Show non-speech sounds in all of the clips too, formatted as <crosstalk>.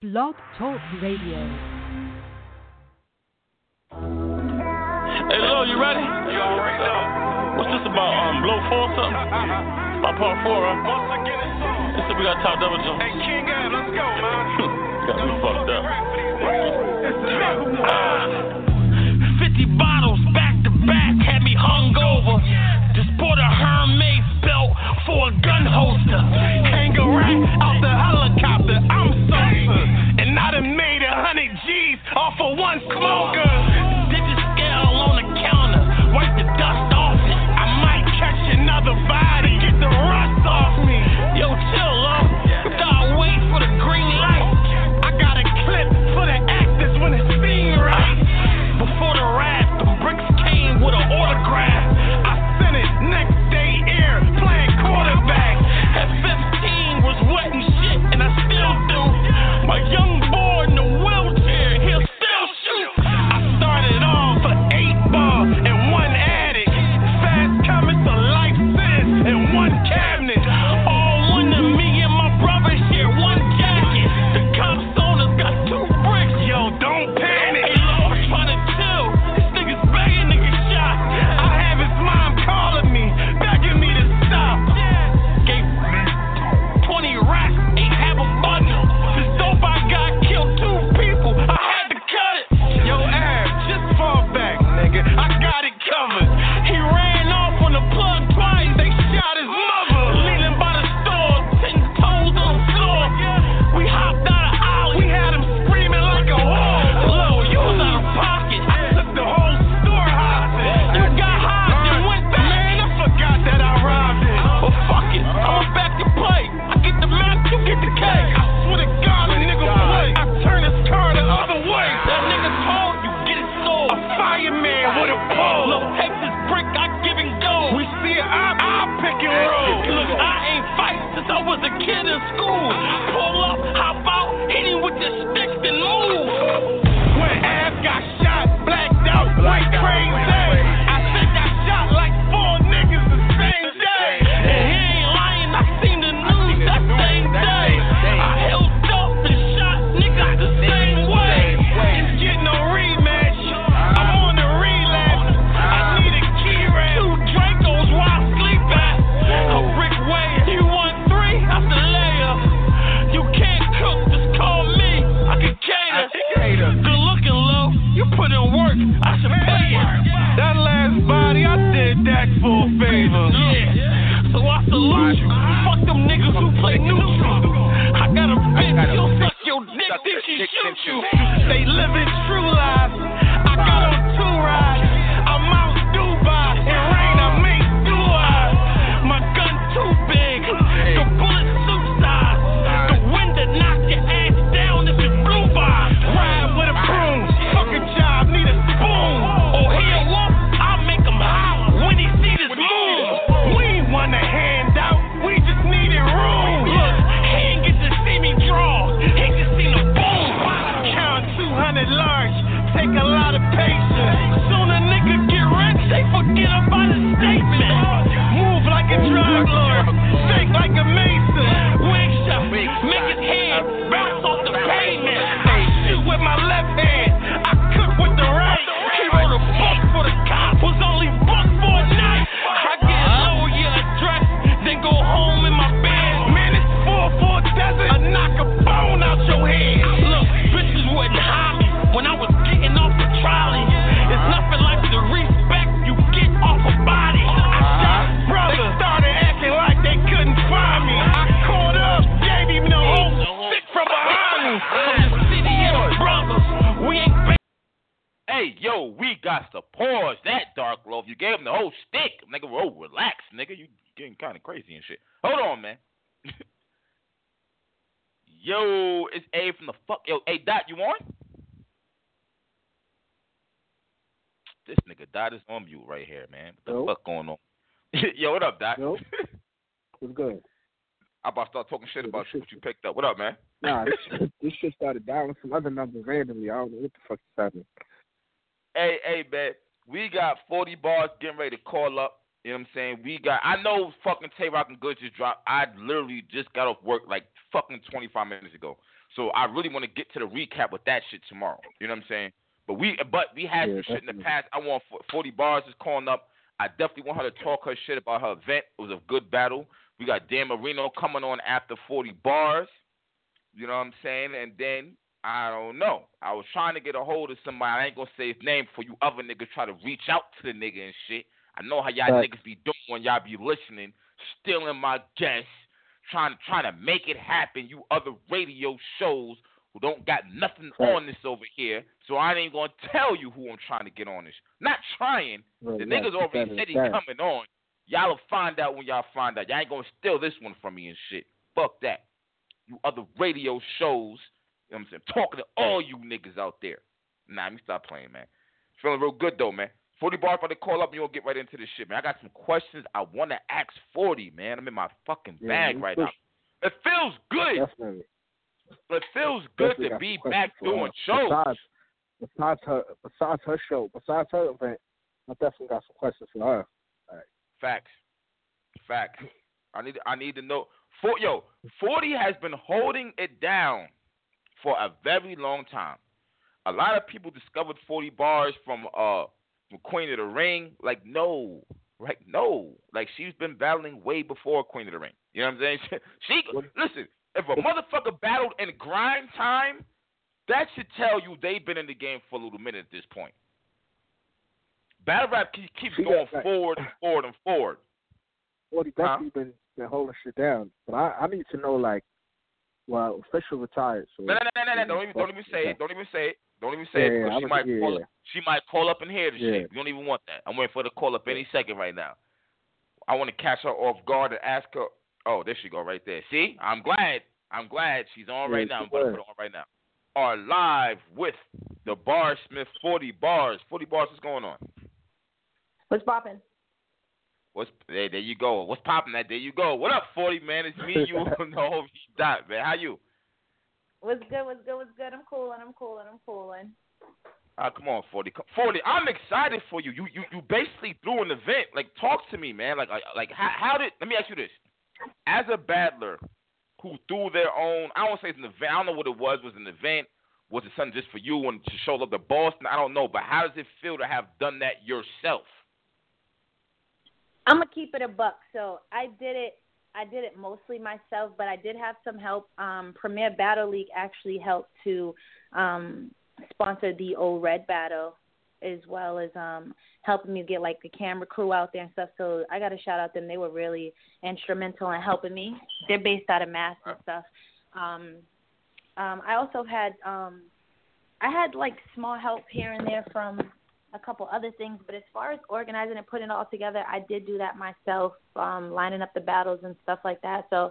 Blog Talk Radio. Hey, Lil, you ready? You already know. What's this about? Um, blow four or something? <laughs> about part four, huh? Once I get it, this we got top double jump. Hey, King Ab, let's go, man. <laughs> got me fucked up. Uh, <laughs> 50 bottles back to back had me hungover. Just bought a Hermes belt for a gun holster. Kangaroo out the house. Nope. What's good? I'm about to start talking shit about shit. you picked up. What up, man? Nah, this shit, this shit started dialing some other numbers randomly. I don't know what the fuck is happening. Hey, hey, man. We got 40 Barrs getting ready to call up. You know what I'm saying? We got. I know fucking Tay Roc and Good just dropped. I literally just got off work like fucking 25 minutes ago. So I really want to get to the recap with that shit tomorrow. You know what I'm saying? But we, but we had yeah, some shit in the past. I want 40 Barrs is calling up. I definitely want her to talk her shit about her event. It was a good battle. We got Dan Marino coming on after 40 Barrs. You know what I'm saying? And then I don't know. I was trying to get a hold of somebody. I ain't gonna say his name for you other niggas try to reach out to the nigga and shit. I know how y'all niggas be doing when y'all be listening, stealing my guests, trying to trying to make it happen. You other radio shows who don't got nothing Right. on this over here. So I ain't gonna tell you who I'm trying to get on this. Not trying. Right, The niggas keep already said he in coming on. Y'all will find out when y'all find out. Y'all ain't gonna steal this one from me and shit. Fuck that. You other radio shows, you know what I'm saying? Talking to all you niggas out there. Nah, let me stop playing, man. Feeling real good though, man. 40 Barrs about to call up and you'll get right into this shit, man. I got some questions I wanna ask 40, man. I'm in my fucking bag right too. now. It feels good. Definitely. It feels good to be back doing shows. Besides, besides her, besides her show, besides her event, I definitely got some questions for her. Facts. Facts. I need I need to know. For, yo, forty has been holding it down for a very long time. A lot of people discovered forty Barrs from uh from Queen of the Ring. Like no, like no, like she's been battling way before Queen of the Ring. You know what I'm saying? <laughs> She, What- listen. If a motherfucker battled in grind time, that should tell you they've been in the game for a little minute at this point. Battle rap keeps She going that. forward and forward and forward. Forty Huh? definitely been been holding shit down, but I I need to know like, well, official retired. So No, no, no, no, no, no. Don't even, don't even say it. Don't even say it. Don't even say it Yeah, yeah, because she might yeah, call up. She might call up and hear the shit. We don't even want that. I'm waiting for her to call up any second right now. I want to catch her off guard and ask her. Oh, there she go right there. See, I'm glad. I'm glad she's on Yeah, right now. I'm going to put her on right now. Are live with the Bar Smith 40 Barrs. 40 Barrs. What's going on? What's popping? What's there? There you go. What's popping? That there you go. What up, 40 man? It's me, you, <laughs> know, no, dot man. How you? What's good? What's good? What's good? I'm cooling. I'm cooling. I'm cooling. Ah, come on, forty. Forty. I'm excited for you. You you you basically threw an event. Like, talk to me, man. Like like, like how, how did? Let me ask you this. As a battler who threw their own, I don't say it's an event. I don't know what it was. Was an event? Was it something just for you and to show love to Boston? I don't know. But how does it feel to have done that yourself? I'm gonna keep it a buck. So I did it. I did it mostly myself, but I did have some help. Um, Premier Battle League actually helped to um, sponsor the old Red Battle, as well as um, helping me get like the camera crew out there and stuff. So I got to shout out them. They were really instrumental in helping me. They're based out of Mass and stuff. Um, um, I also had um, I had like small help here and there from a couple other things, but as far as organizing and putting it all together, I did do that myself, um, lining up the battles and stuff like that. So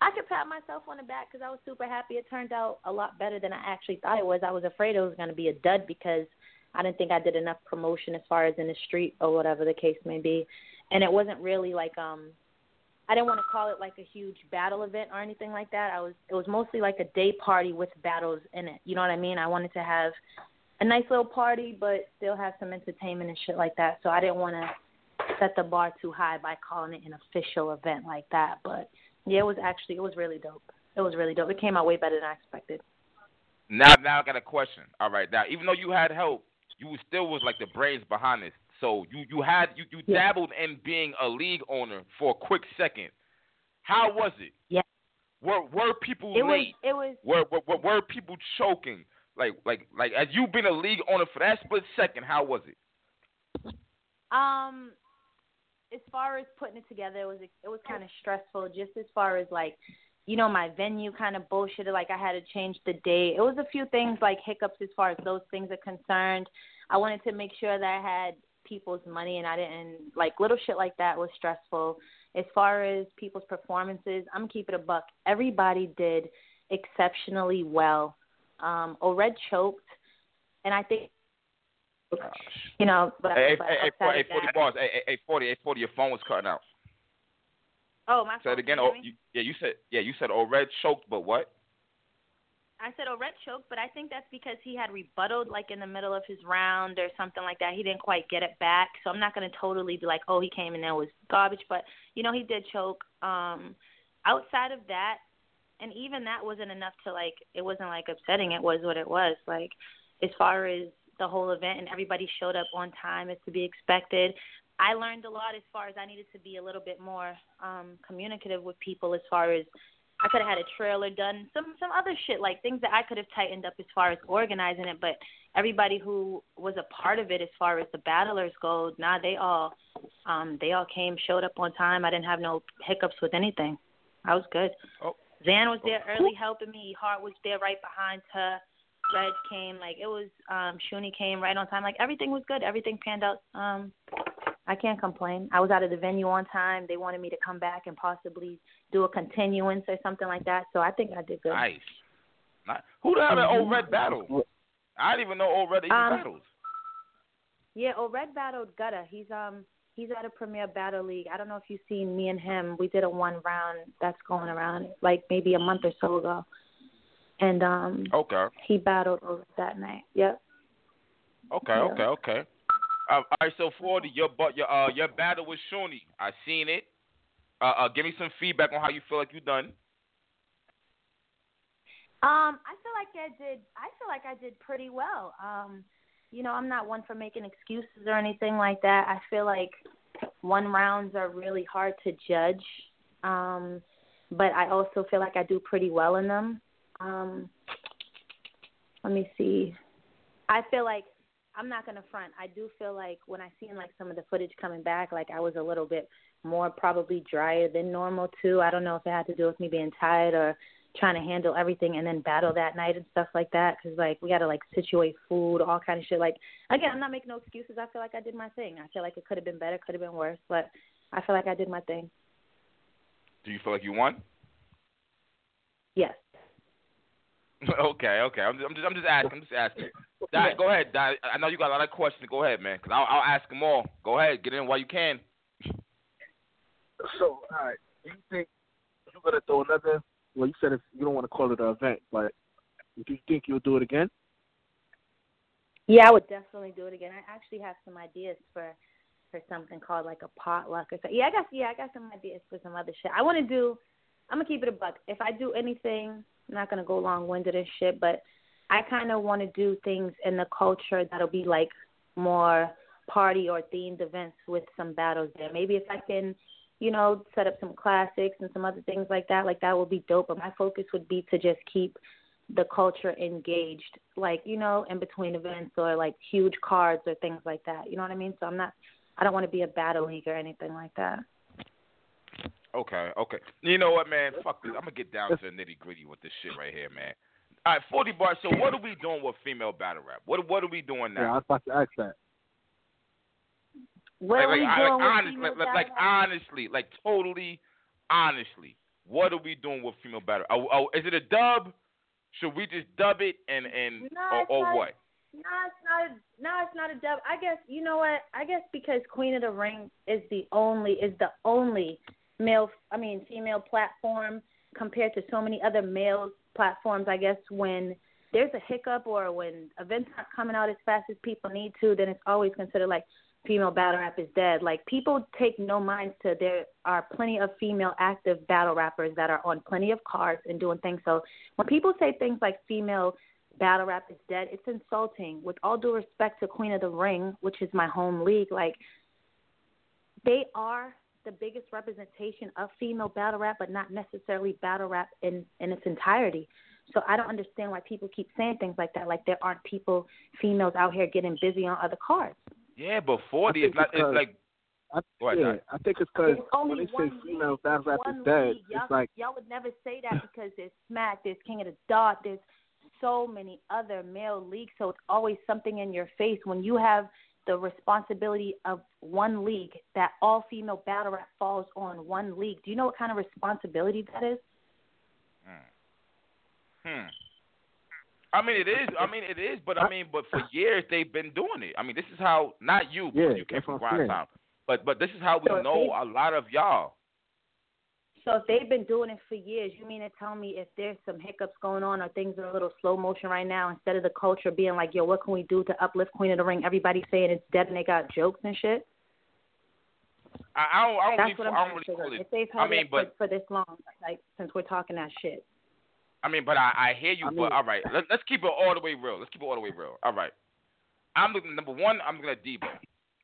I could pat myself on the back because I was super happy. It turned out a lot better than I actually thought it was. I was afraid it was going to be a dud because I didn't think I did enough promotion as far as in the street or whatever the case may be, and it wasn't really like um. I didn't want to call it like a huge battle event or anything like that. I was it was mostly like a day party with battles in it. You know what I mean? I wanted to have a nice little party, but still have some entertainment and shit like that. So I didn't want to set the bar too high by calling it an official event like that. But yeah, it was actually it was really dope. It was really dope. It came out way better than I expected. Now, now I got a question. All right, now even though you had help, you still was like the brains behind this. So you you had you you Yeah. dabbled in being a league owner for a quick second. How was it? Yeah. Were were people It was late? it was Were, were were were people choking? Like like like as you been a league owner for that split second, how was it? Um, as far as putting it together, it was it was kind of stressful. Just as far as like, you know, my venue kind of bullshitted. Like I had to change the date. It was a few things like hiccups as far as those things are concerned. I wanted to make sure that I had people's money and I didn't like little shit like that was stressful. As far as people's performances, I'm keeping a buck. Everybody did exceptionally well. Um, Ored choked, and I think you know, but, Hey, but hey, hey, hey, forty Barrs. Hey, hey, hey, forty, hey, forty. Your phone was cutting out. Oh, my Say it again. Oh, you, yeah, you said yeah, you said oh red choked, but what? I said Oret choked, but I think that's because he had rebutted like in the middle of his round or something like that. He didn't quite get it back. So I'm not going to totally be like, oh, he came in there was garbage, but you know he did choke. Um, outside of that, and even that wasn't enough to like. It wasn't like upsetting. It was what it was. Like, as far as the whole event and everybody showed up on time as to be expected. I learned a lot as far as I needed to be a little bit more um communicative with people as far as I could have had a trailer done, some some other shit like things that I could have tightened up as far as organizing it, but everybody who was a part of it as far as the battlers go, nah, they all um they all came, showed up on time. I didn't have no hiccups with anything. I was good. Oh. Zan was there early helping me. Hart was there right behind her. Red came like it was um Shuni came right on time. Like everything was good. Everything panned out. Um I can't complain. I was out of the venue on time. They wanted me to come back and possibly do a continuance or something like that. So I think I did good. Nice. Nice. Who the hell the old red battle? I didn't even know old red even Um, battles. Yeah, oh Red battled Gutta. He's um he's at a Premier Battle League. I don't know if you've seen me and him. We did a one round that's going around like maybe a month or so ago. And um Okay. he battled over that night. Yep. Okay, Yeah. okay, okay. Uh, so forty, your but your uh your battle with Shawnee, I seen it. Uh, uh, give me some feedback on how you feel like you done. Um, I feel like I did. I feel like I did pretty well. Um, you know, I'm not one for making excuses or anything like that. I feel like one rounds are really hard to judge. Um, but I also feel like I do pretty well in them. Um, let me see. I feel like I'm not gonna front. I do feel like when I seen like some of the footage coming back, like I was a little bit more probably drier than normal too. I don't know if it had to do with me being tired or trying to handle everything and then battle that night and stuff like that because like we got to like situate food all kind of shit like again i'm not making no excuses i feel like i did my thing i feel like it could have been better could have been worse but i feel like i did my thing Do you feel like you won? yes <laughs> okay, okay. I'm just, I'm just, I'm just asking. I'm just asking. <laughs> Di, go ahead. Di. I know you got a lot of questions. Go ahead, man. Cause I'll, I'll ask them all. Go ahead. Get in while you can. So, all right, do you think you're gonna throw another? Well, you said if you don't want to call it an event, but do you think you'll do it again? yeah i would definitely do it again i actually have some ideas for for something called like a potluck or something yeah i got yeah i got some ideas for some other shit i want to do i'm gonna keep it a buck. If i do anything i'm not gonna go long winded and shit but i kind of want to do things in the culture that'll be like more party or themed events with some battles there. Maybe if i can you know set up some classics and some other things like that like that would be dope. But my focus would be to just keep the culture engaged like you know in between events or like huge cards or things like that. You know what i mean? So i'm not i don't want to be a battle league or anything like that Okay, okay. You know what, man? Fuck this. I'm gonna get down to the nitty gritty with this shit right here, man. All right, 40 Barrs. So what are we doing with female battle rap? What What are we doing now? Yeah, I now? was about to ask that. what like, are we like, doing like, with honest, female like, like, like honestly, like totally, honestly, what are we doing with female battle? Oh, oh, is it a dub? Should we just dub it and and No, or, or not. what? No, it's not. A, no, it's not a dub. I guess you know what? I guess because Queen of the Ring is the only is the only male. I mean, female platform compared to so many other male platforms. I guess when there's a hiccup or when events aren't coming out as fast as people need to, then it's always considered like female battle rap is dead. Like people take no minds to there are plenty of female active battle rappers that are on plenty of cards and doing things. So when people say things like female battle rap is dead, it's insulting. With all due respect to Queen of the Ring, which is my home league, like they are the biggest representation of female battle rap, but not necessarily battle rap in in its entirety. So I don't understand why people keep saying things like that. Like there aren't people, females out here getting busy on other cards. Yeah, but 40 I is think not. It's like I, Go ahead, yeah, Doc. I think it's because only when they one say female battle rap one is dead, league. Y'all, it's like y'all would never say that because there's Smack, there's King of the Dot, there's so many other male leagues. So it's always something in your face when you have the responsibility of one league that all female battle rap falls on one league. Do you know what kind of responsibility that is? Hmm. I mean, it is. I mean, it is. But I mean, but for years they've been doing it. I mean, this is how. Not you, because Yeah, you came from what I'm. Grindtown. But but this is how we So know a lot of y'all. So if they've been doing it for years, you mean to tell me if there's some hiccups going on or things are a little slow motion right now, instead of the culture being like, yo, what can we do to uplift Queen of the Ring? Everybody saying it's dead and they got jokes and shit. I, I don't. I don't That's really. what I'm I don't really call it. If they've I mean, it but for, for this long, like since we're talking that shit. I mean, but I, I hear you. I mean- but all right, Let, let's keep it all the way real. Let's keep it all the way real. All right. I'm looking number one. I'm looking at Debo.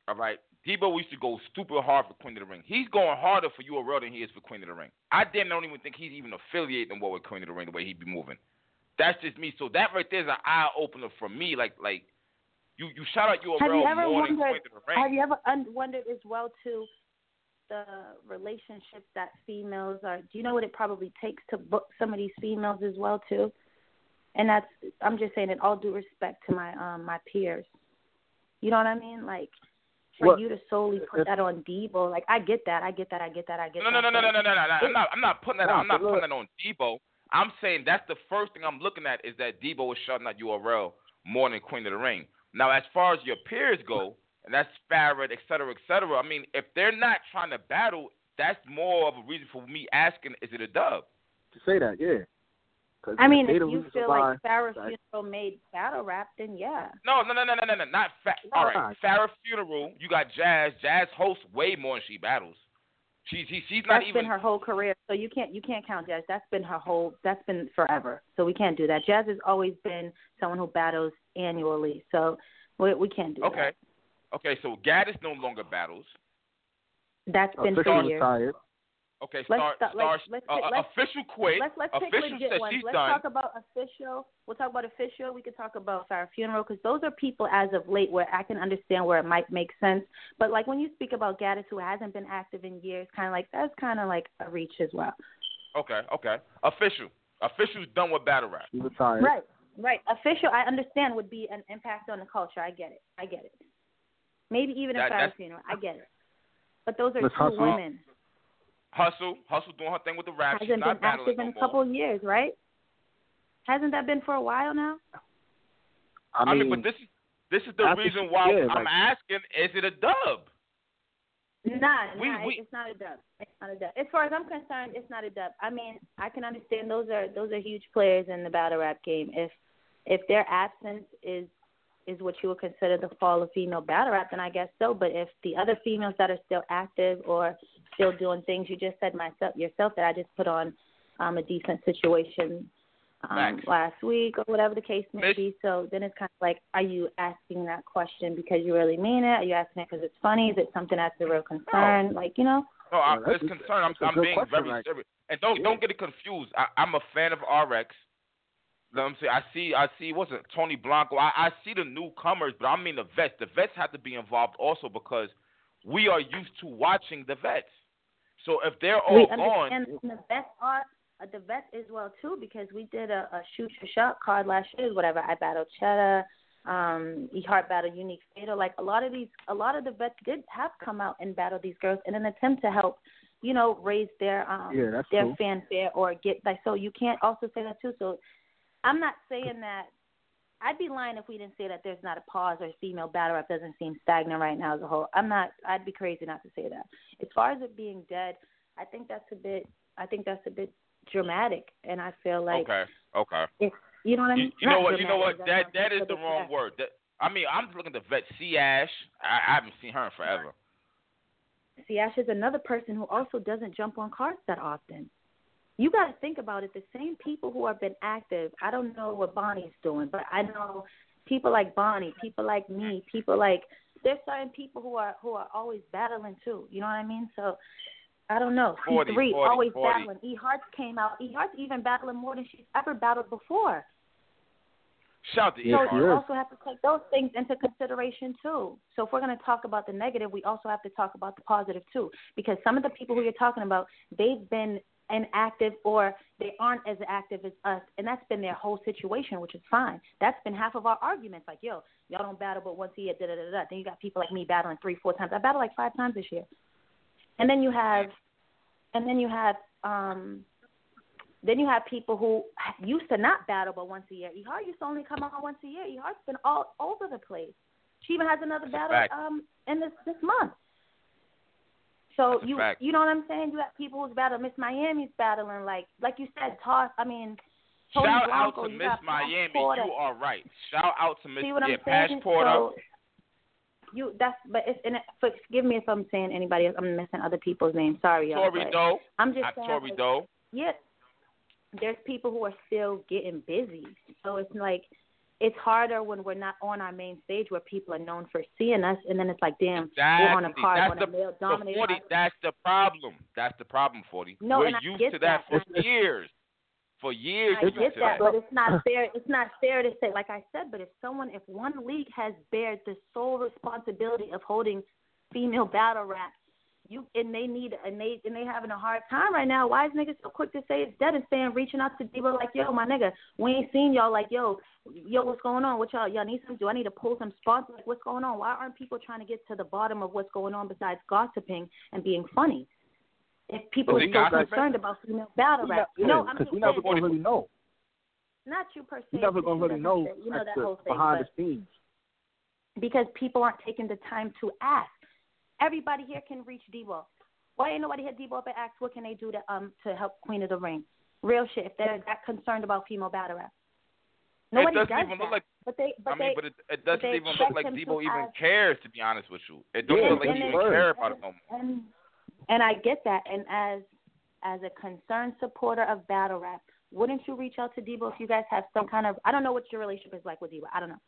All right. Debo used to go stupid hard for Queen of the Ring. He's going harder for URL than he is for Queen of the Ring. I damn don't even think he's even affiliated in what with Queen of the Ring the way he'd be moving. That's just me. So that right there is an eye opener for me. Like like you you shout out URL Have you ever more than wondered? Queen of the Ring. Have you ever un- wondered as well too the relationships that females are? Do you know what it probably takes to book some of these females as well too? And that's I'm just saying in all due respect to my um my peers. You know what I mean? Like for Well, you to solely put if- that on Debo, like I get that, I get that, I get that, I get No, that. no, no, no, no, no, no, no, no. I'm not. I'm not putting that. No, I'm not look- putting that on Debo. I'm saying that's the first thing I'm looking at is that Debo is shutting out URL more than Queen of the Ring. Now, as far as your peers go, and that's Farrah, et cetera, et cetera. I mean, if they're not trying to battle, that's more of a reason for me asking, is it a dub? To say that, yeah. 'Cause I mean, if you feel why- like Farrah like- Funeral made battle rap, then yeah. No, no, no, no, no, no, no, not fa- All right, Nah. Farrah funeral. You got Jazz. Jazz hosts way more than she battles. She's she, she's not That's even. been her whole career, so you can't you can't count Jazz. That's been her whole. That's been forever. So we can't do that. Jazz has always been someone who battles annually, so we we can't do that. Okay. Okay, so Gaddis no longer battles. that. That's been for officially years. retired. Okay, Let's Star, start- Star, let's- let's uh, uh, let's- official quit. Let's let's pick official legit said ones. Let's done. talk about official. We'll talk about official. We could talk about Farrah Funeral because those are people as of late where I can understand where it might make sense. But like when you speak about Gaddis who hasn't been active in years, kind of like that's kind of like a reach as well. Okay, okay. Official. Official's done with battle rap. Retired. Right, right. Official, I understand would be an impact on the culture. I get it. I get it. Maybe even That- in Farrah that's- Funeral. I get it. But those are Miss two Hustle. women. Hustle, Hustle doing her thing with the rap. She's Hasn't not been battling active no in a more. couple of years, right? Hasn't that been for a while now? I I mean, mean, but this is this is the after reason she- why yeah, I'm like- asking: Is it a dub? Nah, We- nah, we- it's not a dub. It's not a dub. As far as I'm concerned, it's not a dub. I mean, I can understand those are those are huge players in the battle rap game. If if their absence is is what you would consider the fall of female battle rap, then I guess so. But if the other females that are still active or still doing things, you just said myself yourself that I just put on um, a decent situation um, Facts. last week or whatever the case may Miss- be. So then it's kind of like, are you asking that question because you really mean it? Are you asking it because it's funny? Is it something that's a real concern? Like you know. No, I'm Yeah, it's a- concerned. I'm, that's a I'm being question, very like- serious. And don't Yeah. don't get it confused. I, I'm a fan of RX. You know what I'm saying? I see, I see. What's it? Tony Blanco. I, I see the newcomers, but I mean the vets. The vets have to be involved also because we are used to watching the vets. So if they're all we gone, and the vets are uh, the vets as well too because we did a, a shoot your shot card last year. Whatever I battled Cheddar, um, E Heart battled Unique Fatal. Like a lot of these, a lot of the vets did have come out and battle these girls in an attempt to help, you know, raise their um Yeah, that's their true. fanfare or get like. So you can't also say that too. So I'm not saying that. I'd be lying if we didn't say that there's not a pause or female battle rap doesn't seem stagnant right now as a whole. I'm not. I'd be crazy not to say that. As far as it being dead, I think that's a bit. I think that's a bit dramatic, and I feel like okay, okay. if you know what I mean. you know Not what? You know what? That that is the wrong word. That, I mean, I'm looking to vet. C Ash. I, I haven't seen her in forever. See, Ash is another person who also doesn't jump on cards that often. You got to think about it. The same people who have been active. I don't know what Bonnie's doing, but I know people like Bonnie, people like me, people like there's certain people who are who are always battling too. You know what I mean? So I don't know. 40, C3 always 40. battling. E Hearts came out. E Hearts even battling more than she's ever battled before. Shout to E Yeah, So you also have to take those things into consideration too. So if we're going to talk about the negative, we also have to talk about the positive too. Because some of the people who you're talking about, they've been inactive or they aren't as active as us, and that's been their whole situation, which is fine. That's been half of our arguments. Like, yo, y'all don't battle but once a year. Da da da da. Then you got people like me battling three, four times. I battled like five times this year. And then you have, and then you have, um, then you have people who used to not battle but once a year. Ehart used to only come out once a year. Ehart's been all over the place. She even has another battle um in this this month. So That's you you know what I'm saying? You have people who's battling. Miss Miami's battling like like you said, toss. I mean, Tony Shout out to Miss Miami. Porter. You are right. Shout out to Miss yeah, saying? So, you that's but it's and it, forgive me if I'm saying anybody else. I'm missing other people's names. Sorry, y'all. Doe. I'm just saying. Tori like, Doe. Yeah. there's people who are still getting busy. So it's like it's harder when we're not on our main stage where people are known for seeing us, and then it's like, damn, exactly. we're on a card that's on the, a male dominated. 40, that's the problem. That's the problem, 40. No, We're used get to that, that. for years. For years, I get to that, but it's not fair. It's not fair to say, like I said, but if someone, if one league has bared the sole responsibility of holding female battle rap, you and they need and they and they having a hard time right now. Why is niggas so quick to say it's dead and saying reaching out to people like, yo, my nigga, we ain't seen y'all like, yo, yo, what's going on? What y'all y'all need some? Do I need to pull some sponsors? Like, what's going on? Why aren't people trying to get to the bottom of what's going on besides gossiping and being funny? If people Was are so gossiping? concerned about female battle We rap, not- no, yeah, I'm 'cause just we never gonna really know. not you per se. We never gonna you really know, know, you know that the, whole thing, behind the scenes. because people aren't taking the time to ask. Everybody here can reach Debo. Why ain't nobody hit Debo up and asked what can they do to um to help Queen of the Ring? Real shit. If they're that concerned about female battle rap, nobody doesn't does even that. look like- but they, but I mean, they, but it, it doesn't even look like Debo even ask- cares. To be honest with you, it don't Yeah, look like he even care about it no more. and and I get that. And as as a concerned supporter of battle rap, wouldn't you reach out to Debo if you guys have some kind of I don't know what your relationship is like with Debo. I don't know.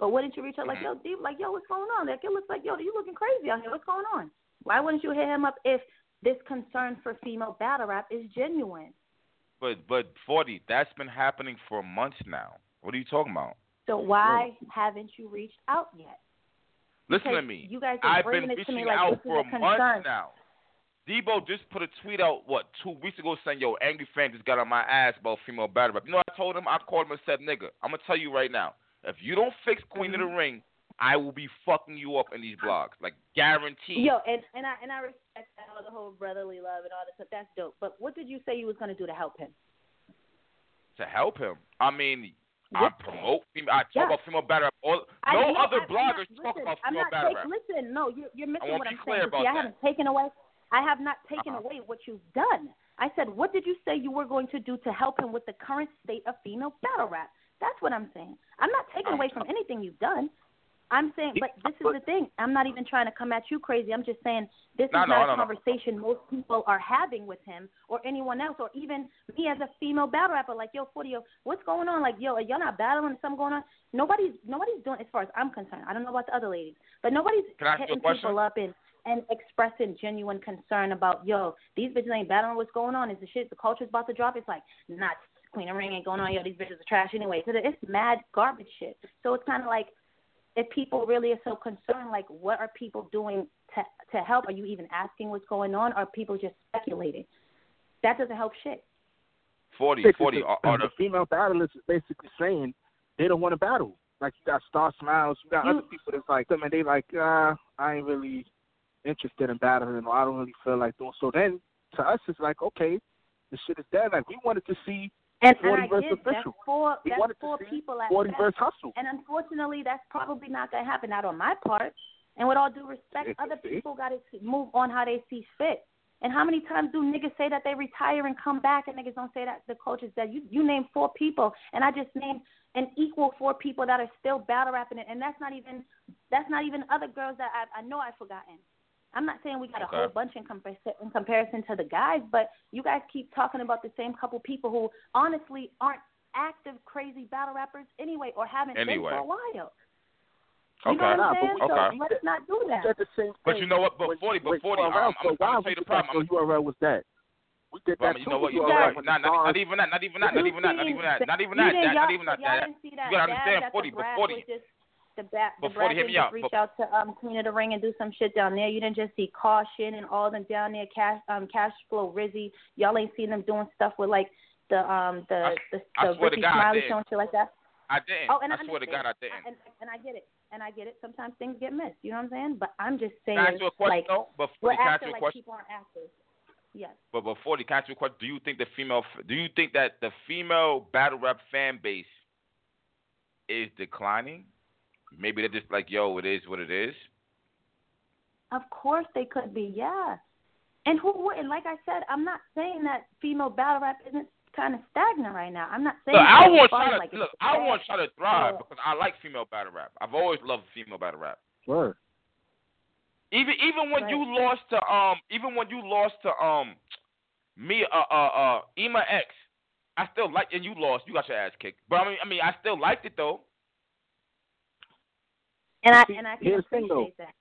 But wouldn't you reach out like, mm-hmm. yo, Debo, like, yo, what's going on? Like, it looks like, yo, you looking crazy out here. What's going on? Why wouldn't you hit him up if this concern for female battle rap is genuine? But but forty, that's been happening for months now. What are you talking about? So why haven't you reached out yet? Listen to me. You guys are I've bringing been it to me like out this is for a concern. months now. Debo just put a tweet out what two weeks ago saying, "Yo, angry fan just got on my ass about female battle rap." You know, I told him I called him and said, "Nigga, I'm gonna tell you right now, if you don't fix Queen Mm-hmm. of the Ring, I will be fucking you up in these blogs, like guaranteed." Yo, and and I and I respect all the whole brotherly love and all this stuff. That's dope. But what did you say you was gonna do to help him? To help him, I mean, I promote female. I talk Yeah. about female battle rap. All, no know- other I- bloggers not, talk listen, about I'm female battle take- rap. Listen, no, you're, you're missing what be I'm clear saying. about See, I that. haven't taken away. I have not taken Uh-huh. away what you've done. I said, what did you say you were going to do to help him with the current state of female battle rap? That's what I'm saying. I'm not taking away from anything you've done. I'm saying, but this is the thing. I'm not even trying to come at you crazy. I'm just saying this No, is no, not no, a conversation most people are having with him or anyone else, or even me as a female battle rapper. Like, yo, Forty, yo, what's going on? Like, yo, are y'all not battling? Something going on? Nobody's nobody's doing as far as I'm concerned. I don't know about the other ladies, but nobody's Can I ask you a hitting people up and and expressing genuine concern about, yo, these bitches ain't battling. What's going on? Is the shit the culture's about to drop? It's like, not Queen of Ring ain't going on. Yo, these bitches are trash anyway. So it's mad garbage shit. So it's kind of like if people really are so concerned, like what are people doing to to help? Are you even asking what's going on? Or are people just speculating? That doesn't help shit. 40, 40. Are, are the the female battlers is basically saying they don't want to battle. Like you got Star Smiles, you got You- other people that's like them, and they like, uh, I ain't really interested in battling, or I don't really feel like doing. So then to us, it's like, okay, the shit is dead. Like we wanted to see And, 40 and I get that's four We that's four people at 40 best. versus Hustle. And unfortunately, that's probably not going to happen, not on my part. And with all due respect, other people got to move on how they see fit. And how many times do niggas say that they retire and come back, and niggas don't say that the coach is dead? You you name four people, and I just named an equal four people that are still battle rapping it, and that's not even that's not even other girls that I I know I've forgotten. I'm not saying we got Okay. a whole bunch in, compar- in comparison to the guys, but you guys keep talking about the same couple people who honestly aren't active crazy battle rappers anyway, or haven't Anyway. been for a while. You okay? know what I'm but saying? we- So okay. let's not do that. The same But you know what? But 40, but 40, URL, I'm, so I'm, why I'm would tell you the you problem. think your URL was that? We did Well, that you know what? You You know what? Not, not, not even that. Not even that. Not even that. Not even that. Not even that. didn't- even that. Y'all didn't see that. You gotta understand, 40, but 40. was just the bat, the But 40, Brad hear didn't me just out, reach out to um Queen of the Ring and do some shit down there. You didn't just see Caution and all them down there. Cash um Cash Flow Rizzy. Y'all ain't seen them doing stuff with like the um the I- the, I the to Rickey Smiley show and shit like that. I didn't. Oh, and I, I swear to God, I didn't. and, and I get it. And I get it. Sometimes things get missed. You know what I'm saying? But I'm just saying, Can I ask you a question like, though? But we're 40, can I ask you a like question? people aren't actors. Yes. But but 40, can I ask you question? Do you think the female? Do you think that the female battle rap fan base is declining? Maybe they're just like, yo, it is what it is. Of course they could be, yeah. And who wouldn't? Like I said, I'm not saying that female battle rap isn't kind of stagnant right now. I'm not saying. Look, I want as far y'all as, to like, look. I want y'all to thrive Yeah. because I like female battle rap. I've always loved female battle rap. Sure. Even even when Right. you lost to um even when you lost to um me uh uh uh Ema X, I still like, and you lost. You got your ass kicked. But I mean, I mean, I still liked it though. And I See, and I can here's the thing, though. that.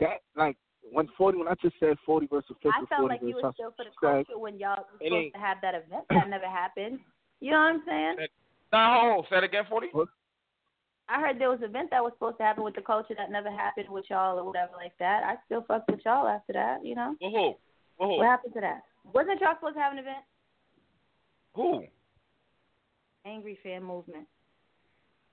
That like when forty when I just said forty versus fifty, I felt 40 like you versus were still for the like, culture when y'all were It supposed ain't- to have that event that never happened. You know what I'm saying? Nah, hold on. Say it again, forty. I heard there was an event that was supposed to happen with the culture that never happened with y'all or whatever like that. I still fucked with y'all after that, you know? Well, who? Well, who? What happened to that? Wasn't y'all supposed to have an event? Who? Angry fan movement.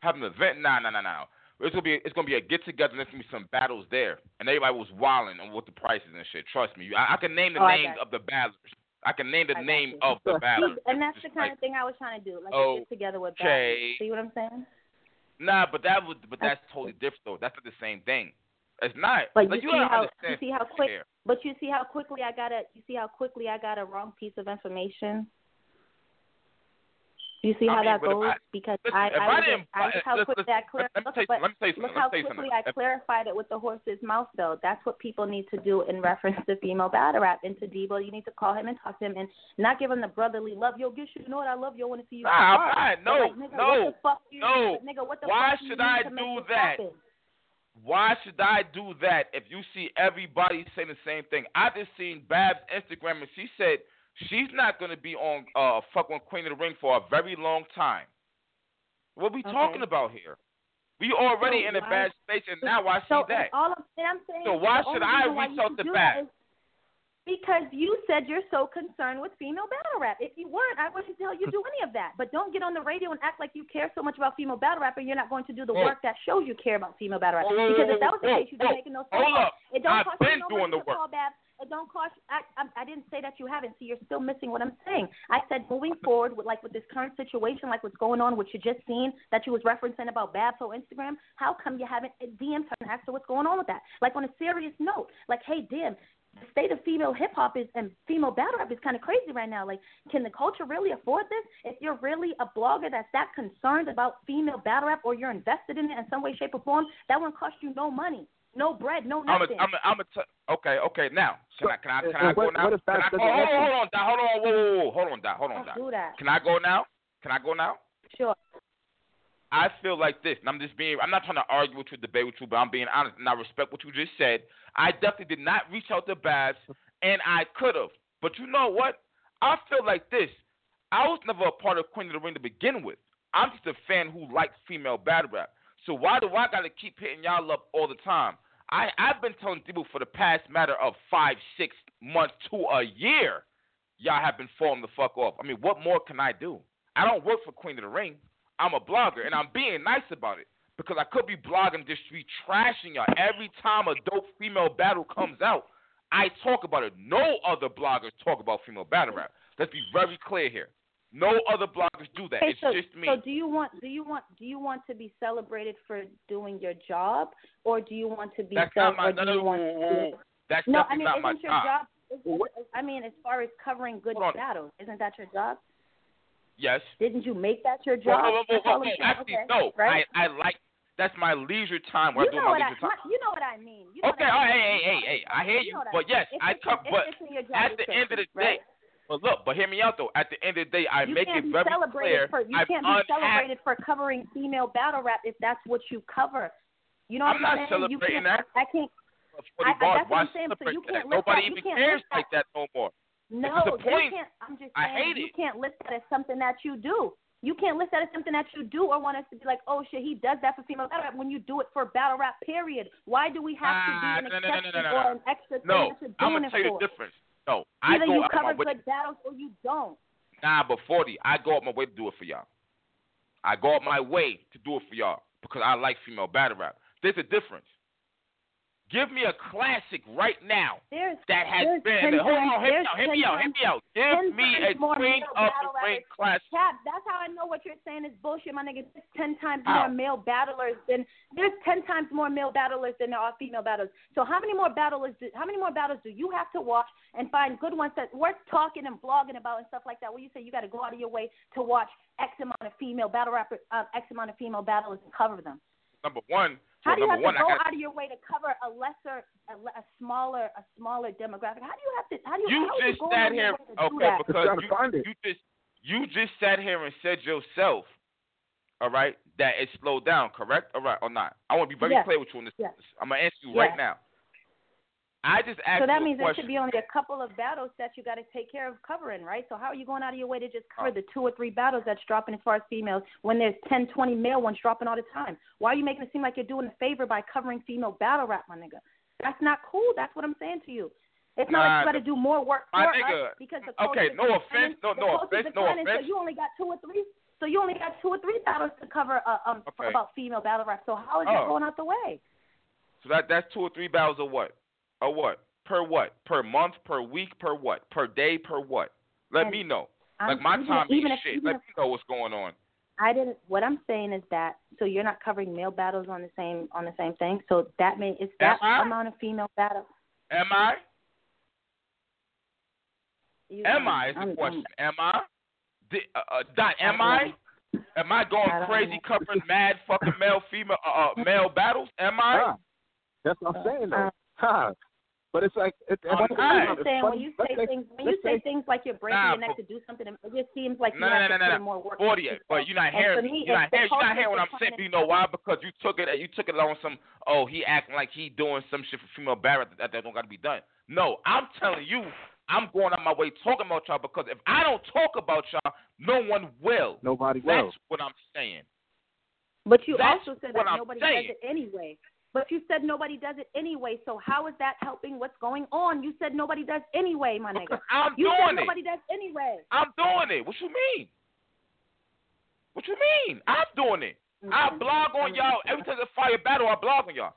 Have an event? Nah, nah, nah, nah. It's gonna be it's gonna be a get together. and There's gonna be some battles there, and everybody was wilding on what the prices and shit. Trust me, I, I can name the Oh, names of the battlers. I can name the I name of the battlers. And that's the kind like- of thing I was trying to do, like Oh, a get together with okay. battles. See what I'm saying? Nah, but that would but that's totally different though. That's not the same thing. It's not. But like, you you see how you see how quick but you see how quickly I got a you see how quickly I got a wrong piece of information. You see I how mean, that goes? I- because listen, I, I, I, didn't, I look how listen, quickly I listen, let me look, tell you- but let me tell look how let me tell you quickly. I clarified it with the horse's mouth though. That's what people need to do in reference to female battle rap. And to Debo, you need to call him and talk to him and not give him the brotherly love. Yo, get you know what I love you. I want to see you. Nah, I'm not. No, like, nigga, no, what the fuck you, no. nigga, what the Why fuck you should need I do that? happen? Why should I do that if you see everybody saying the same thing? I just seen Babs Instagram and she said she's not gonna be on uh fuck on Queen of the Ring for a very long time. What we Okay. talking about here? We already So in a why- bad space and now I see so that. all I'm saying, So why should I reach out should to do Bab? that is Because you said you're so concerned with female battle rap. If you weren't, I wouldn't tell you do any of that. But don't get on the radio and act like you care so much about female battle rap and you're not going to do the work that shows you care about female battle rap. Because if that was the case, you'd be making those Hold calls. up. It don't I've cost been you no doing money the to work. call Babs. It don't cost. I, I I didn't say that you haven't. See, you're still missing what I'm saying. I said moving forward with like with this current situation, like what's going on, what you just seen that you was referencing about Babs Instagram. How come you haven't uh, DM'd her and asked her what's going on with that? Like on a serious note, like hey, damn. The state of female hip hop is and female battle rap is kind of crazy right now. Like, can the culture really afford this? If you're really a blogger that's that concerned about female battle rap, or you're invested in it in some way, shape, or form, that won't cost you no money, no bread, no I'm a, nothing. I'm a, I'm a t- okay, okay. Now, can I, can I, can I go now? what Can I, doesn't hold, hold, listen? hold on, Doc. Hold on, whoa, whoa, whoa, hold on, Doc. Hold on, don't Doc. do that. Can I go now? Can I go now? Sure. I feel like this, and I'm just being, I'm not trying to argue with you, debate with you, but I'm being honest, and I respect what you just said. I definitely did not reach out to Babs, and I could have. But you know what? I feel like this. I was never a part of Queen of the Ring to begin with. I'm just a fan who likes female battle rap. So why do I got to keep hitting y'all up all the time? I, I've been telling people for the past matter of five, six months to a year, y'all have been falling the fuck off. I mean, what more can I do? I don't work for Queen of the Ring. I'm a blogger, and I'm being nice about it because I could be blogging this street trashing y'all every time a dope female battle comes out. I talk about it. No other bloggers talk about female battle rap. Let's be very clear here. No other bloggers do that. Okay, it's so, just me. so do you want do you want do you want to be celebrated for doing your job, or do you want to be That's cel- not my. No, no, want no, to no, no. That's No, I mean, not isn't my your job. I mean, as far as covering good battles, isn't that your job? Yes. Didn't you make that your job? well, well, well, well, actually, okay, no. right? I, I like. That's my leisure time where you I do know my what I, time. my- you know what I mean. You know Okay, I mean. hey, You hey, hey, I hear mean. you, know but yes, It's I come- but it's in your job at the end of the day, But look, but hear me out though. At the end of the day, I you make it very clear. for you I'm can't be celebrated for covering female battle rap if that's what you cover. You know I'm what I'm saying? You celebrating can't, that. I can't. I- I- that's what I'm saying, so you can't list Nobody that- even cares that. like that no more. No, you can't. I'm just I saying hate you it. can't list that as something that you do. You can't list that as something that you do or want us to be like, oh shit, he does that for female battle rap when you do it for battle rap. Period. Why do we have to be an no, exception no, no, or an extra thing No, that I'm gonna tell you the difference. No, I Either go you out cover my way. good battles or you don't. Nah, but forty, I go out my way to do it for y'all. I go out my way to do it for y'all because I like female battle rap. There's a difference. Give me a classic right now There's that has been. Hold on, hear me out, hear me out, hear me out. Give me a Queen of the Ring classic. Cap, that's how I know what you're saying is bullshit, my nigga. There's ten times How? more male battlers than there's ten times more male battlers than there are female battlers. So how many more battlers? Do, how many more battles do you have to watch and find good ones that worth talking and blogging about and stuff like that? Where you say you got to go out of your way to watch X amount of female battle rappers, uh, X amount of female battlers and cover them. Number one. How well, do you have one, to go I got out of your way to cover a lesser, a, a smaller, a smaller demographic? How do you have to? How do you? You how just you sat here, your way to do okay, because you, you just You just sat here and said yourself, all right, that it slowed down, correct? All right, or not? I want to be very Yes. clear with you on this. Yes. I'm gonna answer you Yes. right now. I just asked So that means there should be only a couple of battles that you got to take care of covering, right? So how are you going out of your way to just cover Oh. the two or three battles that's dropping as far as females when there's 10, 20 male ones dropping all the time? Why are you making it seem like you're doing a favor by covering female battle rap, my nigga? That's not cool. That's what I'm saying to you. It's not like Nah, you got to do more work for my us because the okay, no offense, no- no offense, no offense. So you only got two or three. So you only got two or three battles to cover uh, um Okay. about female battle rap. So how is Oh. that going out the way? So that that's two or three battles or what? Or what? Per what? Per month? Per week? Per what? Per day? Per what? Let And me know. I'm- Like my even- time even means if- shit. even Let if- me know what's going on. I didn't. What I'm saying is that so you're not covering male battles on the same on the same thing. So that may is that Am I? amount of female battle. Am I? You, Am I? Is the I'm- question. Am I? Di- uh, uh, Dot, am I? Am I going I crazy know. covering mad fucking male female uh, uh male battles? Am I? Huh. That's what I'm saying though. Uh, Huh. But it's like it, it's I'm funny- not. Saying when you let's say things when you let's say things like you're breaking Nah, your neck but- to do something, it just seems like you No, no, have no, to no, put no. in more work. Forty, but you're not hearing for me. me, You're not if hearing. You're not culture hearing what is I'm saying. You know why? Because you took it. You took it on some. Oh, he acting like he doing some shit for female barrett that, that don't got to be done. No, I'm telling you, I'm going on my way talking about y'all because if I don't talk about y'all, no one will. Nobody will. That's what I'm saying. But you That's also said that I'm nobody saying. does it anyway. But you said nobody does it anyway. So how is that helping what's going on? You said nobody does anyway, my nigga. <laughs> I'm You doing said it. nobody does anyway. I'm doing it. What you mean? What you mean? I'm doing it. I Mhm. blog on y'all every time a fire battle. I blog on y'all.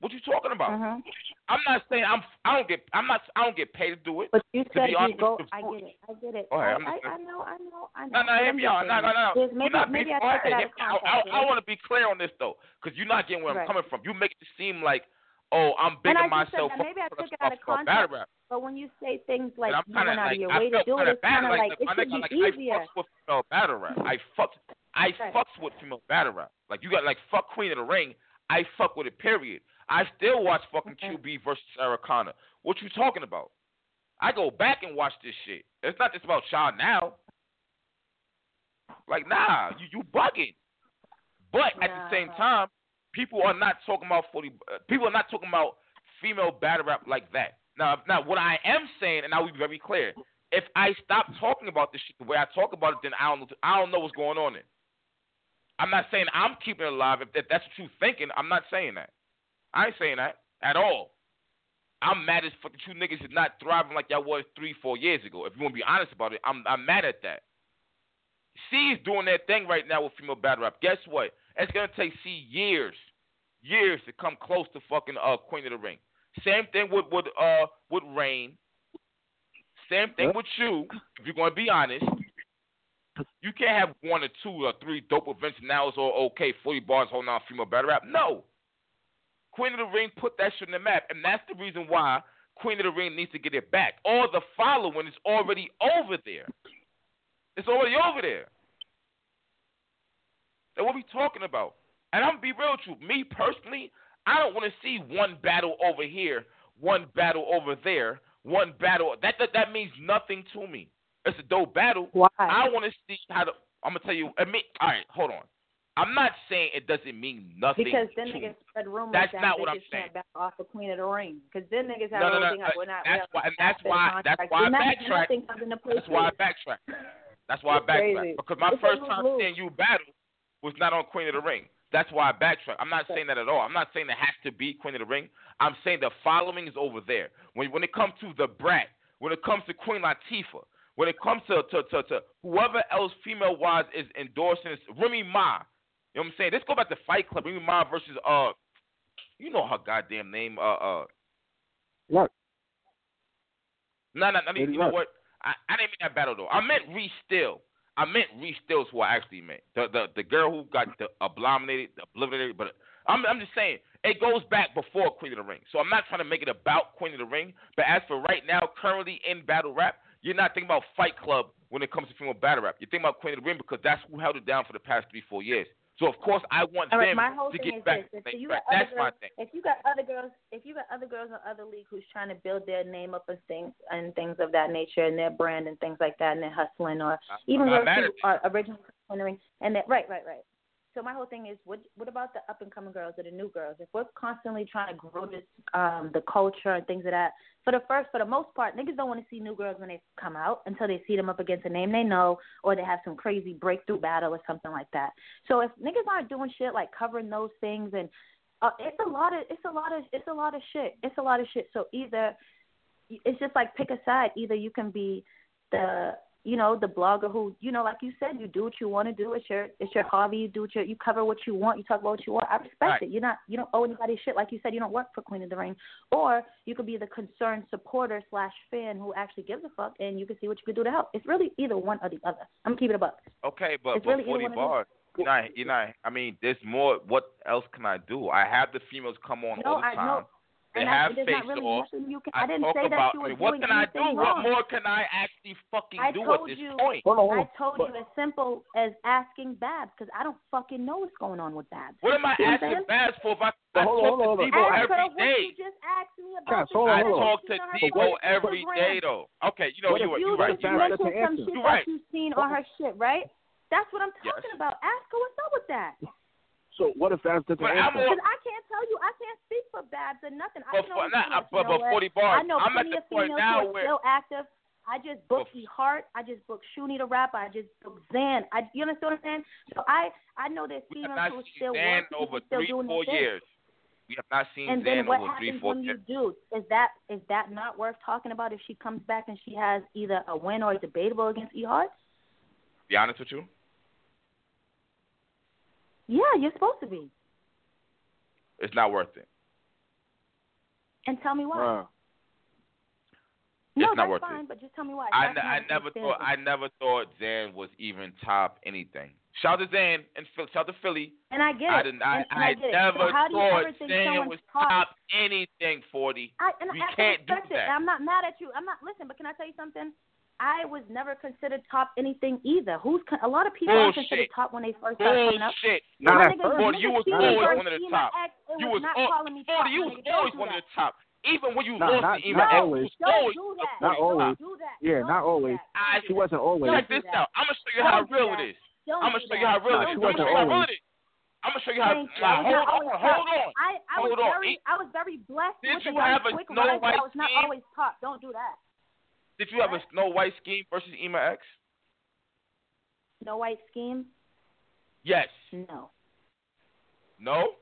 What you talking about? Mhm. I'm not saying I'm. I don't get. I'm not. I don't get paid to do it. But you said you go. I get it. I get it. Go I, I'm I, know. I know. I know. No, no, hear me out. No, no, no. there's- Maybe, not maybe being I took it out of I. I, I want to be clear on this though, because you're not getting where I'm Right. coming from. You make it seem like, oh, I'm big And I on said myself. maybe I took it out of context. But when you say things like you went out like, of your I way to do it, it's kind of Like, it should like, be I easier. fucks with female battle rap. I fucks, I Right. fucks with female battle rap. Like you got like fuck Queen of the Ring. I fuck with it. Period. I still watch fucking. QB versus Sarah Connor. What you talking about? I go back and watch this shit. It's not just about y'all now. Like nah, you you bugging. But at the same time, people are not talking about forty. Uh, people are not talking about female battle rap like that. Now, now what I am saying, and I will be very clear, if I stop talking about this shit the way I talk about it, then I don't I don't know what's going on. Then I'm not saying I'm keeping it alive. If, if that's what you're thinking, I'm not saying that. I ain't saying that at all. I'm mad as fuck that you niggas is not thriving like y'all was three, four years ago. If you want to be honest about it, I'm I'm mad at that. C is doing that thing right now with female battle rap. Guess what? It's gonna take C years, years to come close to fucking uh Queen of the Ring. Same thing with with uh with Rain. Same thing with you. If you're gonna be honest, you can't have one or two or three dope events now. It's all okay. Forty bars holding on female battle rap. No. Queen of the Ring put that shit in the map, and that's the reason why Queen of the Ring needs to get it back. All the following is already over there. It's already over there. And what we talking about? And I'm gonna be real with you. Me personally, I don't want to see one battle over here, one battle over there, one battle. That that, that means nothing to me. It's a dope battle. Why? I want to see how to. I'm gonna tell you. I mean, all right, hold on. I'm not saying it doesn't mean nothing. Because then niggas spread rumors That's that not what I'm saying. back off the Queen of the Ring. Because then niggas have No, no, no, thing like, we're not. that's we're why- that's why- that's why I backtrack. Nothing comes into play That's why I backtrack. That's why I backtrack because my It's first time lose. seeing you battle was not on Queen of the Ring. That's why I backtrack. I'm not saying that at all. I'm not saying it has to be Queen of the Ring. I'm saying the following is over there. When when it comes to the Brat, when it comes to Queen Latifah, when it comes to to to, to whoever else female wise is endorsing this, Remy Ma. You know what I'm saying? Let's go back to Fight Club. Remy Ma versus uh, you know her goddamn name. Uh uh. What? No, no, no. Lady You know Luck. what? I, I didn't mean that battle though. I meant Reese Still. I meant Reese Still's who I actually meant. The the the girl who got the obliterated, obliterated. But I'm I'm just saying it goes back before Queen of the Ring. So I'm not trying to make it about Queen of the Ring. But as for right now, currently in battle rap, you're not thinking about Fight Club when it comes to female battle rap. You're thinking about Queen of the Ring because that's who held it down for the past three four years. So of course I want All right, them my whole to thing get is back. this: if you got other That's my thing. if you got other girls, if you got other girls in other league who's trying to build their name up and things and things of that nature and their brand and things like that, and they're hustling, or even I'm not girls who are originally and that right, right, right. So my whole thing is, what what about the up and coming girls or the new girls? If we're constantly trying to grow this, um, the culture and things of that, for the first, for the most part, niggas don't want to see new girls when they come out until they see them up against a name they know or they have some crazy breakthrough battle or something like that. So if niggas aren't doing shit like covering those things and uh, it's a lot of it's a lot of it's a lot of shit. It's a lot of shit. So either it's just like pick a side. Either you can be the you know the blogger who you know like you said you do what you want to do. It's your it's your hobby. You do what you you cover what you want. You talk about what you want. I respect Right. it. You're not you don't owe anybody shit. Like you said, you don't work for Queen of the Ring. Or you could be the concerned supporter slash fan who actually gives a fuck, and you can see what you can do to help. It's really either one or the other. I'm gonna keep it a buck. Okay, but It's really the one of bars, you know, you know, I mean, there's more. What else can I do? I have the females come on No, all the I time. know. They and have I, there's face really off. you can. I, I didn't talk say that about. you I were mean, what doing can I do? anything What wrong. more can I actually fucking I do at told this you- point? Hold on, hold I told But- you as simple as asking Babs because I don't fucking know what's going on with Babs. What am I You know what I'm asking saying? Babs for? If I, But I hold on, talk hold on, to hold on. Debo Ask what you just asked me about. Cass, the I talk to She's on her Debo Facebook every Instagram. day, though. Okay, you know, What you, if you You right. You right. mentioned some shit You're that right. you've seen on her shit, right? That's what I'm talking about. Ask her what's up with that. So what if Babs doesn't But I'm answer? Because I can't tell you, I can't speak for Babs or nothing. I But can for, only not, say, like, you but, know but what? 40 Barrs, I know I'm at plenty the of point females now who are where still active. I just booked Bef- E Hart. I just booked Shuni the rapper. I just booked Zan. I, you understand what I'm saying? So I I know there's we have females not who are seen still Zan working over and still three, doing four their thing. years. We have not seen And Zan then what over three, happens four when years. you do? Is that is that not worth talking about if she comes back and she has either a win or a debatable against E Hart? Be honest with you, Yeah, you're supposed to be. it's not worth it. And tell me why. Wow. no, it's not that's worth fine, it. but just tell me why. I, That's n- I not never thought I never thought Zan was even top anything. Shout out to Zan and Phil, shout out to Philly. And I get it. I didn't. I, and, and I, I get it. never so how do you thought Zan was top? top anything. Forty. I, and We I, I can't do respect it. that. I'm not mad at you. I'm not listen, but can I tell you something? I was never considered top anything either. Who's con- a lot of people are considered top when they first start coming up. Bullshit. Not My at first. Forty, you nigga was always one of the top. X, You was was not al- calling me top. Forty, you was always one of the top. Even when you Nah, lost not- to Ema not X, always. Don't always do that. Not always. Don't that. Yeah, Don't not always. I, She wasn't always. check this out. I'm gonna show you how real it is. I'm gonna show you how real it is. she I'm gonna wasn't show you how always. real it is. I'm gonna show you how. Thank you. Now, I hold on, hold on. I, I was on. very I was very blessed Did with you a have a quick Snow rise, but I was not scheme? always top. Don't do that. Did you have a Snow White scheme versus Ema X? No white scheme? Yes. No. No.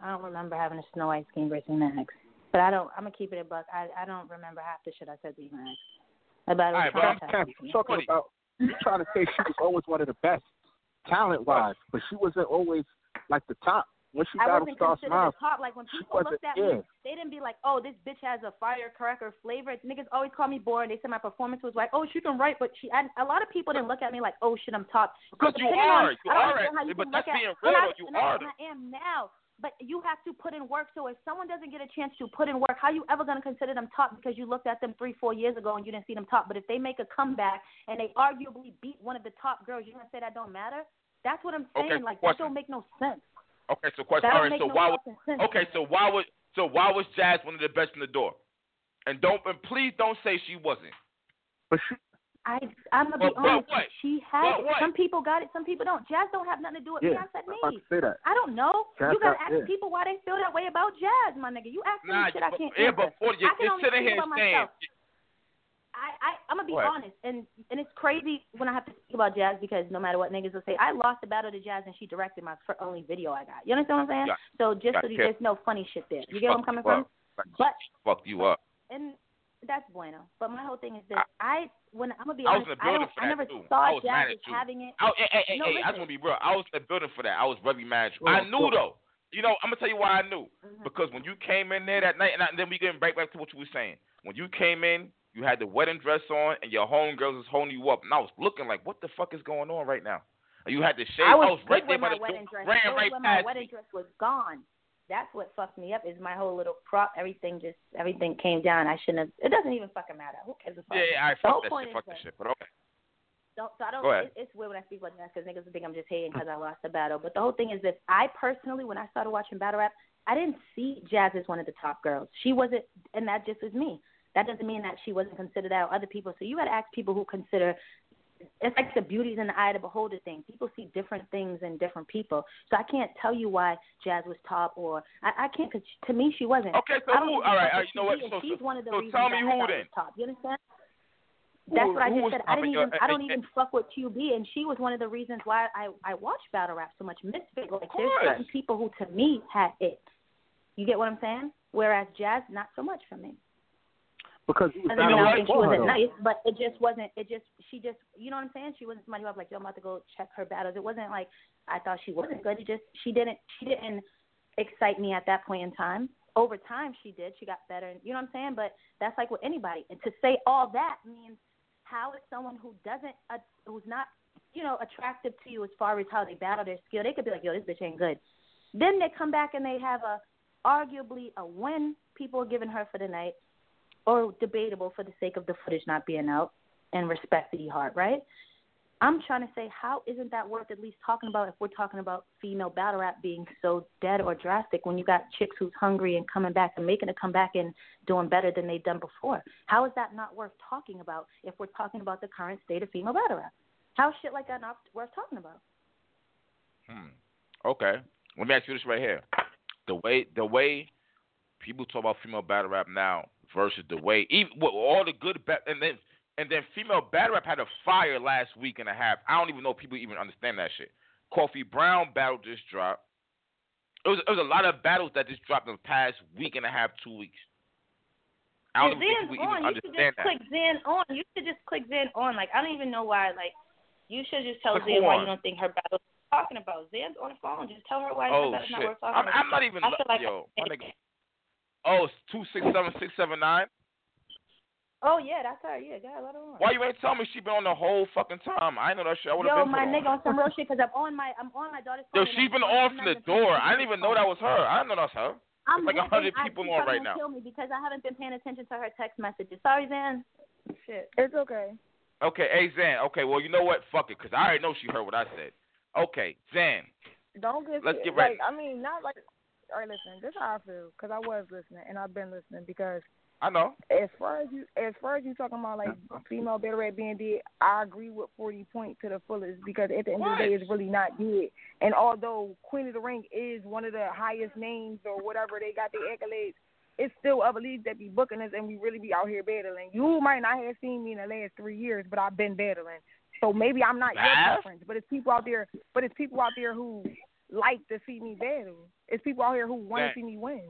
I don't remember having a Snow White scheme versus Max. But I don't. I'm gonna keep it a buck. I I don't remember half the shit I said to Max. About it All right, but I'm traumatizing Cap, me. you talking about you trying to say she was always one of the best talent wise, but she wasn't always like the top. When she I got wasn't Star considered Smiles, a top. Like when people looked at yeah. me, they didn't be like, "Oh, this bitch has a firecracker flavor." Niggas always call me boring. They said my performance was like, "Oh, she can write," but she. A lot of people didn't look at me like, "Oh shit, I'm top." Because you are. on- You I don't are. understand how you But that's look at- being and real. I- You are. and I am now. But you have to put in work. So if someone doesn't get a chance to put in work, how you ever gonna consider them top because you looked at them three, four years ago and you didn't see them top? But if they make a comeback and they arguably beat one of the top girls, you're gonna say that don't matter? That's what I'm saying. Okay, like question. that don't make no sense. Okay, so question. That All don't right, make so no why would okay, so why would so why was Jazz one of the best in the door? And don't and please don't say she wasn't. but she, I I'm gonna be But- but honest. what? She had But it. what? Some people got it. Some people don't. Jazz don't have nothing to do with me. yeah, I said I'm about to say that. I don't know. Jazz you gotta got- ask yeah. people why they feel that way about Jazz, my nigga. You ask Nah, me shit I can't yeah, answer. but for you, I can you're only sitting speak here about saying myself. I, I I'm gonna be What? honest, and and it's crazy when I have to speak about Jazz because no matter what niggas will say, I lost the battle to Jazz and she directed my fir- only video I got. You understand what I'm saying? So just so you, there's no funny shit there. You get what I'm coming from? But fucked you up. and that's bueno. But my whole thing is this: I- I, when I'm gonna be I honest, I don't, I never too. I saw was Jazz as having it. I, hey, hey, hey, No, hey, I want to be real. I was in the building for that. I was very mad. Well, I knew well- though. You know, I'm gonna tell you why I knew. Mhm. Because when you came in there that night, and, I, and then we getting right back to what you were saying. When you came in, you had the wedding dress on, and your homegirls was holding you up, and I was looking like, what the fuck is going on right now? And you had the shade. I was, right good there by the wedding door, dress. ran was right when my wedding me. dress was gone. That's what fucked me up. Is my whole little prop. Everything just everything came down. I shouldn't have. It doesn't even fucking matter. Who cares? Yeah, yeah, I fuck that shit, fuck that shit. But okay. don't, so I don't. Go ahead. It, it's weird when I speak like that because niggas think I'm just hating because I lost the battle. But the whole thing is this: I personally, when I started watching battle rap, I didn't see Jazz as one of the top girls. She wasn't, and that just was me. That doesn't mean that she wasn't considered out other people. So you got to ask people who consider. It's like the beauty's in the eye of the beholder thing. People see different things in different people. So I can't tell you why Jazz was top or I, I can't. Cause to me, she wasn't. Okay, so who? All right, right, you know what? So, she's so, one of the so reasons tell me who then. was top. You understand? Who- That's what I just said. I didn't your- even. I don't and- even fuck with QB, and she was one of the reasons why I I watched battle rap so much. Misfit, like there's certain people who to me had it. You get what I'm saying? Whereas Jazz, not so much for me. Because you was And You then I battling what? she wasn't nice, but it just wasn't. It just she just you know what I'm saying? She wasn't somebody who I was like, yo, I'm about to go check her battles. It wasn't like I thought she wasn't good. It just she didn't she didn't excite me at that point in time. Over time, she did. She got better. and You know what I'm saying? But that's like with anybody. And to say all that means how is someone who doesn't uh, who's not you know attractive to you as far as how they battle their skill? They could be like, yo, this bitch ain't good. Then they come back and they have a arguably a win people are giving her for the night or debatable for the sake of the footage not being out and respect the Heart, right? I'm trying to say, how isn't that worth at least talking about if we're talking about female battle rap being so dead or drastic when you got chicks who's hungry and coming back and making a comeback and doing better than they've done before? How is that not worth talking about if we're talking about the current state of female battle rap? How shit like that not worth talking about? Hmm. Okay. Let me ask you this right here. The way the way people talk about female battle rap now versus the way even with all the good ba- and then and then female battle rap had a fire last week and a half. I don't even know if people even understand that shit. Coffee Brown battle just dropped. It was it was a lot of battles that just dropped in the past week and a half, two weeks. I don't even on, even you should just that. click Zan on. You should just click Zan on. Like I don't even know why. Like you should just tell Click Zan who why you don't think her battle's worth talking about. Zan's on the phone. Just tell her why Oh her battle's not shit! worth talking I'm, about. I'm not even. I feel like yo, nigga. Oh, it's two six seven six seven nine. Oh yeah, that's her. Yeah, God, let her on. Why you ain't tell me she been on the whole fucking time? I know that shit. I would Yo, have been my nigga, on. on some real shit, cause I'm on my, I'm on my daughter's Yo, phone. and she's I'm been on- off I'm from the door. I didn't even know that was her. I didn't know that's her. I'm like a hundred people she's on probably right now. Kill me because I haven't been paying attention to her text messages. Sorry, Zan. Shit. It's okay. Okay, hey Zan. Okay, well you know what? Fuck it, cause I already know she heard what I said. Okay, Zan. Don't get Let's get right- Like, I mean, not like. All right, listen. This is how I feel because I was listening and I've been listening because I know. as far as you as far as you talking about like female battle rap being dead, I agree with Forty Point to the fullest because at the end of the day, it's really not dead. And although Queen of the Ring is one of the highest names or whatever they got their accolades, it's still other leagues that be booking us and we really be out here battling. You might not have seen me in the last three years, but I've been battling. So maybe I'm not your preference, but it's people out there. But it's people out there who like to see me battle. It's people out here who want to see me win.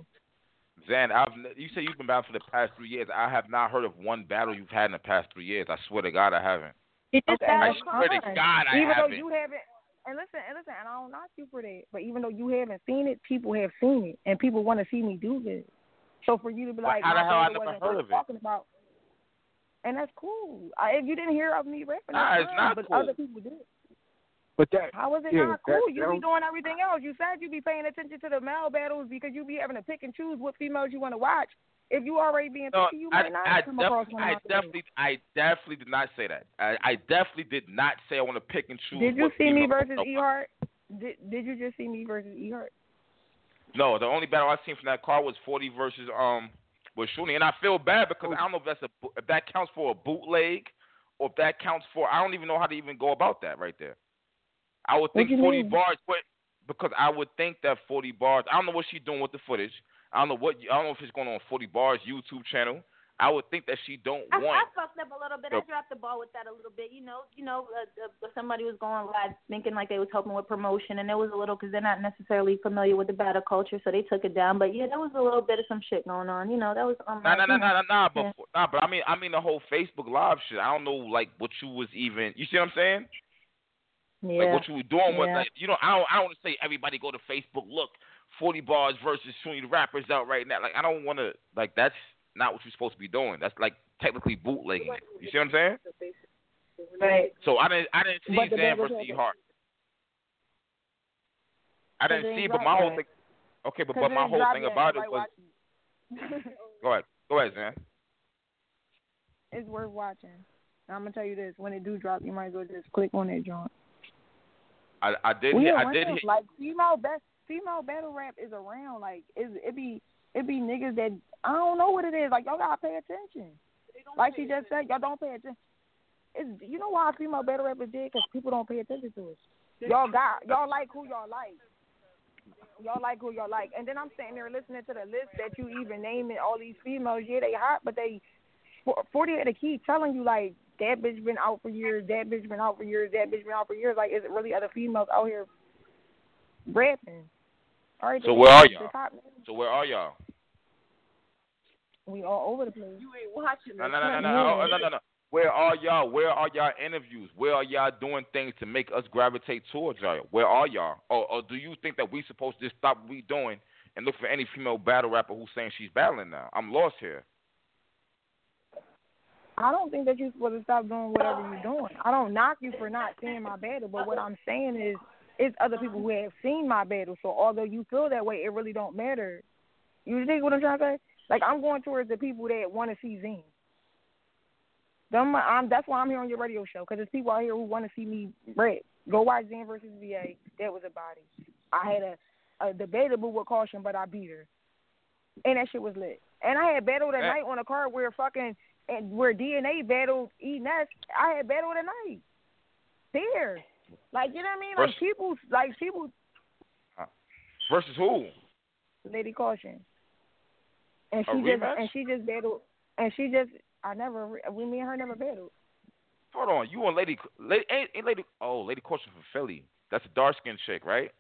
Zan, I've you say you've been battling for the past three years. I have not heard of one battle you've had in the past three years. I swear to God, I haven't. It just Okay, I that's swear to. God, I even though haven't. Even though you haven't and listen and listen and I don't knock you for that, but even though you haven't seen it, people have seen it and people want to see me do this. So for you to be But like, how the hell I brother never wasn't heard worth of it? talking about, and that's cool. I, if you didn't hear of me rapping, Nah, it's fine, not but cool. other people did. But that How is it Yeah, not that- cool? You that be doing everything else. You said you be paying attention to the male battles because you be having to pick and choose what females you want to watch. If you already being No, picky, you I, might not I, come def- across one of I definitely, I definitely did not say that. I, I definitely did not say I want to pick and choose. Did you what see me versus no, E Hart? Did Did you just see me versus E Hart? No, the only battle I seen from that car was Forty versus um with Shuni, and I feel bad because I don't know if that's a if that counts for a bootleg or if that counts for I don't even know how to even go about that right there. I would think forty mean? bars, but because I would think that forty Barrs. I don't know what she's doing with the footage. I don't know what I don't know if it's going on forty Barrs YouTube channel. I would think that she don't I, I want. fucked up a little bit. Yep. I dropped the ball with that a little bit. You know, you know, uh, uh, somebody was going live thinking like they was helping with promotion, and it was a little because they're not necessarily familiar with the battle culture, so they took it down. But yeah, there was a little bit of some shit going on. You know, that was um. Nah, nah, nah, you know, nah, nah, nah, but Yeah. nah, but I mean, I mean the whole Facebook Live shit. I don't know, like what you was even. You see what I'm saying? Yeah. Like what you were doing was Yeah. like, you know, I don't, I don't want to say everybody go to Facebook. Look, 40 Barrs versus 20 rappers out right now. Like I don't want to. Like that's not what you're supposed to be doing. That's like technically bootlegging it. You see what I'm saying? Right. So I didn't, I didn't see Zan versus E Hart. I didn't see, but my whole thing. Okay, but but my whole thing about it was. <laughs> Go ahead, go ahead, Zan. it's worth watching. I'm gonna tell you this: when it do drop, you might as well just click on that joint. I I did We hear, I around, did hear, like female best female battle rap is around. Like it it be it be niggas that I don't know what it is. Like y'all gotta pay attention. Like she just said, y'all don't pay attention. It's you know why female battle rap is dead? Because people don't pay attention to it. Y'all got y'all like who y'all like. Y'all like who y'all like, and then I'm sitting there listening to the list that you even naming all these females. Yeah, they hot, but they forty had to keep telling you like that bitch been out for years, that bitch been out for years, that bitch been out for years. Like, is it really other females out here rapping? All right, So where are y'all? top- so where are y'all? We all over the place. You ain't watching No, us. no, no, no, no, no, no, no. Where are y'all? Where are y'all interviews? Where are y'all doing things to make us gravitate towards y'all? Where are y'all? Or, or do you think that we supposed to just stop what we doing and look for any female battle rapper who's saying she's battling now? I'm lost here. I don't think that you're supposed to stop doing whatever you're doing. I don't knock you for not seeing my battle, but what I'm saying is, it's other people who have seen my battle. So although you feel that way, it really don't matter. You think what I'm trying to say? Like I'm going towards the people that want to see Zine. Them, I'm, that's why I'm here on your radio show because there's people out here who want to see me rap. Go watch Zine versus VA. That was a body. I had a, a debatable with caution, but I beat her, and that shit was lit. And I had battle that Eh. night on a card where fucking and where DNA battled E Ness. I had battle that night. There, like you know what I mean? Like Versus- people, like people, Versus who? Lady Caution, and she just and she just battled, and she just I never we me and her never battled. Hold on. You and Lady, Lady ain't, Lady? Oh, Lady Caution from Philly. That's a dark skinned chick, right?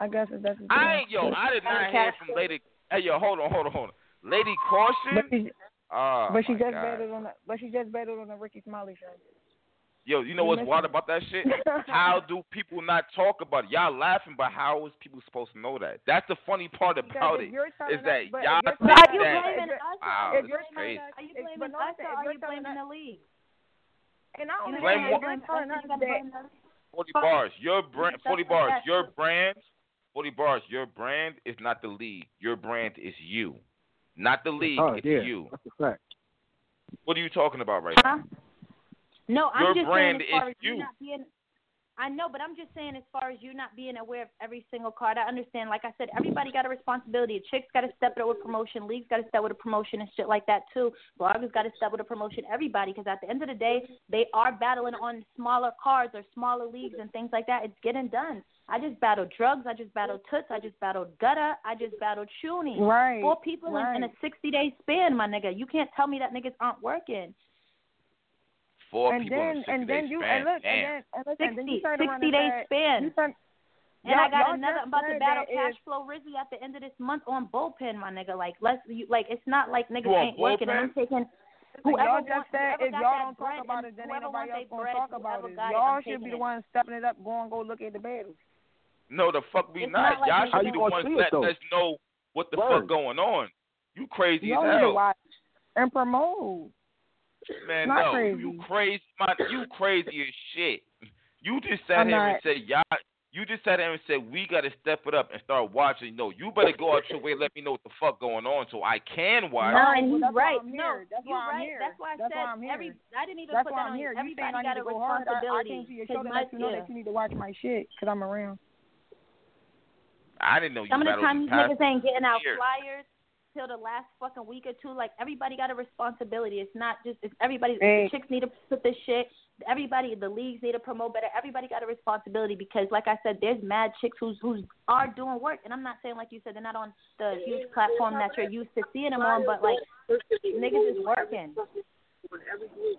I guess it doesn't. I ain't yo. I did not hear from Lady. Hey yo, hold on, hold on, hold on. Lady Caution. She, Ah, but she my just God. battled on the, but she just battled on the Rickey Smiley show. Yo, you know You what's wild it. about that shit? <laughs> How do people not talk about it? Y'all laughing, but how is people supposed to know that? That's the funny part about if it. you're that us, y'all you're think But are you blaming if us? Wow, are if you you're blaming us? Are you blaming no, us or are you're you telling blaming the league? And I don't Blame if what? you're telling us You gotta that. Forty Barrs. Your brand. Forty Barrs. Your brand. Forty Barrs. Your brand is not the league. Your brand is you, not the league. Oh, it's yeah. you. That's a fact. What are you talking about right Huh? now? No, I'm Your just brand saying as far is as you you. not being. I know, but I'm just saying as far as you not being aware of every single card. I understand. Like I said, everybody got a responsibility. A chick's got to step it up with promotion. Leagues got to step with a promotion and shit like that too. Bloggers got to step with a promotion. Everybody, because at the end of the day, they are battling on smaller cards or smaller leagues and things like that. It's getting done. I just battled drugs. I just battled toots. I just battled gutter. I just battled shooting. right. Four people in, in a 60 day span, my nigga. You can't tell me that niggas aren't working. Four and people in a then 60 and then you span. and look Damn. and then and listen, then you 60, turn around 60 and day said- span. Turn, And I got another. I'm about to battle Cash Flow Rizzy at the end of this month on bullpen, my nigga. Like let's you like it's not like niggas You on ain't working. And I'm taking whoever y'all wants, just said whoever if y'all don't bread talk about and it, then ain't whoever nobody wants else gonna bread, talk about it. Y'all I'm should be taking the it. ones stepping it up, going go look at the battles. No, the fuck we It's not. not like Y'all niggas should be the ones see it, letting us know what the Word. fuck going on. You crazy Y'all as need to hell. watch and promote. Man, Not no, crazy. you crazy, man. You crazy as shit. You just sat I'm here and said, y'all. You just sat here and said we got to step it up and start watching. No, you better go out your way. Let me know what the fuck going on so I can watch. No, and well, he's that's right. No. That's you why I'm right. here. That's why I That's said why I'm every. I didn't even That's put that I'm on here. you. You Everybody got a to go hard? I, I responsibility. came to your 'cause show to let you know yeah. that you need to watch my shit because I'm around. I didn't know you Some of the battled time these niggas ain't getting out years. flyers till the last fucking week or two. Like everybody got a responsibility. It's not just it's everybody. Hey. The chicks need to put this shit. Everybody, the leagues need to promote better. Everybody got a responsibility because, like I said, there's mad chicks who's who's are doing work. And I'm not saying like you said they're not on the huge platform that you're used to seeing them on, but like niggas is working. On every group.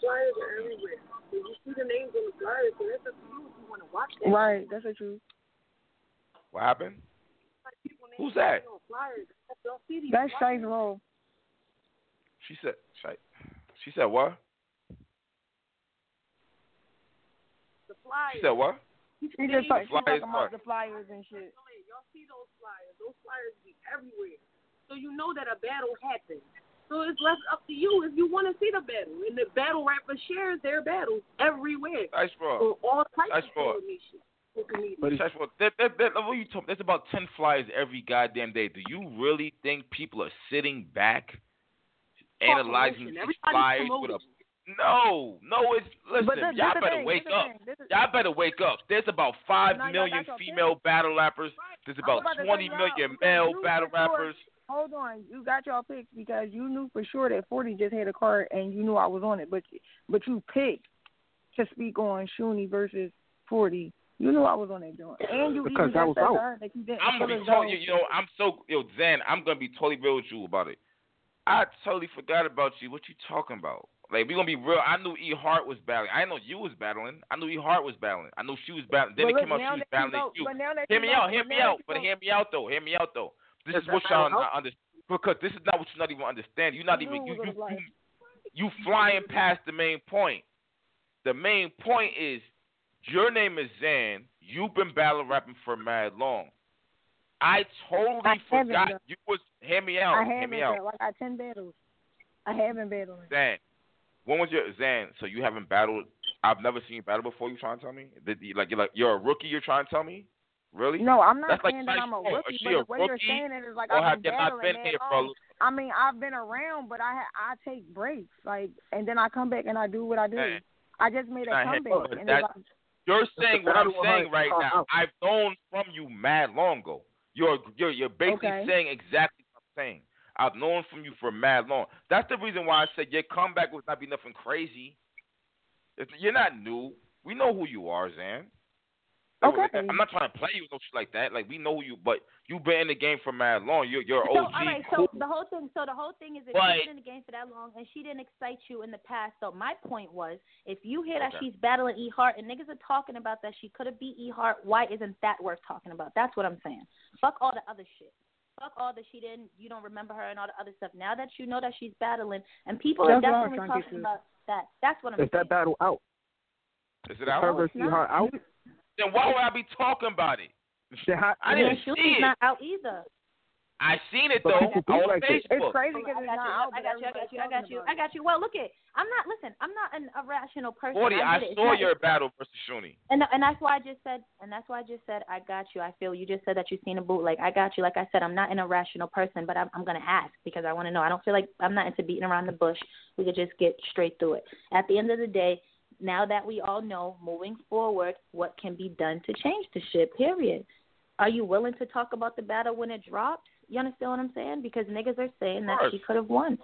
Flyers are everywhere. When you see the names on the flyers, so that's up to you if you want to watch that. Right, that's the truth. What happened? Like, Who's that? on Flyers. Don't see these That's flyers. Shice Roll. She said. She, she said what? The flyers. She said what? She just talk, she talking about the flyers and shit. Y'all see those flyers. Those flyers be everywhere. So you know that a battle happened. So it's left up to you if you want to see the battle. And the battle rapper shares their battles everywhere. Nice bro. On all types That's of for- social media. Social media. But it's, bro. That, that, that, what you talking? There's about ten flies every goddamn day. Do you really think people are sitting back, analyzing these flyers with a. No, no, it's listen. But y'all better thing, wake up. thing, Y'all better wake up. There's about five million female battle rappers. There's about about twenty million male battle for sure- rappers. Hold on, you got y'all picks because you knew for sure that Forty just had a card and you knew I was on it, but but you picked to speak on Shuni versus Forty. You knew I was on that joint, and you Because even that was said out. to her that you didn't I'm feel gonna be as totally, you know, I'm so yo Zan. I'm gonna be totally real with you about it. I totally forgot about you. What you talking about? Like we gonna be real. I knew E Hart was battling. I didn't know you was battling. I knew E Hart was battling. I knew she was battling. Then But it came out she was battling know- you. But now that Hear me know- out. Hear me out. But hear me out though. Hear me out though. This Is is what that y'all not understand because this is not what you not even understand. You're not You even you it you, you you flying past the main point. The main point is your name is Zan. You've been battle rapping for mad long. I totally I forgot you was. Hear me out. I hear me out. Like I ten battles. I haven't battled. Zan, when was your Zan? So you haven't battled? I've never seen you battle before. You trying to tell me? Did you, like you're like you're a rookie? You're trying to tell me? Really? No, I'm not That's like saying that I'm a oh, rookie, Is but a the way you're saying it is like I've have been battling been here. I mean, I've been around, but I I take breaks, like, and then I come back and I do what I do. Man, I just made a comeback, and that- like, You're saying what I'm saying right now. I've known from you mad long ago. You're you're you're basically Okay. saying exactly what I'm saying. I've known from you for mad long. That's the reason why I said your comeback would not be nothing crazy. It's, you're not new. We know who you are, Zan. Okay. I'm not trying to play you no shit like that. Like we know you, but you've been in the game for mad long. You're you're So, OG. all right, cool. so the whole thing, so the whole thing is if But- you've been in the game for that long and she didn't excite you in the past. So my point was, if you hear that she's battling E Hart and niggas are talking about that she could have beat E Hart, why isn't that worth talking about? That's what I'm saying. Fuck all the other shit. Fuck all the she didn't, you don't remember her and all the other stuff. Now that you know that she's battling and people are That's what I was definitely trying to get talking about that. That's what I'm Is saying. Is that battle out? Is it Her out? versus not. Hart out? Then why would I be talking about it? How- I didn't see it. not out either. I seen it though on like it. it's crazy I because it's got not you. out. I got you. I got you. I got you. I got you. Well, look at. I'm not. Listen. I'm not an irrational person. Forty. I, I get it. Saw your battle versus Shuni. And and that's why I just said. And that's why I just said. I got you. I feel you just said that you've seen a bootleg. I got you. Like I said, I'm not an irrational person, but I'm I'm gonna ask because I want to know. I don't feel like I'm not into beating around the bush. We could just get straight through it. At the end of the day, now that we all know, moving forward, what can be done to change the shit. Period. Are you willing to talk about the battle when it drops? You understand what I'm saying? Because niggas are saying that she could have won.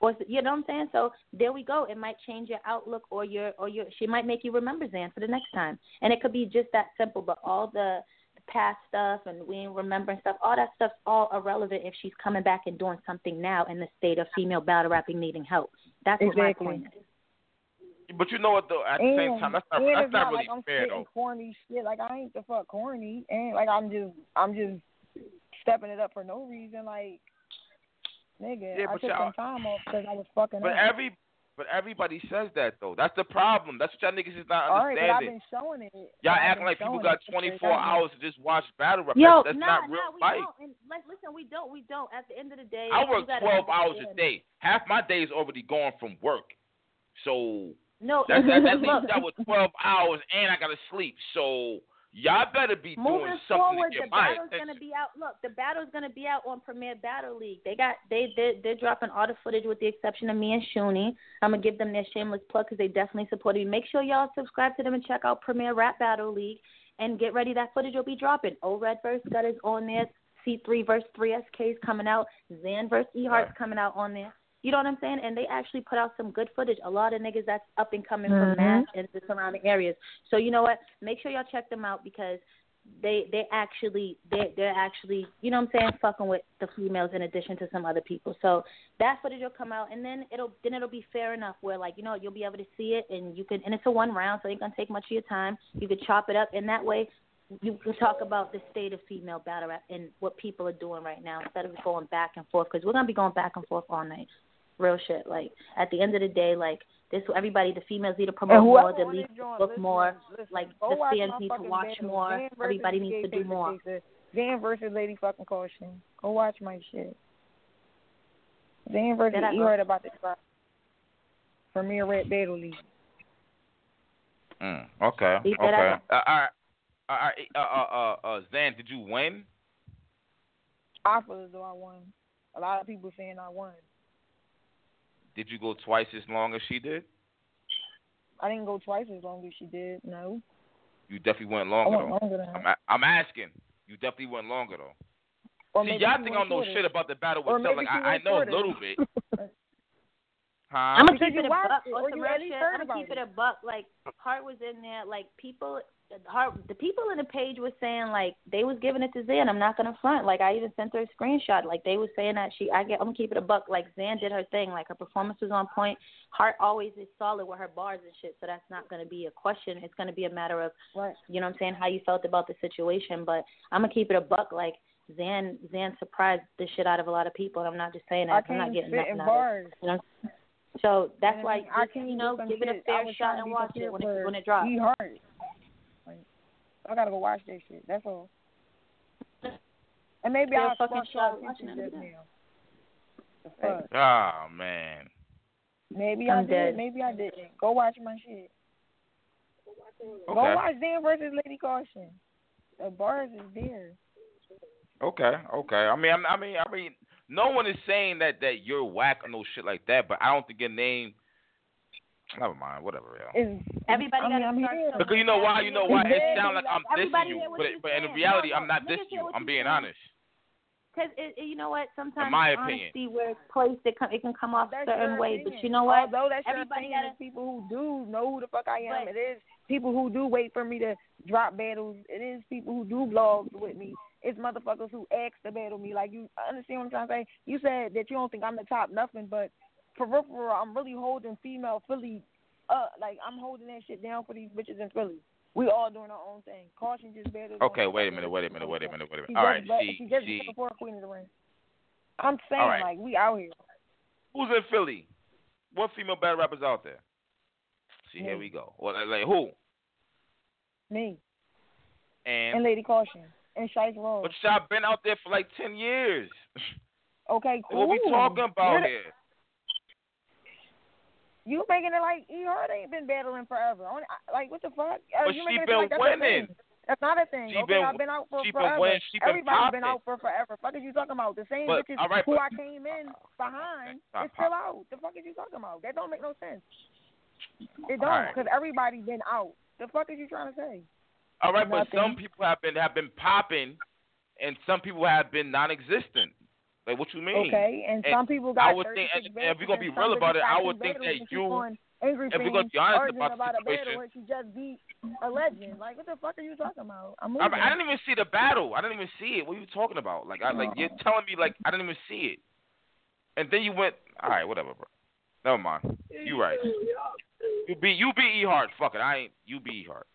Or you know what I'm saying? So there we go. It might change your outlook or your or your she might make you remember Zan for the next time. And it could be just that simple, but all the past stuff and we ain't remembering stuff, all that stuff's all irrelevant if she's coming back and doing something now in the state of female battle rapping needing help. That's what Exactly. my point is. But you know what though? At the and, same time, that's not and that's it's not not really like I'm fair though. corny shit. Like I ain't the fuck corny, and like I'm just I'm just stepping it up for no reason. Like nigga, Yeah, I took some time off because I was fucking But up. every but everybody says that though. That's the problem. That's what y'all niggas is not understanding. All right, but I've understanding. been showing it. Y'all I've acting like people got 24 sure. hours to just watch battle rap. Yo, that's that's nah, not nah, real we life. don't. And like, listen, we don't, we don't. At the end of the day, I work 12 hours a day. Half my day is already gone from work. So No, that's at, at look, least that was 12 hours, and I gotta sleep. So y'all better be Moving doing something forward, to the get my battle's attention. gonna be out. Look, the battle's gonna be out on Premier Battle League. They got they they they're dropping all the footage with the exception of me and Shuni. I'm gonna give them their shameless plug because they definitely supported me. Make sure y'all subscribe to them and check out Premier Rap Battle League and get ready. That footage will be dropping. O Red versus Gut is on there. C3 versus 3SK is coming out. Zan versus E Hart's coming out on there. You know what I'm saying? And they actually put out some good footage. A lot of niggas that's up and coming Mhm. from Mass and the surrounding areas. So you know what? Make sure y'all check them out because they they actually they they're actually you know what I'm saying fucking with the females in addition to some other people. So that footage will come out and then it'll then it'll be fair enough where like you know you'll be able to see it and you can and it's a one round so it ain't gonna take much of your time. You could chop it up and that way you can talk about the state of female battle rap and what people are doing right now instead of going back and forth because we're gonna be going back and forth all night. Real shit. Like at the end of the day, like this everybody the females need to promote more, the on leads this look listen, more. listen, like the fans need to watch battle. more. Zan Everybody needs to do more. Chaser. Zan versus Lady fucking Caution. Go watch my shit. Zan versus I you heard about this spot. Premier Red Battle League. Mm, okay. Okay. that Uh, up. all right. Uh, uh, uh, uh, uh, Zan, did you win? I feel as though I won. A lot of people saying I won. Did you go twice as long as she did? I didn't go twice as long as she did. No. You definitely went I longer though. longer than I'm her. a- I'm asking. You definitely went longer though. Or See, maybe y'all think I don't know shit about the battle with Cell. Like I, I went know a little bit. <laughs> Huh? I'm gonna Because keep it a buck. it, or you real at least shit, I'm gonna keep it it. a buck. Like Hart was in there. Like people, Hart, the people in the page was saying like they was giving it to Zan. I'm not gonna front. Like I even sent her a screenshot. Like they was saying that she. I get. I'm gonna keep it a buck. Like Zan did her thing. Like her performance was on point. Heart always is solid with her bars and shit. So that's not gonna be a question. It's gonna be a matter of Right. you know what I'm saying, how you felt about the situation. But I'm gonna keep it a buck. Like Zan, Zan surprised the shit out of a lot of people. And I'm not just saying that. I'm not can't getting nothing out of it. bars. You know? So that's And why I can't you know, give it a fair shot and watch it when it when it drops. E hard. Like, I gotta go watch that shit. That's all. And maybe I'll fucking spark shot y'all watching attention it. just now. Fuck? Oh man. Maybe I I'm did. dead. Maybe I didn't. Go watch my shit. Go watch Dan versus Lady Caution. The bars is there. Okay. Okay. I mean, I'm- I mean, I mean, no one is saying that that you're whack or no shit like that. But I don't think your name. Never mind. Whatever. Yo. Is Everybody I mean, gotta I'm start here. Because you know why? You know why? It Exactly. sounds like I'm dissing you, but but in reality, No, I'm not no, dissing you. I'm being saying. honest. Because it, it- you know what? Sometimes my opinion. honesty where it's placed, it, come, it can come off That's certain your ways. opinion. But you know what? Although that's Everybody your opinion, gotta- people who do know who the fuck I am. But- it is people who do wait for me to drop battles. It is people who do vlogs with me. It's motherfuckers who ask to battle me. Like you understand what I'm trying to say? You said that you don't think I'm the top nothing, but for real, for real, I'm really holding female Philly up. Like I'm holding that shit down for these bitches in Philly. We all doing our own thing. Caution just battled. Okay. Wait a minute. Wait a minute. Wait a minute. Wait a She minute. All right. See. she just See. before Queen of the Ring. I'm saying right. like we out here. Who's in Philly? What female battle rappers out there? See, here we go. Well, like, like who? Me And, and Lady Caution and Shice Rose. but y'all been out there for like ten years. Okay, cool. What we talking about You're here? You making it like E Hart ain't been battling forever. Only- Like what the fuck? Uh, But you she making it been like that's winning. That's not a thing. She okay, been- I've been out for she been forever. winning. She been Everybody's been popping. out for forever. Fuck is you talking about? The same But, bitches right, who but- I came in behind Okay, is still out. The fuck is you talking about? That don't make no sense. It don't, All right. because everybody been out. The fuck is you trying to say? All right, but some people have been have been popping, and some people have been non-existent. Like what you mean? Okay, and, And some people got. I would think, 36 and if we're gonna be real about it, I would think that you, Angry if we're gonna be honest arguing about the about a battle situation- she just beat a legend. Like, what the fuck are you talking about? I'm I, moving. I didn't even see the battle. I didn't even see it. What are you talking about? Like, I like you're uh-uh. telling me like I didn't even see it, and then you went. All right, whatever, bro. Never mind. You right. You be you be E Hart. Fuck it. I ain't. You be E Hart.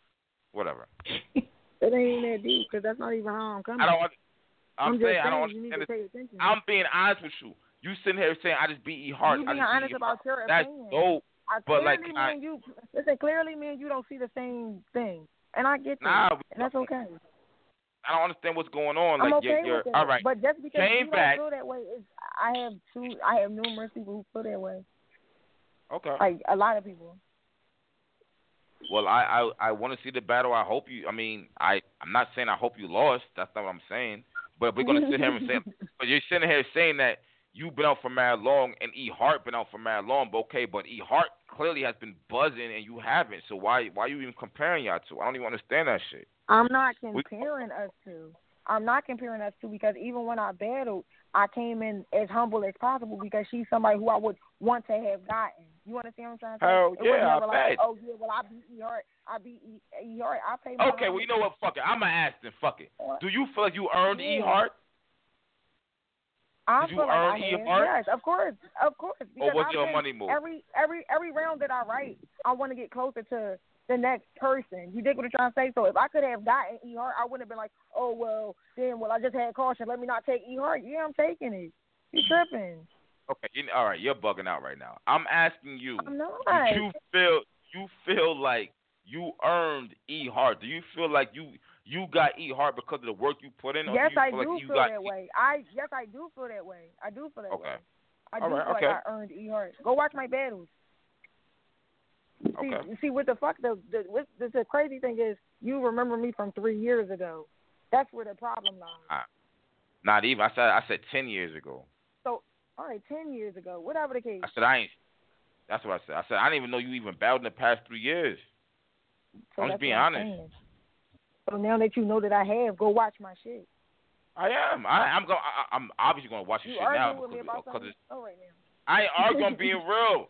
Whatever. <laughs> It ain't that deep because that's not even how I'm coming. I don't. I'm, I'm saying I don't understand to it. pay attention. I'm being honest with you. You sitting here saying I just beat E Hart. you being honest E about your That's opinion. dope. I, but, like, clearly, I- me and you listen. Clearly, me and you don't see the same thing, and I get that. Nah, and that's okay. I don't understand what's going on. I'm Like okay you're, you're all right. But just because Came you back. don't feel that way, is I have two. I have numerous people who feel that way. Okay. Like a lot of people. Well, I I, I want to see the battle. I hope you. I mean, I I'm not saying I hope you lost. That's not what I'm saying. But we're gonna sit here and say. <laughs> But you're sitting here saying that you've been out for mad long and E Hart been out for mad long. But okay, but E Hart clearly has been buzzing and you haven't. So why why are you even comparing y'all two? I don't even understand that shit. I'm not We- comparing us two. I'm not comparing us two because even when I battled, I came in as humble as possible because she's somebody who I would want to have gotten. You understand what I'm trying to say? It was yeah, I like, bet. oh yeah, well I beat E Hart, I beat E, e Hart, I paid my Okay, well you know what? Fuck it. I'ma ask then. Fuck it. Do you feel like you earned E Yeah. Hart? I Did you feel like earn I E have. Yes, of course, of course. Or because I've your been- money move? Every every every round that I write, I want to get closer to the next person. You dig what I'm trying to say? So if I could have gotten E Hart, I wouldn't have been like, oh well, then well I just had caution. Let me not take E Hart. Yeah, I'm taking it. You tripping? Okay, you, all right. You're bugging out right now. I'm asking you. I'm not. Do you feel you feel like you earned E Hart? Do you feel like you you got E Hart because of the work you put in? Yes, I do like feel that way. I yes, I do feel that way. I do feel that Okay. way. I do All right, feel okay. like I earned E Hart. Go watch my battles. See, Okay. see, what the fuck the the, what, the the crazy thing is, you remember me from three years ago. That's where the problem lies. Not even. I said I said ten years ago. So, all right, ten years ago, whatever the case. I said I ain't. That's what I said. I said I didn't even know you even battled in the past three years. So I'm just being I'm honest. saying. So now that you know that I have, go watch my shit. I am. I, I'm going. I'm obviously going to watch your You shit now arguing with me because, because it's, Oh, right now. I ain't arguing. Being <laughs> real.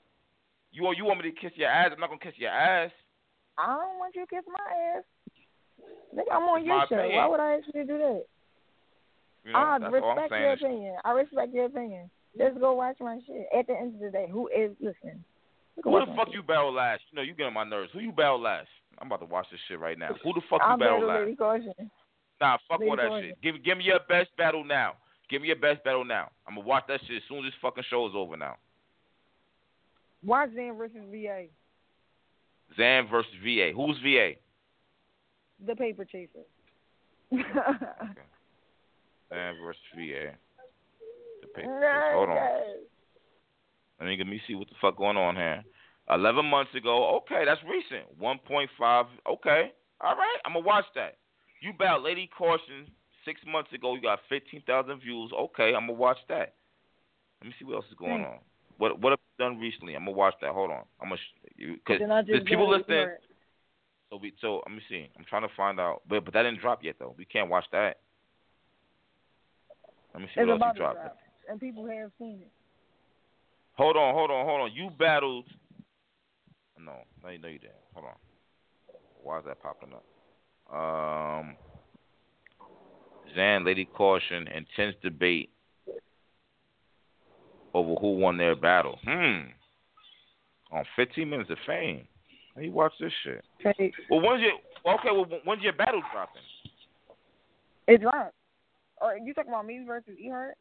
You you want me to kiss your ass? I'm not gonna kiss your ass. I don't want you to kiss my ass. Nigga, I'm on It's your show. opinion. Why would I ask you to do that? You know, I that's all I'm respect your opinion. I respect your opinion. Just go watch my shit. At the end of the day, who is listening? Who the fuck shit. you battle last? You know, you get on my nerves. Who you battle last? I'm about to watch this shit right now. Who the fuck you battle last? Caution. Nah, fuck Lady all that Caution. shit. Give give me your best battle now. Give me your best battle now. I'm gonna watch that shit as soon as this fucking show is over now. Watch Zan versus VA, Zan versus VA. Who's VA? the paper chaser. Zan versus VA. The paper Nah, chase. Hold on. Let me let me see what the fuck going on here. Eleven months ago. Okay, that's recent. One point five. Okay. All right. I'm gonna watch that. You bout Lady Caution six months ago. You got fifteen thousand views. Okay, I'm gonna watch that. Let me see what else is going Hmm. on. What what have you done recently? I'm gonna watch that. Hold on. I'm gonna because there's people listening. So we so let me see. I'm trying to find out, but but that didn't drop yet though. We can't watch that. Let me see It's what else you dropped. drop, and people have seen it. Hold on, hold on, hold on. You battled. No, no, you, no, you didn't. Hold on. Why is that popping up? Um, Zan, Lady Caution, intense debate over who won their battle. Hmm. On 15 minutes of fame. How you watch this shit? Okay, Well, when's your okay? Well, when's your battle dropping? it dropped. Or you talking about me versus Ehart?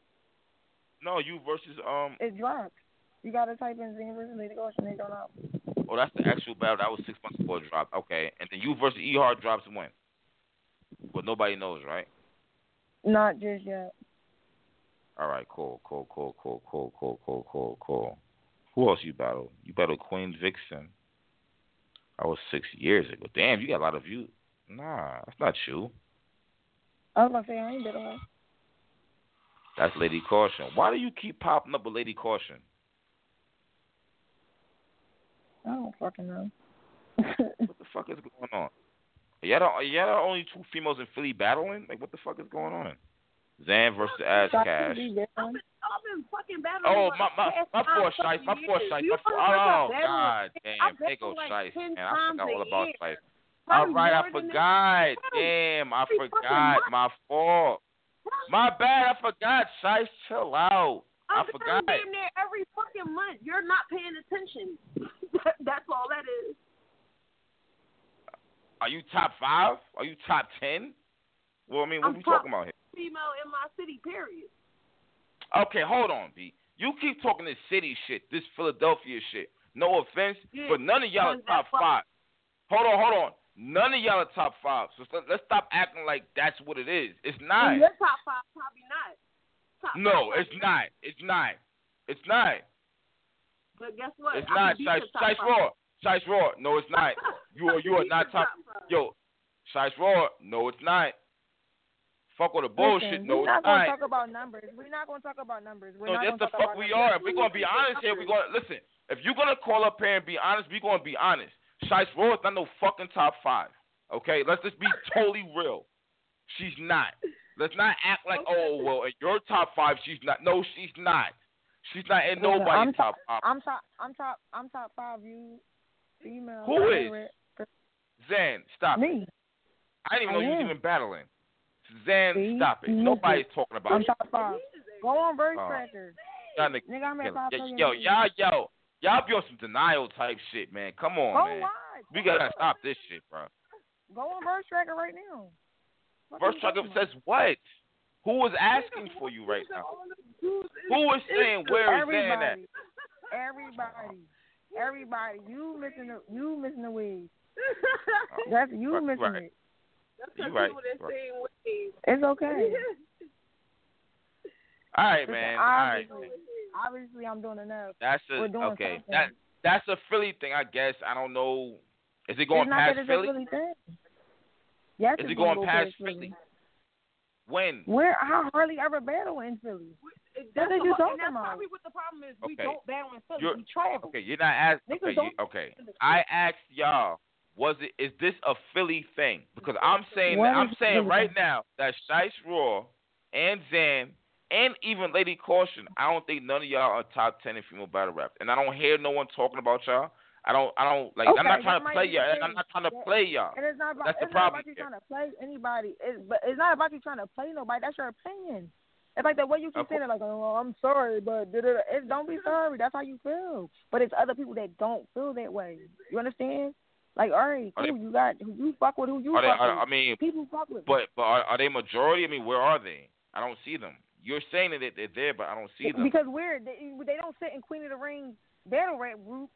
No, you versus um. It dropped. You gotta type in Zan versus Lady Caution. They don't know. Oh, that's the actual battle. That was six months before it dropped. Okay, and then you versus E drops when? But nobody knows, right? Not just yet. All right, cool, cool, cool, cool, cool, cool, cool, cool, cool. Who else you battled? You battled Queen Vixen. That was six years ago. Damn, you got a lot of views. Nah, that's not you. I was gonna say I ain't better off. That's Lady Caution. Why do you keep popping up with Lady Caution? I don't fucking know. <laughs> What the fuck is going on? Y'all, are y'all the only two females in Philly battling? Like, what the fuck is going on? Zan versus Ash Cash. to be there. I've been, I've been fucking battling. Oh, for my my my poor five Shice, my poor years. Shice, You my poor. know how much I Oh? God, I damn, there battle goes Shice, 10 man. I forgot all about year. Shice. All right, I more than that. forgot. Probably Damn, I every forgot. My fault. My bad. I forgot. Shice, chill out. I forgot I'm forgot. damn near every fucking month. You're not paying attention. <laughs> That's all that is. Are you top five? Are you top ten? Well, I mean, what I'm are we top- talking about here? Female in my city, period. Okay, hold on, B. You keep talking this city shit, this Philadelphia shit. No offense, Yeah, but none of y'all are top five. Hold on, hold on. None of y'all are top five. So let- let's stop acting like that's what it is. It's not. Your top five, probably not. Top No, five, it's not. It's not. It's not. But guess what? It's I not. can beat Shice, your top Shice. Raw. Shice Raw. No, it's not. <laughs> You are you are not your top. Yo, Shice Raw. No, it's not. Fuck with the bullshit. Listen, No, we're not gonna talk about numbers. We're not gonna talk about numbers. We're No, that's the fuck we numbers. are. If we're gonna be honest here, we're gonna listen. If you're gonna call up here and be honest, we're gonna be honest. Shice Raw is not no fucking top five. Okay, let's just be totally real. She's not. Let's not act like oh well, in your top five, she's not. No, she's not. She's not in nobody's I'm top five. I'm top. I'm top. I'm top five. You female. Who is? Zan, stop. Me. I didn't even know I you was even battling. Zan, See? stop it. Nobody's talking about I'm you. top five. Go on Verse Oh. Tracker. Y'all Nigga, I'm at five yo, yo, y'all, yo, y'all be on some denial type shit, man. Come on, Go man. watch. We gotta stop this shit, bro. Go on Verse Tracker right now. What First you trucker talking about? says what? Who is asking for you right now? Who is saying where is Zan at? Everybody. Everybody. You missing the you missing the. Oh, <laughs> That's you right, missing right. it. That's You right, right. It's okay. <laughs> All right, Listen, man. All right. obviously, obviously I'm doing enough. That's We're a doing okay. something. That that's a Philly thing, I guess. I don't know. Is it going it's past that Philly? a Philly thing. Yes, Is it gonna going go past Philly. Philly? When? Where? How hardly ever battle in Philly? That's, what the, you and talking that's about. probably what the problem is. We Okay. don't battle in Philly. You're- we travel. Okay, you're not asking. Niggas Okay, you, okay. I asked y'all, was it? Is this a Philly thing? Because I'm saying, that, I'm saying right now that Shice Raw and Zan and even Lady Caution, I don't think none of y'all are top ten in female battle rap, and I don't hear no one talking about y'all. I don't. I don't like. I'm not trying to play y'all. and I'm not trying to play y'all. And it's not about That's the it's not problem about you here. trying to play anybody. It's but it's not about you trying to play nobody. That's your opinion. It's like the way you keep saying it, like, oh, I'm sorry, but don't be sorry. That's how you feel. But it's other people that don't feel that way. You understand? Like, all right, Are they- cool. You got who you fuck with, who you Are they, with. I mean, people fuck with. but but are, are they majority? I mean, where are they? I don't see them. You're saying that they're there, but I don't see them. Because we're they, they don't sit in Queen of the Ring battle rap groups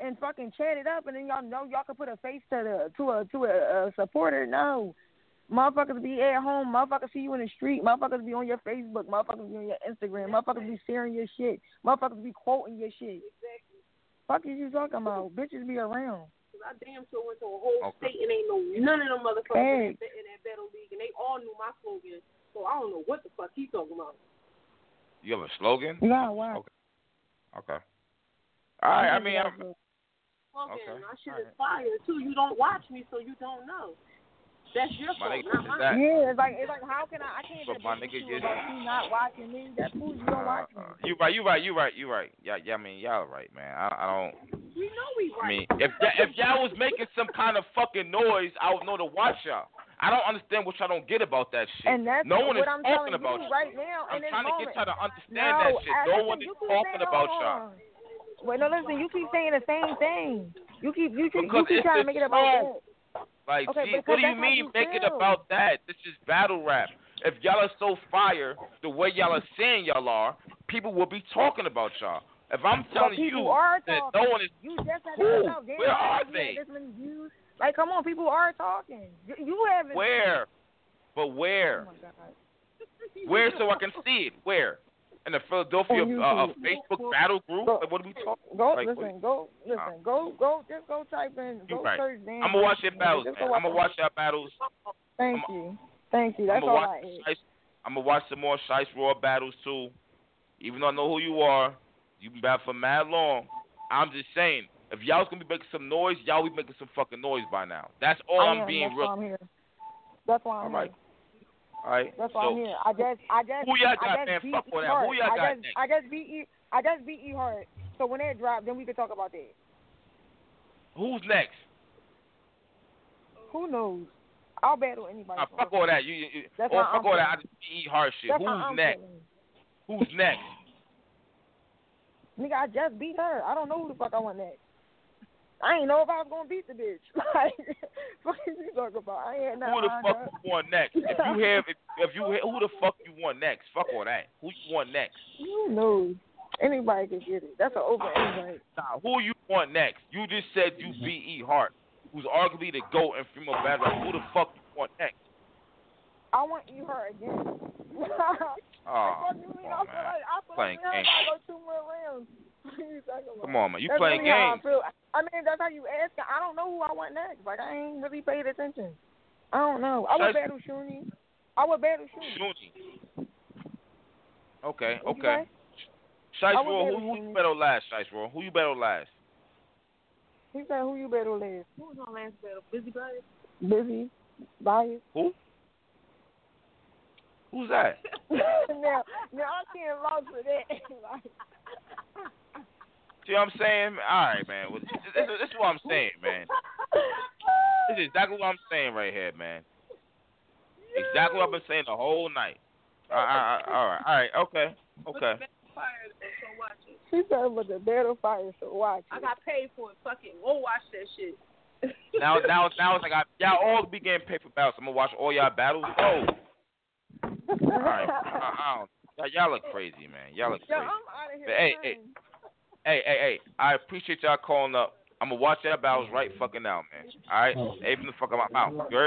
and fucking chat it up, and then y'all know y'all can put a face to the to a to a, a supporter. No, motherfuckers be at home. Motherfuckers see you in the street. Motherfuckers be on your Facebook. Motherfuckers be on your Instagram. Motherfuckers be sharing your shit. Motherfuckers be quoting your shit. Exactly. Fuck is you talking about? Bitches be around. I damn sure went to a whole Okay. state and ain't know none of them motherfuckers Hey. in, that, in that battle league, and they all knew my slogan. So I don't know what the fuck he talking about. You have a slogan? Yeah, wow. Okay. Okay. All right. I mean, I'm, Slogan, Okay, my shit alright. is fire too. You don't watch me, so you don't know. That's your My fault, nigga, not mine. that- Yeah, it's like it's like how can I? I can't But my nigga you just- about you not watching me. That's cool. You don't watch me. uh, you right. You right. You right. You right. Yeah. Yeah. I mean, y'all right, man. I, I don't. We know we right. I right. mean, if y- if y'all was making some kind of fucking noise, I would know to watch y'all. I don't understand what y'all don't get about that shit. And that's no one what is I'm talking telling about you you. right now I'm in this trying to moment. get y'all to understand no, that shit. I, No one is talking about hold y'all. on. Wait, no, listen. You keep saying the same thing. You keep you keep, Because you keep trying to make it about truth. that. Like, Okay, gee, what do you mean you make it about that? This is battle rap. If y'all are so fire the way y'all are saying y'all are, people will be talking about y'all. If I'm telling people you are that talking. no one is You just Who? Where are they? had This many views. Like, come on, people are talking. You, haven't. where, but Oh where, God. where so I <laughs> can see it? Where? In the Philadelphia uh, uh. Facebook battle group? Go- Like, what are we talking? Go Like, what- listen. Go listen. Go go. Just go type in. Go right. search. Dan I'm gonna watch your battles, man. I'm gonna watch your battles. Thank I'm- you. Thank you. That's all. I. Shice, I'm gonna watch some more Shice Raw battles too. Even though I know who you are, you've been battle for mad long. I'm just saying, if y'all's gonna be making some noise, y'all be making some fucking noise by now. That's all I I'm am. being That's real. why I'm here. That's why I'm All right. here. All right. That's so, I'm here. I just, I just, Who y'all I got, just man? beat Fuck E all that. Who y'all I got just, next? I just beat E. I just beat E Hart. So when that drop, then we can talk about that. Who's next? Who knows? I'll battle anybody. Nah, fuck all that. You, you, you oh, fuck I'm all that. I just eat hard shit. That's Who's next? feeling. Who's next? Nigga, I just beat her. I don't know who the fuck I want next. I ain't know if I was gonna beat the bitch. <laughs> Like, <laughs> what is you talking about? I ain't know. Who the fuck up. you want next? If you have, if, if you ha- who the fuck you want next? Fuck all that. Who you want next? <laughs> Who knows? Anybody can get it. That's an open invite. Nah, who you want next? You just said you mm-hmm. beat E Hart, who's arguably the GOAT in female battle. rap. Who the fuck you want next? I want you her again. Oh, Fuck you mean? I come on, feel man. like I feel Playing like we games. gotta go two more rounds. <laughs> What you talking about? Come on, man. You That's playing really how games. I, feel. I mean, that's how you ask. I don't know who I want next. Like I ain't really paid attention. I don't know. I would Shut- battle Shuni. I would battle Shuni. Shuni. Okay, What you okay. say? Shice I would Roll, who, battle who you battle last, Shice Roll? Who you battle last? He said, "Who you battle last? Who was my last battle? Busy Bias? Busy, bias." Who? Who's that? <laughs> now, now I can't vouch for that. <laughs> like, See what I'm saying? All right, man. Well, This, this, this is what I'm saying, man. This is exactly what I'm saying right here, man. Exactly what I've been saying the whole night. All right, all right, all right, okay, okay. Fire, so watch it. she said, "But the battle fire, so watch." I got paid for it. Fuck it. Go watch that shit. Now, <laughs> now, now it's like I, y'all all be getting paid for battles. I'm gonna watch all y'all battles. Oh, all right. I, I don't. Y'all, y'all look crazy, man. Y'all look Yo, crazy. I'm out of here. But hey, hey, man. Hey, hey, hey. I appreciate y'all calling up. I'm gonna watch y'all battles right fucking now, man. All right, hey, from the fuck out my mouth. You?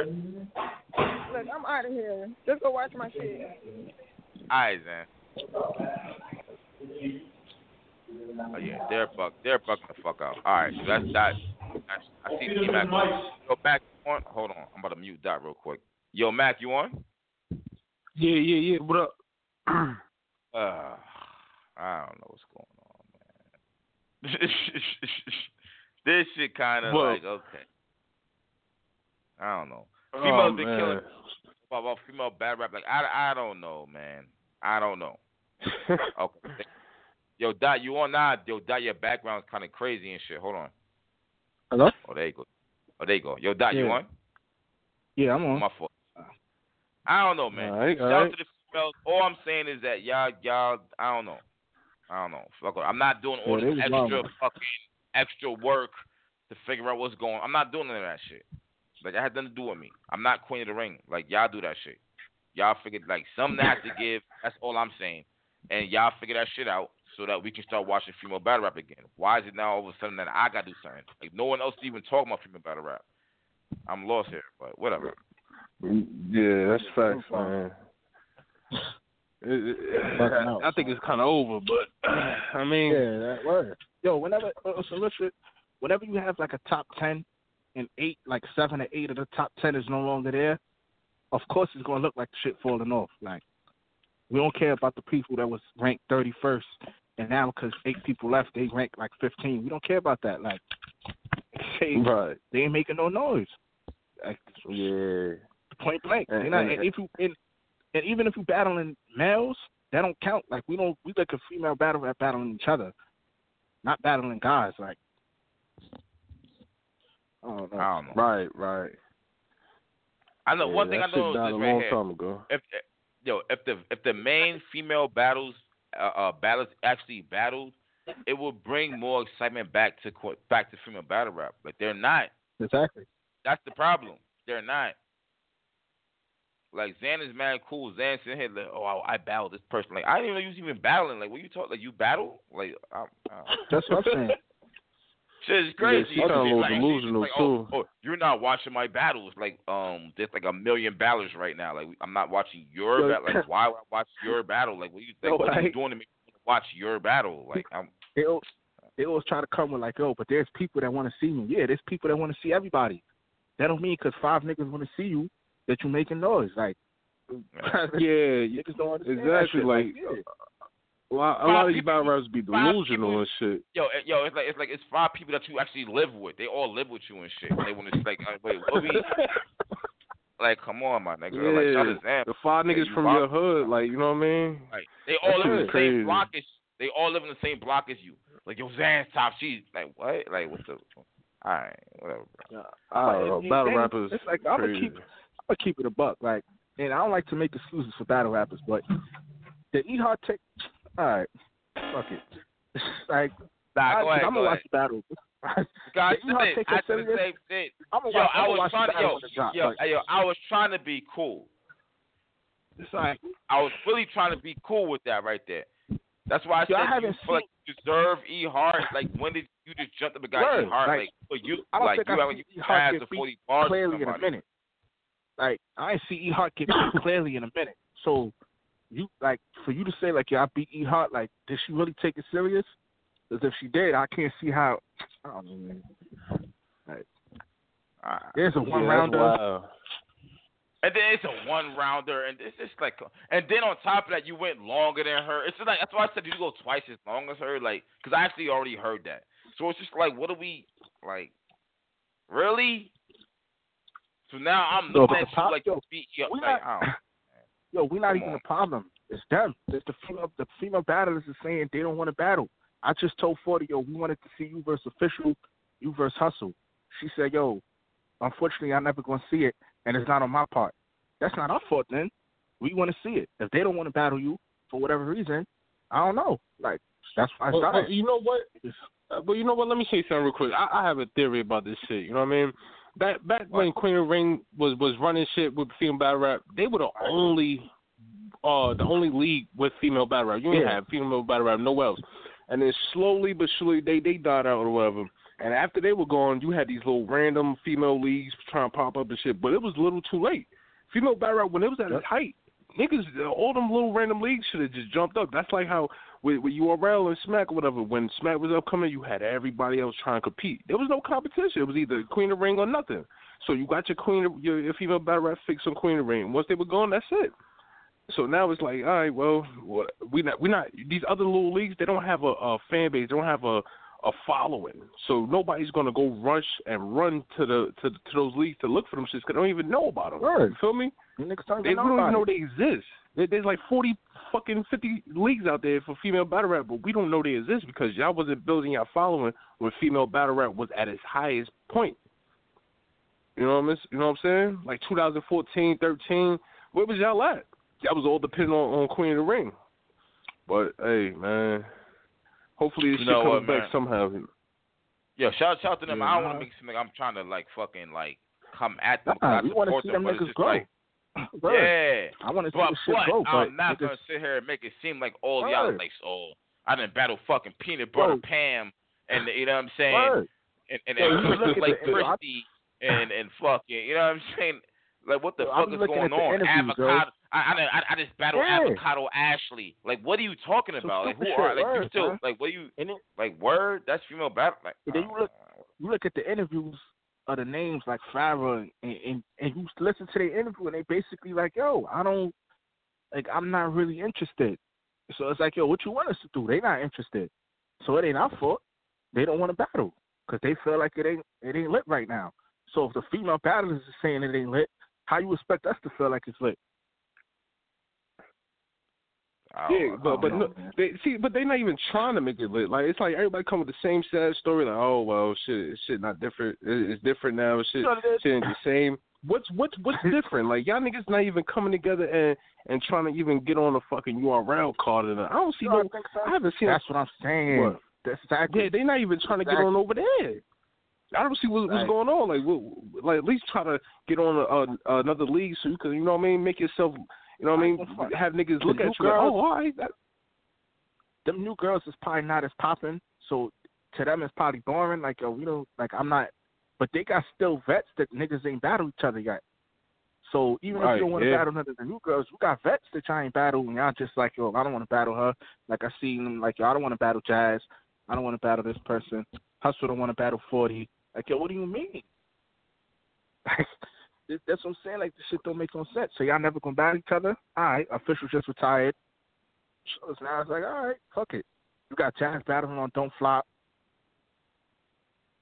Look, I'm out of here. Just go watch my shit. All right, man. Oh yeah, they're buck, they're bucking the fuck out. All right, so that's that. That's, I see T Mac. Yo, Mac, you on? Hold on, I'm about to mute that real quick. Yo, Mac, you on? Yeah, yeah, yeah. What up? <clears throat> uh, I don't know what's going on, man. <laughs> this shit kind of like okay. I don't know. Oh, Females been man. killing about, female bad rap. Like I, I don't know, man. I don't know. <laughs> Okay. Yo, Dot, you on now? Yo, Dot, your background's kind of crazy and shit. Hold on. Hello? Oh, there you go. Oh, there you go. Yo, Dot, you Yeah. on? Yeah, I'm on. My fault. I don't know, man. All right, Shout all out to the females. All I'm saying is that y'all, y'all, I don't know. I don't know. Fuck it. I'm not doing all Yeah, this extra wrong. fucking extra work to figure out what's going. I'm not doing none of that shit. Like that had nothing to do with me. I'm not queen of the ring. Like y'all do that shit. Y'all figured like something has to give. That's all I'm saying. And y'all figure that shit out so that we can start watching female battle rap again. Why is it now all of a sudden that I gotta do something? Like no one else even talking about female battle rap. I'm lost here, but whatever. Yeah, that's facts, man. It- it- Bugging out. I think it's kind of over, but <clears throat> I mean, Yeah, that word. Yo, whenever uh, so listen, whenever you have like a top ten and eight, like seven or eight of the top ten is no longer there, of course it's gonna look like shit falling off. Like we don't care about the people that was ranked thirty first, and now because eight people left, they rank like fifteen. We don't care about that. Like <laughs> they, right? they ain't making no noise. Like, Yeah, point blank. And- They're and- and if you and, and even if you're battling males, that don't count. Like we don't we look at female battle rap battling each other, not battling guys. Like I don't know. I don't know. right, right. I know Yeah, one thing I know shit is this a right long here. time ago. If yo, if the if the main female battles uh, uh battles actually battled, it will bring more excitement back to co- back to female battle rap. But they're not. Exactly. That's the problem. They're not. Like Zan is mad cool. Zan sitting here like, oh, I, I battled this person. Like I didn't even know you was even battling. Like what you talk? Like you battle? Like I, I, <laughs> That's what I'm saying. <laughs> Shit is crazy. she kinda a little Like, delusional, like, oh, too. Oh, you're not watching my battles. Like, um, there's like a million battles right now. Like, I'm not watching your Yo, battle. Like, <laughs> why would I watch your battle? Like, what you Yo, like, what are you doing to make me watch your battle? Like, I'm They always, they always try to come with like, oh, but there's people that want to see me. Yeah, there's people that want to see everybody. That don't mean because five niggas want to see you that you're making noise. Like, Yeah, <laughs> niggas don't understand that exactly. shit. Like yeah. a lot, a lot of these battle rappers be delusional and shit. yo, eh, yo. It's like it's like it's five people that you actually live with. They all live with you and shit. They want to like, uh, wait, what we? <laughs> Like, come on, my nigga. Yeah, shout out to the five niggas you from rock- your hood, like you know what I mean? Like they all That live in the crazy. same block as they all live in the same block as you. Like yo, Zan's top. She's like what? Like what's the? All right, whatever. Bro. I don't know. Battle rappers, It's like I'm gonna keep, I'm gonna keep it a buck. Like, and I don't like to make excuses for battle rappers, but the E Hart take. All right, fuck it. <laughs> like, Nah, I, go ahead. I'm gonna ahead. watch the battle. <laughs> Guys, The E-Hard I the same thing. I'm gonna Yo, watch, I was watch trying to yo, drop. yo, Like, yo, I was trying to be cool. it's like, I was really trying to be cool with that right there. That's why I Yo, said I you haven't feel like you deserve E Hart. Like when did you just jump up and got Word, E Hart? like, Like, for you, I don't like think you I have like see you Hard pass get the forty bars clearly in a minute. Like I ain't see E Hart get beat <coughs> clearly in a minute. So you like for you to say like yeah I beat E Hart like did she really take it serious? Because if she did, I can't see how. I don't know. Man. Like, Ah. there's a one that's rounder. wild. And then it's a one rounder, and it's just like, and then on top of that, you went longer than her. It's just like that's why I said you go twice as long as her, like, because I actually already heard that. So it's just like, what do we like? Really? So now I'm No, looking but at the you pop- like yo, you beat you up. we Like, not- <laughs> Yo, we're not Come even on. the problem. It's them. It's the female. The female battlers is saying they don't want to battle. I just told Forty, yo, we wanted to see you versus official, you versus hustle. She said, yo, unfortunately, I'm never gonna see it, and it's not on my part. That's not our fault. Then we want to see it. If they don't want to battle you for whatever reason, I don't know. Like that's why I Well, started. well, you know what? But you know what? Let me say something real quick. I, I have a theory about this shit. You know what I mean? Back back when Queen of the Ring was was running shit with female battle rap, they were the only uh the only league with female battle rap. You didn't Yeah. have female battle rap nowhere else. And then slowly but surely they they died out or whatever. And after they were gone, you had these little random female leagues trying to pop up and shit. But it was a little too late. Female battle rap when it was at its height, niggas, all them little random leagues should have just jumped up. That's like how with, with URL and Smack or whatever. When Smack was upcoming, you had everybody else trying to compete. There was no competition. It was either Queen of Ring or nothing. So you got your Queen, of, your, your female battle rap fix on Queen of Ring. Once they were gone, that's it. So now it's like, all right, well, we not we not these other little leagues. They don't have a, a fan base. They don't have a a following. So nobody's gonna go rush and run to the to, to those leagues to look for them shits because they don't even know about them. Word. You feel me? Niggas don't They, don't even know they exist. There- There's like forty fucking fifty leagues out there for female battle rap, but we don't know they exist because y'all wasn't building your following when female battle rap was at its highest point. You know what I'm you know what I'm saying? Like 2014, 13, where was y'all at? That was all depending on, on Queen of the Ring. But hey, man, hopefully this You shit know comes what, back man? somehow. Yo, shout shout to them. Yeah, I don't want to make it seem I'm trying to like fucking like come at them. Nah, because I we want to see them niggas just grow. Like, Word. yeah. I want to see But, this shit but grow, but I'm not gonna sit here and make it seem like all y'all Word. like oh I didn't battle fucking peanut butter Yo. Pam and you know what I'm saying word. and and, and you look Christy at like the- yo, I- Christy and and fucking you know what I'm saying like what the fuck I'm is going on avocado I, I I just battled Yeah. avocado Ashley like what are you talking about like who are like you still man. like what are you then, like word that's female battle like then you look- uh, you look at the interviews of the names like Farrah and, and and you listen to their interview and they basically like, yo, I don't like I'm not really interested. So it's like, yo, what you want us to do? They not interested. So it ain't our fault. They don't want to battle because they feel like it ain't it ain't lit right now. So if the female battlers is saying it ain't lit, how you expect us to feel like it's lit? I don't- Yeah, but but know, no, they see, but they're not even trying to make it lit. Like it's like everybody come with the same sad story. Like, oh well, shit, shit not different. It's different now. Shit, You know what it is? shit ain't the same. What's what's what's different? Like y'all niggas not even coming together and and trying to even get on a fucking URL card. And I don't see You know, no. I think so. I haven't seen. That's what I'm saying. What? That's exactly. Yeah, they're not even trying to get on over there. I don't see what, what's Right. going on. Like, what, like at least try to get on a, a, another league so you can, you know what I mean, make yourself, you know what I mean, have niggas look The at new you like, oh, all right, that, them new girls is probably not as popping. So to them it's probably boring. Like yo, we don't like I'm not but they got still vets that niggas ain't battle each other yet. So even if you don't want to yeah. battle none of the new girls, you got vets that y'all ain't battle and y'all just like, yo, I don't want to battle her. Like I seen them like yo, I don't want to battle Jazz. I don't want to battle this person. Hustle don't want to battle forty. Like, yo, what do you mean? <laughs> That's what I'm saying. Like this shit don't make no sense. So y'all never gonna battle each other? All right, official just retired. So now it's like, all right, fuck it. You got Jazz battling on Don't Flop.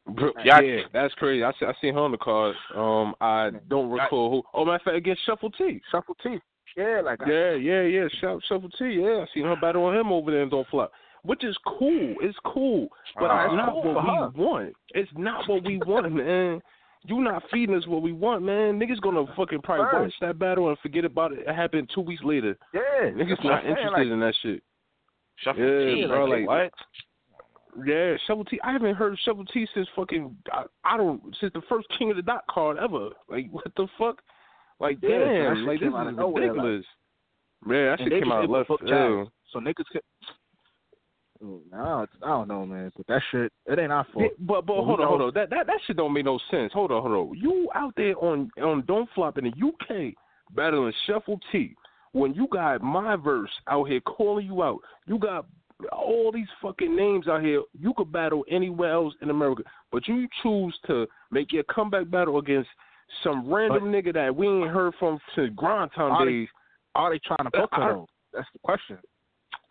Bro, Yeah, yeah, that's crazy. I see, I seen her on the card. Um, I don't recall who. Oh, matter of fact, against Shuffle T. Shuffle T. Yeah, like I- Yeah, yeah, yeah. Shuffle, Shuffle T. Yeah, I seen her battle on him over there and don't flop. Which is cool. It's cool, but Uh, it's it's not cool what we want. It's not what we want, man. You not feeding us what we want, man. Niggas gonna fucking probably Right. watch that battle and forget about it. It happened two weeks later. yeah. Niggas not saying, interested like, in that shit. Shuffle Yeah, T, bro, like, like- what? Yeah, Shuffle T. I haven't heard of Shuffle T since fucking I, I don't since the first King of the Dot card ever. Like <laughs> what the fuck? Like Yeah, that damn, shit like came this out is of nowhere, like- ridiculous. yeah, that shit came out able to left field. So niggas could. Oh, No, I don't know, man. But that shit, it ain't our Yeah, fault. but but Well, hold on, hold on. That that that shit don't make no sense. Hold on, hold on. You out there on on Don't Flop in the UK battling Shuffle T when you got my verse out here calling you out. You got all these fucking names out here. You could battle anywhere else in America, but you choose to make your comeback battle against some random nigga that we ain't heard from since grind time Are they- days. Are they trying to book though? That's the question.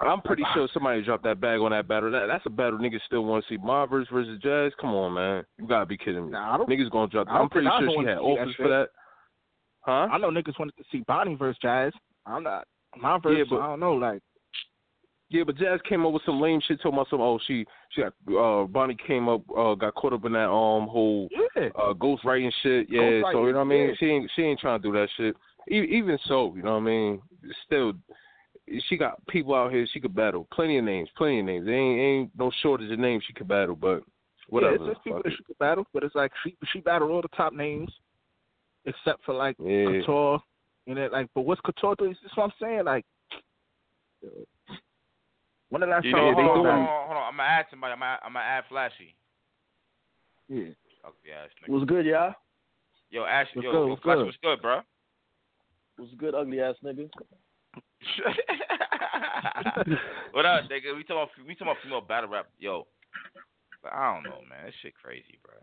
I'm pretty sure somebody dropped that bag on that battle. That that's a battle niggas still want to see. Marvers versus Jazz. Come on, man. You gotta be kidding me. Nah, I don't. Niggas gonna drop. That. I'm pretty sure she had to see that offers for that. Huh? I know niggas wanted to see Bonnie versus Jazz. I'm not. My verse, Yeah, but- I don't know. Like, Yeah, but Jazz came up with some lame shit. About some. Oh, she she got uh Bonnie came up uh got caught up in that um whole yeah, uh ghost writing shit. Yeah, so you know what I mean. yeah. She ain't she ain't trying to do that shit. E- even so, you know what I mean. Still, she got people out here she could battle. Plenty of names, plenty of names. There ain't ain't no shortage of names she could battle. But whatever. Yeah, it's just people that she could battle, but it's like she she battled all the top names, except for like Yeah. Couture. You know, like, but what's Couture doing? This is what I'm saying. Like, when did I You saw hold, on, hold on, hold on. I'm gonna add somebody. I'm gonna, I'm gonna add Flashy. Yeah. Oh, ugly ass nigga. What's good, y'all? Yo, Ash, What's yo, good, what's Flashy, good? what's good, bro? What's good, ugly ass nigga? <laughs> what up, nigga? We talking about we talking about female battle rap, yo. But I don't know, man. That shit crazy, bro.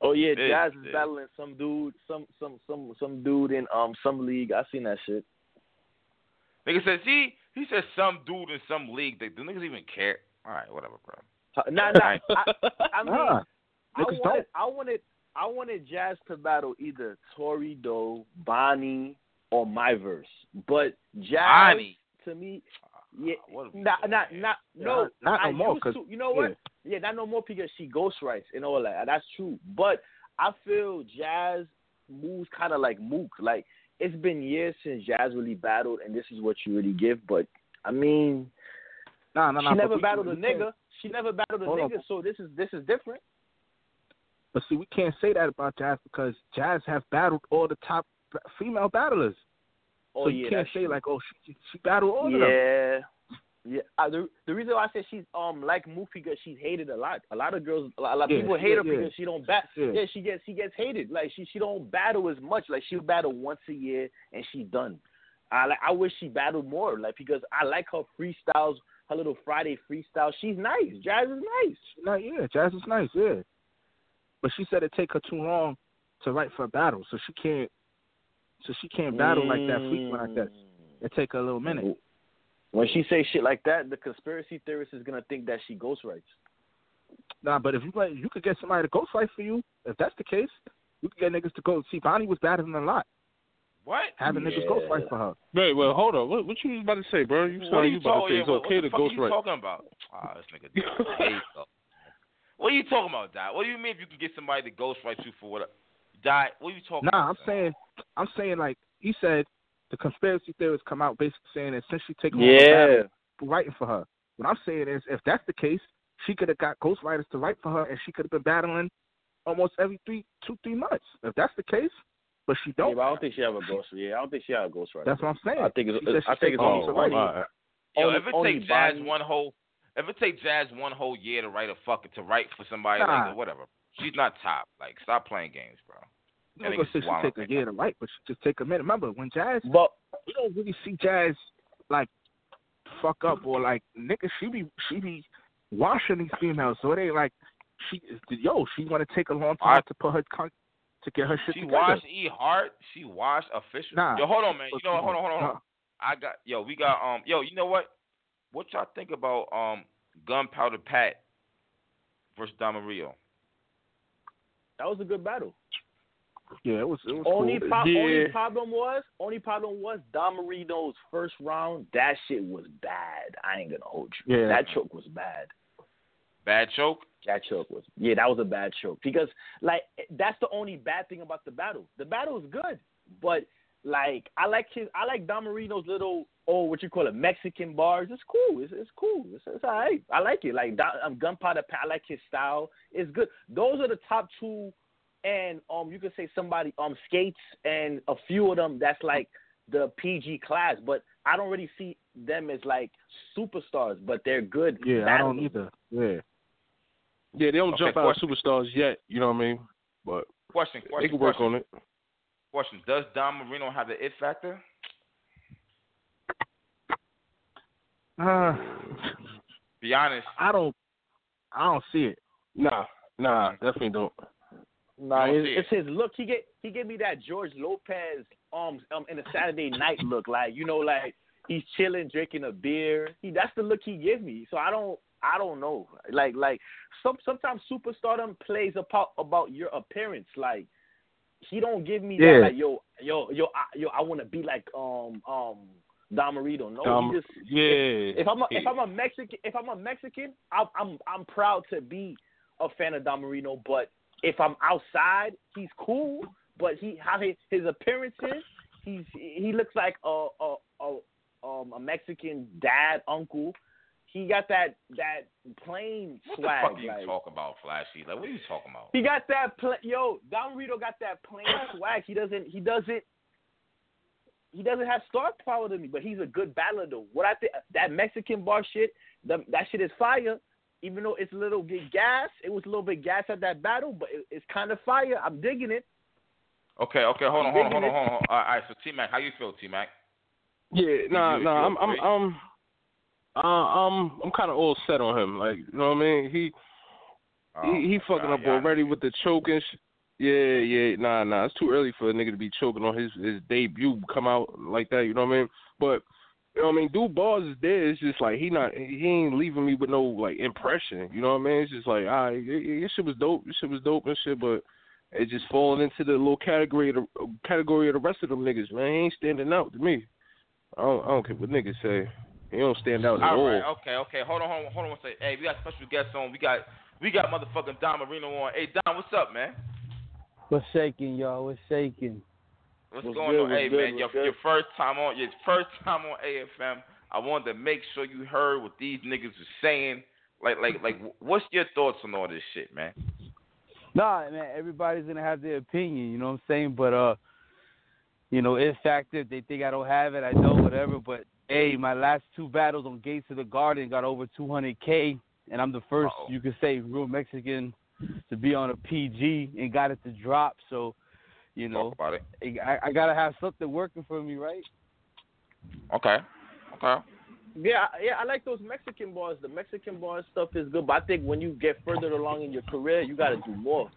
Oh yeah, It is, Jazz it is is. battling some dude, some some some some dude in um some league. I seen that shit. Nigga said, see, he said some dude in some league. They, do niggas even care? All right, whatever, bro. Nah, nah. I, I mean, Nah, I niggas wanted, don't. I wanted, I wanted Jazz to battle either Tori Doe, Bonnie, or my verse. But Jazz, to me, ah, yeah, are we not, not, not, no, not no more, 'cause- to, you know what? Yeah, not no more because she ghostwrites and all that. That's true. But I feel Jazz moves kind of like Mook. Like it's been years since Jazz really battled, and this is what you really give. But I mean, Nah, nah, she never battled a nigga. She never battled a Hold on. nigga. So this is this is different. But see, we can't say that about Jazz because Jazz have battled all the top female battlers. Oh so yeah, you can't say true. like, oh, she she battled all of them. Yeah. Yeah, the the reason why I said she's um like Mook because she's hated a lot. A lot of girls, a lot, of Yeah, people hate yeah, her yeah. because she don't bat. Yeah. Yeah. she gets she gets hated. Like she she don't battle as much. Like she'll battle once a year and she's done. I like I wish she battled more. Like because I like her freestyles, her little Friday freestyle. She's nice. Jazz is nice. Nah, yeah, Jazz is nice, yeah. But she said it take her too long to write for a battle, so she can't. So she can't battle like that frequent like that. It take her a little minute. When she say shit like that, the conspiracy theorist is gonna think that she ghostwrites. Nah, but if you like, you could get somebody to ghostwrite for you. If that's the case, you could get niggas to go. See, Bonnie was better than a lot, What? having niggas Yeah. ghostwrite for her. Wait, well, hold on. What, what you was about to say, bro? You What are you you about to talking say it's what, okay what to the fuck are you ghostwrite. talking about? Ah, this nigga. <laughs> there. What are you talking about, Dot? What do you mean if you can get somebody to ghostwrite you for what? Dot, what are you talking about. Nah, I'm saying, I'm saying like he said, the conspiracy theorists come out basically saying that since she taking on the Yeah. battle, writing for her. What I'm saying is, if that's the case, she could have got ghostwriters to write for her, and she could have been battling almost every three, two, three months. If that's the case, but she don't. but I don't think she have a ghost. Yeah, I don't think she have a ghostwriter. that's what I'm saying. I think it's She she I think it's take only on Oh, only, all right. Yo, only, if it only take Jazz Bonnie- one whole, if it take Jazz one whole year to write a fucking to write for somebody Nah. like whatever, she's not top. Like, stop playing games, bro. I'm That gonna nigga's say she wild take a year to write, but she just take a minute. Remember when Jazz, But we don't really see Jazz like fuck up or like nigga. She be she be washing these females, so it ain't like she yo. She want to take a long time I- to put her con- to get her shit She together. washed E Hart. She washed official. Nah. Yo, hold on, man. You know, what? hold on, hold on, hold on. on. I got yo. We got um. Yo, you know what? What y'all think about um Gunpowder Pat versus Don Marino? That was a good battle. Yeah, it was. It was Only, cool. pro- Yeah. only problem was, only problem was Don Marino's first round. That shit was bad. I ain't gonna hold you. Yeah. That choke was bad. Bad choke. That choke was yeah, that was a bad choke because like that's the only bad thing about the battle. The battle is good, but like I like his, I like Don Marino's little oh what you call it Mexican bars. It's cool. It's it's cool. It's, it's all right. I like it. Like Don, um, Gunpowder Pat. I like his style. It's good. Those are the top two, and um you could say somebody um skates and a few of them that's like the PG class, but I don't really see them as like superstars, but they're good. Yeah, I don't either. Yeah. Yeah, they don't Okay, jump out as superstars yet. You know what I mean? But Question. Question. they can work question, on it. Question. Does Don Marino have the it factor? Uh, Be honest. I don't. I don't see it. Nah, nah, definitely don't. Nah, You don't it's, see it's his look. He get he gave me that George Lopez um um in a Saturday night look, like you know, like he's chilling, drinking a beer. He that's the look he gives me. So I don't I don't know. Like like some sometimes superstardom plays about about your appearance. Like he don't give me Yeah. that like yo yo yo I, yo I want to be like um um Don Marino. No, Um, he just yeah. if I'm a, if I'm a Mexican, if I'm a Mexican, I'm I'm I'm proud to be a fan of Don Marino. But if I'm outside, he's cool. But he how his his appearance is, he's he looks like a a a, um, a Mexican dad uncle. He got that that plain What the swag. fuck are you like, talking about, Flashy? Like, what are you talking about? he got that pla- yo. Don Rito got that plain <coughs> swag. He doesn't. He doesn't. He doesn't have star power to me, but he's a good battler though. What I think that Mexican bar shit, the, that shit is fire. Even though it's a little bit gas, it was a little bit gas at that battle, but it, it's kind of fire. I'm digging it. Okay, okay, hold on, hold on, hold on, hold on. All right, so T Mac, how you feel, T Mac? Yeah, nah, you- nah. you I'm, I'm, agree? um, uh, um, I'm kind of all set on him. Like, you know what I mean? He, he, he fucking up already with the choking. Sh- yeah, yeah, nah, nah. It's too early for a nigga to be choking on his his debut come out like that. You know what I mean? But You know what I mean? Dude balls is there. It's just like he not he ain't leaving me with no like impression. You know what I mean? It's just like, all right, this shit was dope. This shit was dope and shit, but it just falling into the little category of the category of the rest of them niggas, man. He ain't standing out to me. I don't, I don't care what niggas say. He don't stand out at all. All right, okay, okay. Hold on, hold on, hold on one second. Hey, we got special guests on. We got we got motherfucking Don Marino on. Hey Don, what's up, man? What's shaking, y'all? What's shaking? What's, What's going good, on? what's Hey good, man, your, what's good? your first time on your first time on AFM. I wanted to make sure you heard what these niggas was saying. Like like like what's your thoughts on all this shit, man? Nah, man, everybody's gonna have their opinion, you know what I'm saying? But uh you know, it fact if they think I don't have it, I know, whatever. But hey, my last two battles on Gates of the Garden got over 200K, and I'm the 1st you could say, real Mexican to be on a PG and got it to drop. So, you know, about it. I, I gotta have something working for me, right? Okay. Okay. Yeah, yeah, I like those Mexican bars. The Mexican bar stuff is good, but I think when you get further along in your career, you got to do more.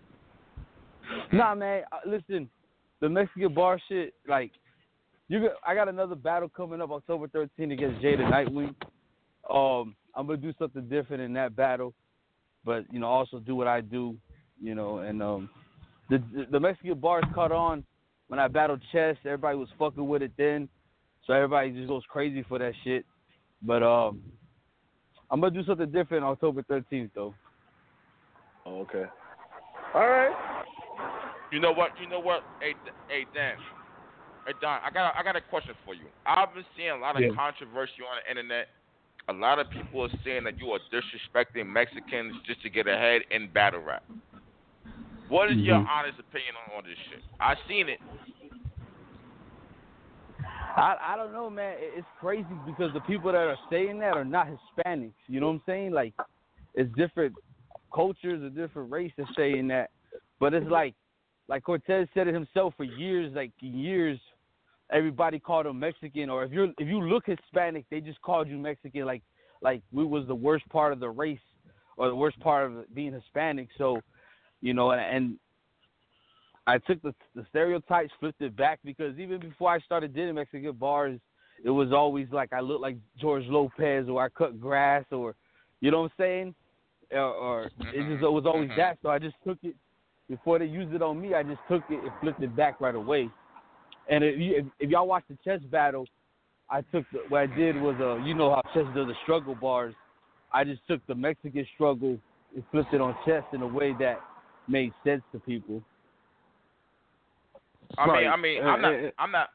Nah, man. Uh, listen, the Mexican bar shit, like, you. Got, I got another battle coming up October 13th against Jada Nightwing. Um, I'm gonna do something different in that battle, but you know, also do what I do, you know. And um, the the Mexican bars caught on when I battled Chess. Everybody was fucking with it then, so everybody just goes crazy for that shit. But um, I'm gonna do something different October 13th though. Oh, okay. All right. You know what? You know what? Hey, D- hey, Dan. Hey, Don. I got a, I got a question for you. I've been seeing a lot of Yeah. controversy on the internet. A lot of people are saying that you are disrespecting Mexicans just to get ahead in battle rap. What is your Mhm. honest opinion on all this shit? I seen it. I I don't know, man. It's crazy because the people that are saying that are not Hispanics. You know what I'm saying? Like, it's different cultures, a different race that's saying that. But it's like, like Cortez said it himself for years, like years. Everybody called him Mexican, or if you're if you look Hispanic, they just called you Mexican. Like like we was the worst part of the race, or the worst part of being Hispanic. So, you know, and, and I took the the stereotypes, flipped it back because even before I started doing Mexican bars, it was always like I look like George Lopez or I cut grass or you know what I'm saying? Or, or it just it was always mm-hmm. that. Mm-hmm. So I just took it before they used it on me. I just took it and flipped it back right away. And if, you, if, if y'all watch the chess battle, I took the, what I did was uh you know how chess does the struggle bars. I just took the Mexican struggle and flipped it on chess in a way that made sense to people. I mean, I mean, Uh, I'm not, uh, I'm not,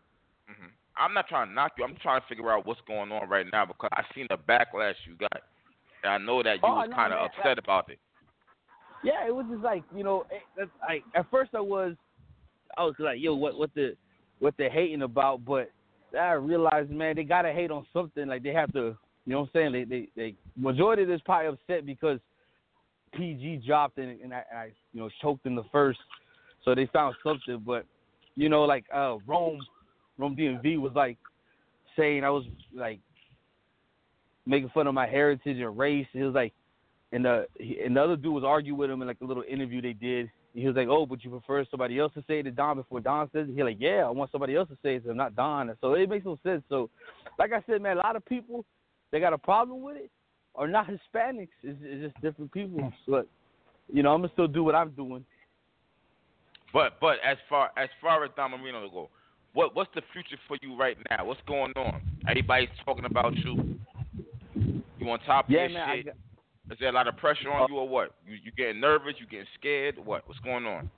mhm. I'm not trying to knock you. I'm trying to figure out what's going on right now because I seen the backlash you got, and I know that you Oh, was no, kind of upset about it. Yeah, it was just like you know, it, that's like at first I was, I was like, yo, what what the what they're hating about, but I realized, man, they gotta hate on something. Like they have to, you know what I'm saying? They they, they majority of this probably upset because PG dropped and, and I, I you know choked in the first, so they found something. But you know, like uh Rome, Rome DMV was like saying I was like making fun of my heritage and race. He was like and the he, and the other dude was arguing with him in like a little interview they did. He was like, "Oh, but you prefer somebody else to say it to Don before Don says it?" He like, "Yeah, I want somebody else to say it, to him, not Don." And so it makes no sense. So, like I said, man, a lot of people they got a problem with it are not <laughs> Hispanics. It's, it's just different people. Hmm. But you know, I'm gonna still do what I'm doing. But but as far as far as Don Marino go, what what's the future for you right now? What's going on? Everybody's talking about you. You on top of Yeah, your man, I shit? got- Is there a lot of pressure on you or what? You you getting nervous? You getting scared? What? What's going on?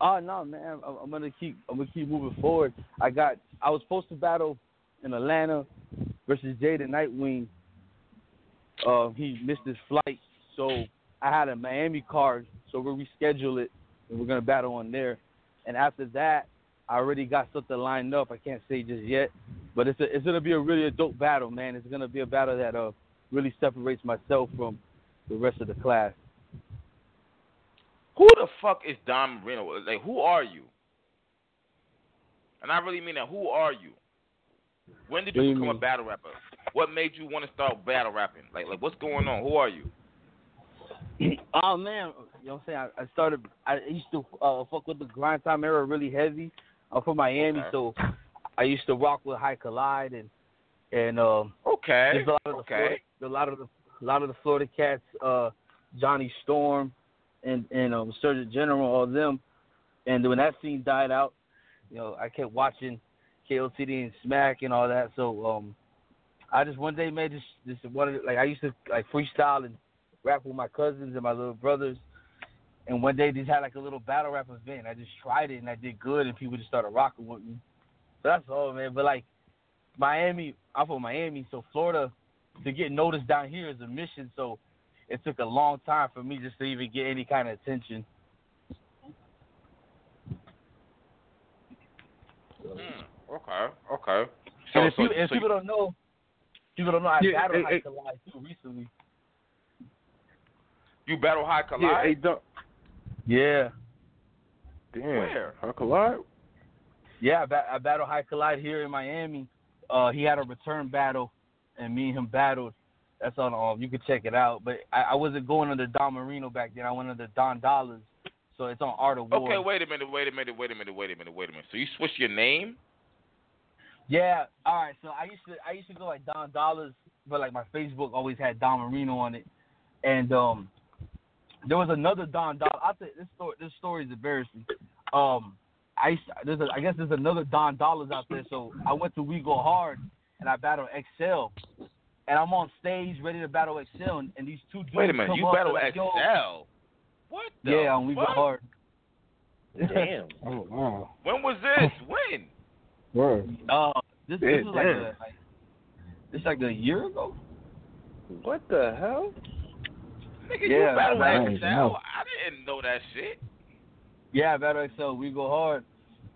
Oh no, man! I'm, I'm gonna keep. I'm gonna keep moving forward. I got. I was supposed to battle in Atlanta versus Jada Nightwing. Uh, he missed his flight, so I had a Miami card. So we'll reschedule it, and we're gonna battle on there. And after that, I already got something lined up. I can't say just yet, but it's a, it's gonna be a really a dope battle, man. It's gonna be a battle that uh really separates myself from the rest of the class. Who the fuck is Don Marino? Like, who are you? And I really mean that. Who are you? When did you you become a battle rapper? What made you want to start battle rapping? Like, like what's going on? Who are you? <clears throat> oh man, you know what I'm saying? I, I started. I used to uh, fuck with the grind time era really heavy. I'm from Miami, Okay. so I used to rock with High Collide and and um, Okay. there's a lot of the Okay. Florida, a lot of the a lot of the Florida cats, uh, Johnny Storm, and and um, Surgeon General, all them. And when that scene died out, you know, I kept watching KOTD and Smack and all that. So um, I just one day made this this one like I used to like freestyle and rap with my cousins and my little brothers. And one day just had like a little battle rap event. I just tried it and I did good and people just started rocking with me. So that's all, man. But like Miami, I'm from Miami, so Florida to get noticed down here is a mission. So it took a long time for me just to even get any kind of attention. Hmm, okay. Okay. So, and if, so, you, if so people don't know, people don't know I Yeah, battled hey, hey. High Collide too recently. you battle high collide. Yeah, hey, Doc. Yeah, Damn. Where? High Collide? yeah. I, ba- I battled High Collide here in Miami. Uh, he had a return battle, and me and him battled. That's on. Um, you can check it out. But I, I wasn't going under Don Marino back then. I went under Don Dollars. So it's on Art of War. Okay, wait a minute, wait a minute, wait a minute, wait a minute, wait a minute. So you switched your name? Yeah. All right. So I used to I used to go like Don Dollars, but like my Facebook always had Don Marino on it, and um, there was another Don Dollars. I think this story this story is embarrassing. Um, I used to, there's a, I guess there's another Don Dollars out there. So I went to We Go Hard and I battle Excel, and I'm on stage ready to battle Excel, and, and these two dudes Wait a minute, come you battle like, Excel. What the Yeah, on We Go? Hard. Damn. <laughs> Oh wow. When was this? <laughs> when? Word. Uh, this, Yeah, this was like, a, like this like a year ago. What the hell? Nigga, Yeah, you battle I didn't Excel? know. I didn't know that shit. Yeah, Battle Excel, we go hard.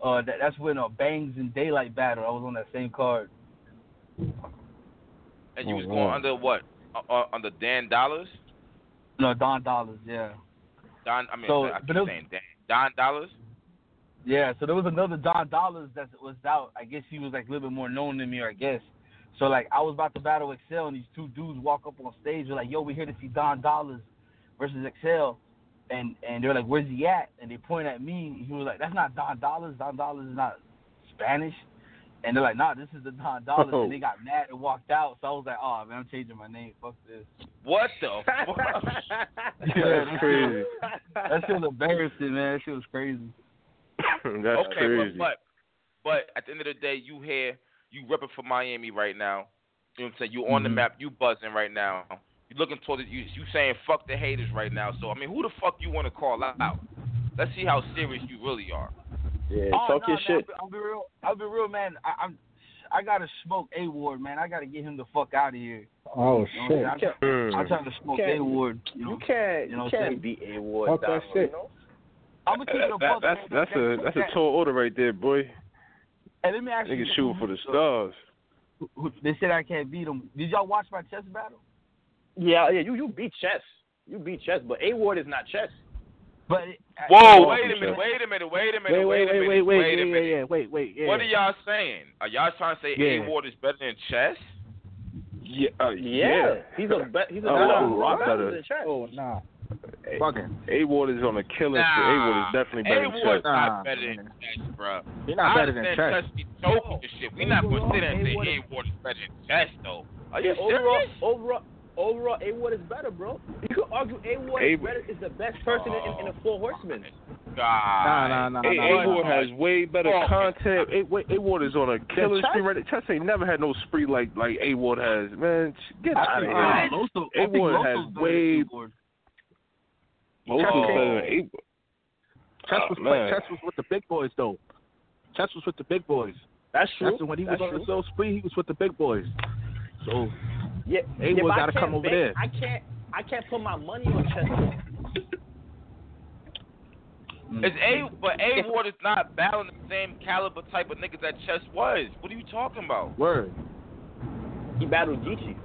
Uh, that, that's when uh, Bangs and Daylyt battle. I was on that same card. And you Oh, was going wow. under what? Uh, uh, under Dan Dollars? No, Don Dollars. Yeah, Don. I mean, So, I keep but it was- saying Dan. Don Dollars. yeah. So there was another Don Dollars that was out. I guess he was like a little bit more known than me, or I guess. So like I was about to battle Excel, and these two dudes walk up on stage. They're like, "Yo, we're here to see Don Dollars versus Excel," and and they're like, "Where's he at?" And they point at me. He was like, "That's not Don Dollars. Don Dollars is not Spanish." And they're like, "Nah, this is the <laughs> Don Dollars." Oh. And they got mad and walked out. So I was like, "Oh man, I'm changing my name. Fuck this." What the <laughs> fuck? <laughs> Yeah, That's crazy. That shit was embarrassing, man. That shit was crazy. That's okay, crazy. but, but but at the end of the day, you here, you repping for Miami right now. You know what I'm saying? You on the Mhm. map, you buzzing right now. You looking toward it, you you saying fuck the haters right now. So I mean, who the fuck you want to call out? Let's see how serious you really are. Yeah, oh, talk nah, your man, shit. I'll be, I'll be real. I'll be real, man. I, I'm. I gotta smoke A Ward, man. I gotta get him the fuck out of here. Oh You know shit. I'm saying? I'm, I'm trying to smoke A Ward. You know, You can't, You know you what I'm can't beat A Ward Fuck that shit. you know? I'm gonna keep it a That- buck. that's man. that's a that's a tall order right there, boy. Hey, let me ask you. Niggas this. shooting for the stars. Who- who- They said I can't beat him. Did y'all watch my chess battle? Yeah, yeah, you you beat chess. You beat chess, but A Ward is not chess. But Whoa, Oh, wait a shit. minute, wait a minute, wait a minute, Wait, wait, a wait, minute, wait, wait, wait a yeah, minute. yeah, yeah, wait, wait, yeah. What are y'all saying? Are y'all trying to say Yeah. A Ward is better than chess? Yeah, uh, Yeah, he's a be- he's a Oh, better a more lot better better. than chess. Oh nah. A- Fucking. A Ward is on a killing Nah. spree. A Ward is definitely better A than Ward's chess. Nah, not better than chess, bro. You're not I better than understand chess. chess be choking and shit. We not gonna sit there and say A-Ward is- A Ward is better than chess though. Are you Yeah, overall, overall, overall, A Ward is better, bro. You could argue A Ward is better. Is the best person in, in the Four oh, Horsemen. God. Nah, nah, nah, A, nah. A Ward has way better Oh. content. A, A Ward is on a killing chess- spree. Right, chess ain't never had no spree like like A Ward has. Man, get I out of think, here. Loso- I A think Ward has way- A-Ward. Most Oh. is better than A Ward. Chess Oh, was man. chess was with the big boys though. Chess was with the big boys. That's true. That's when he was That's on true. the Soul Spree, he was with the big boys. So Yeah, A yeah, got to come over bet- there. I can't. I can't put my money on chess. Hmm. Is A but A Ward is not battling the same caliber type of niggas that chess was. What are you talking about? word. He battled Geechi.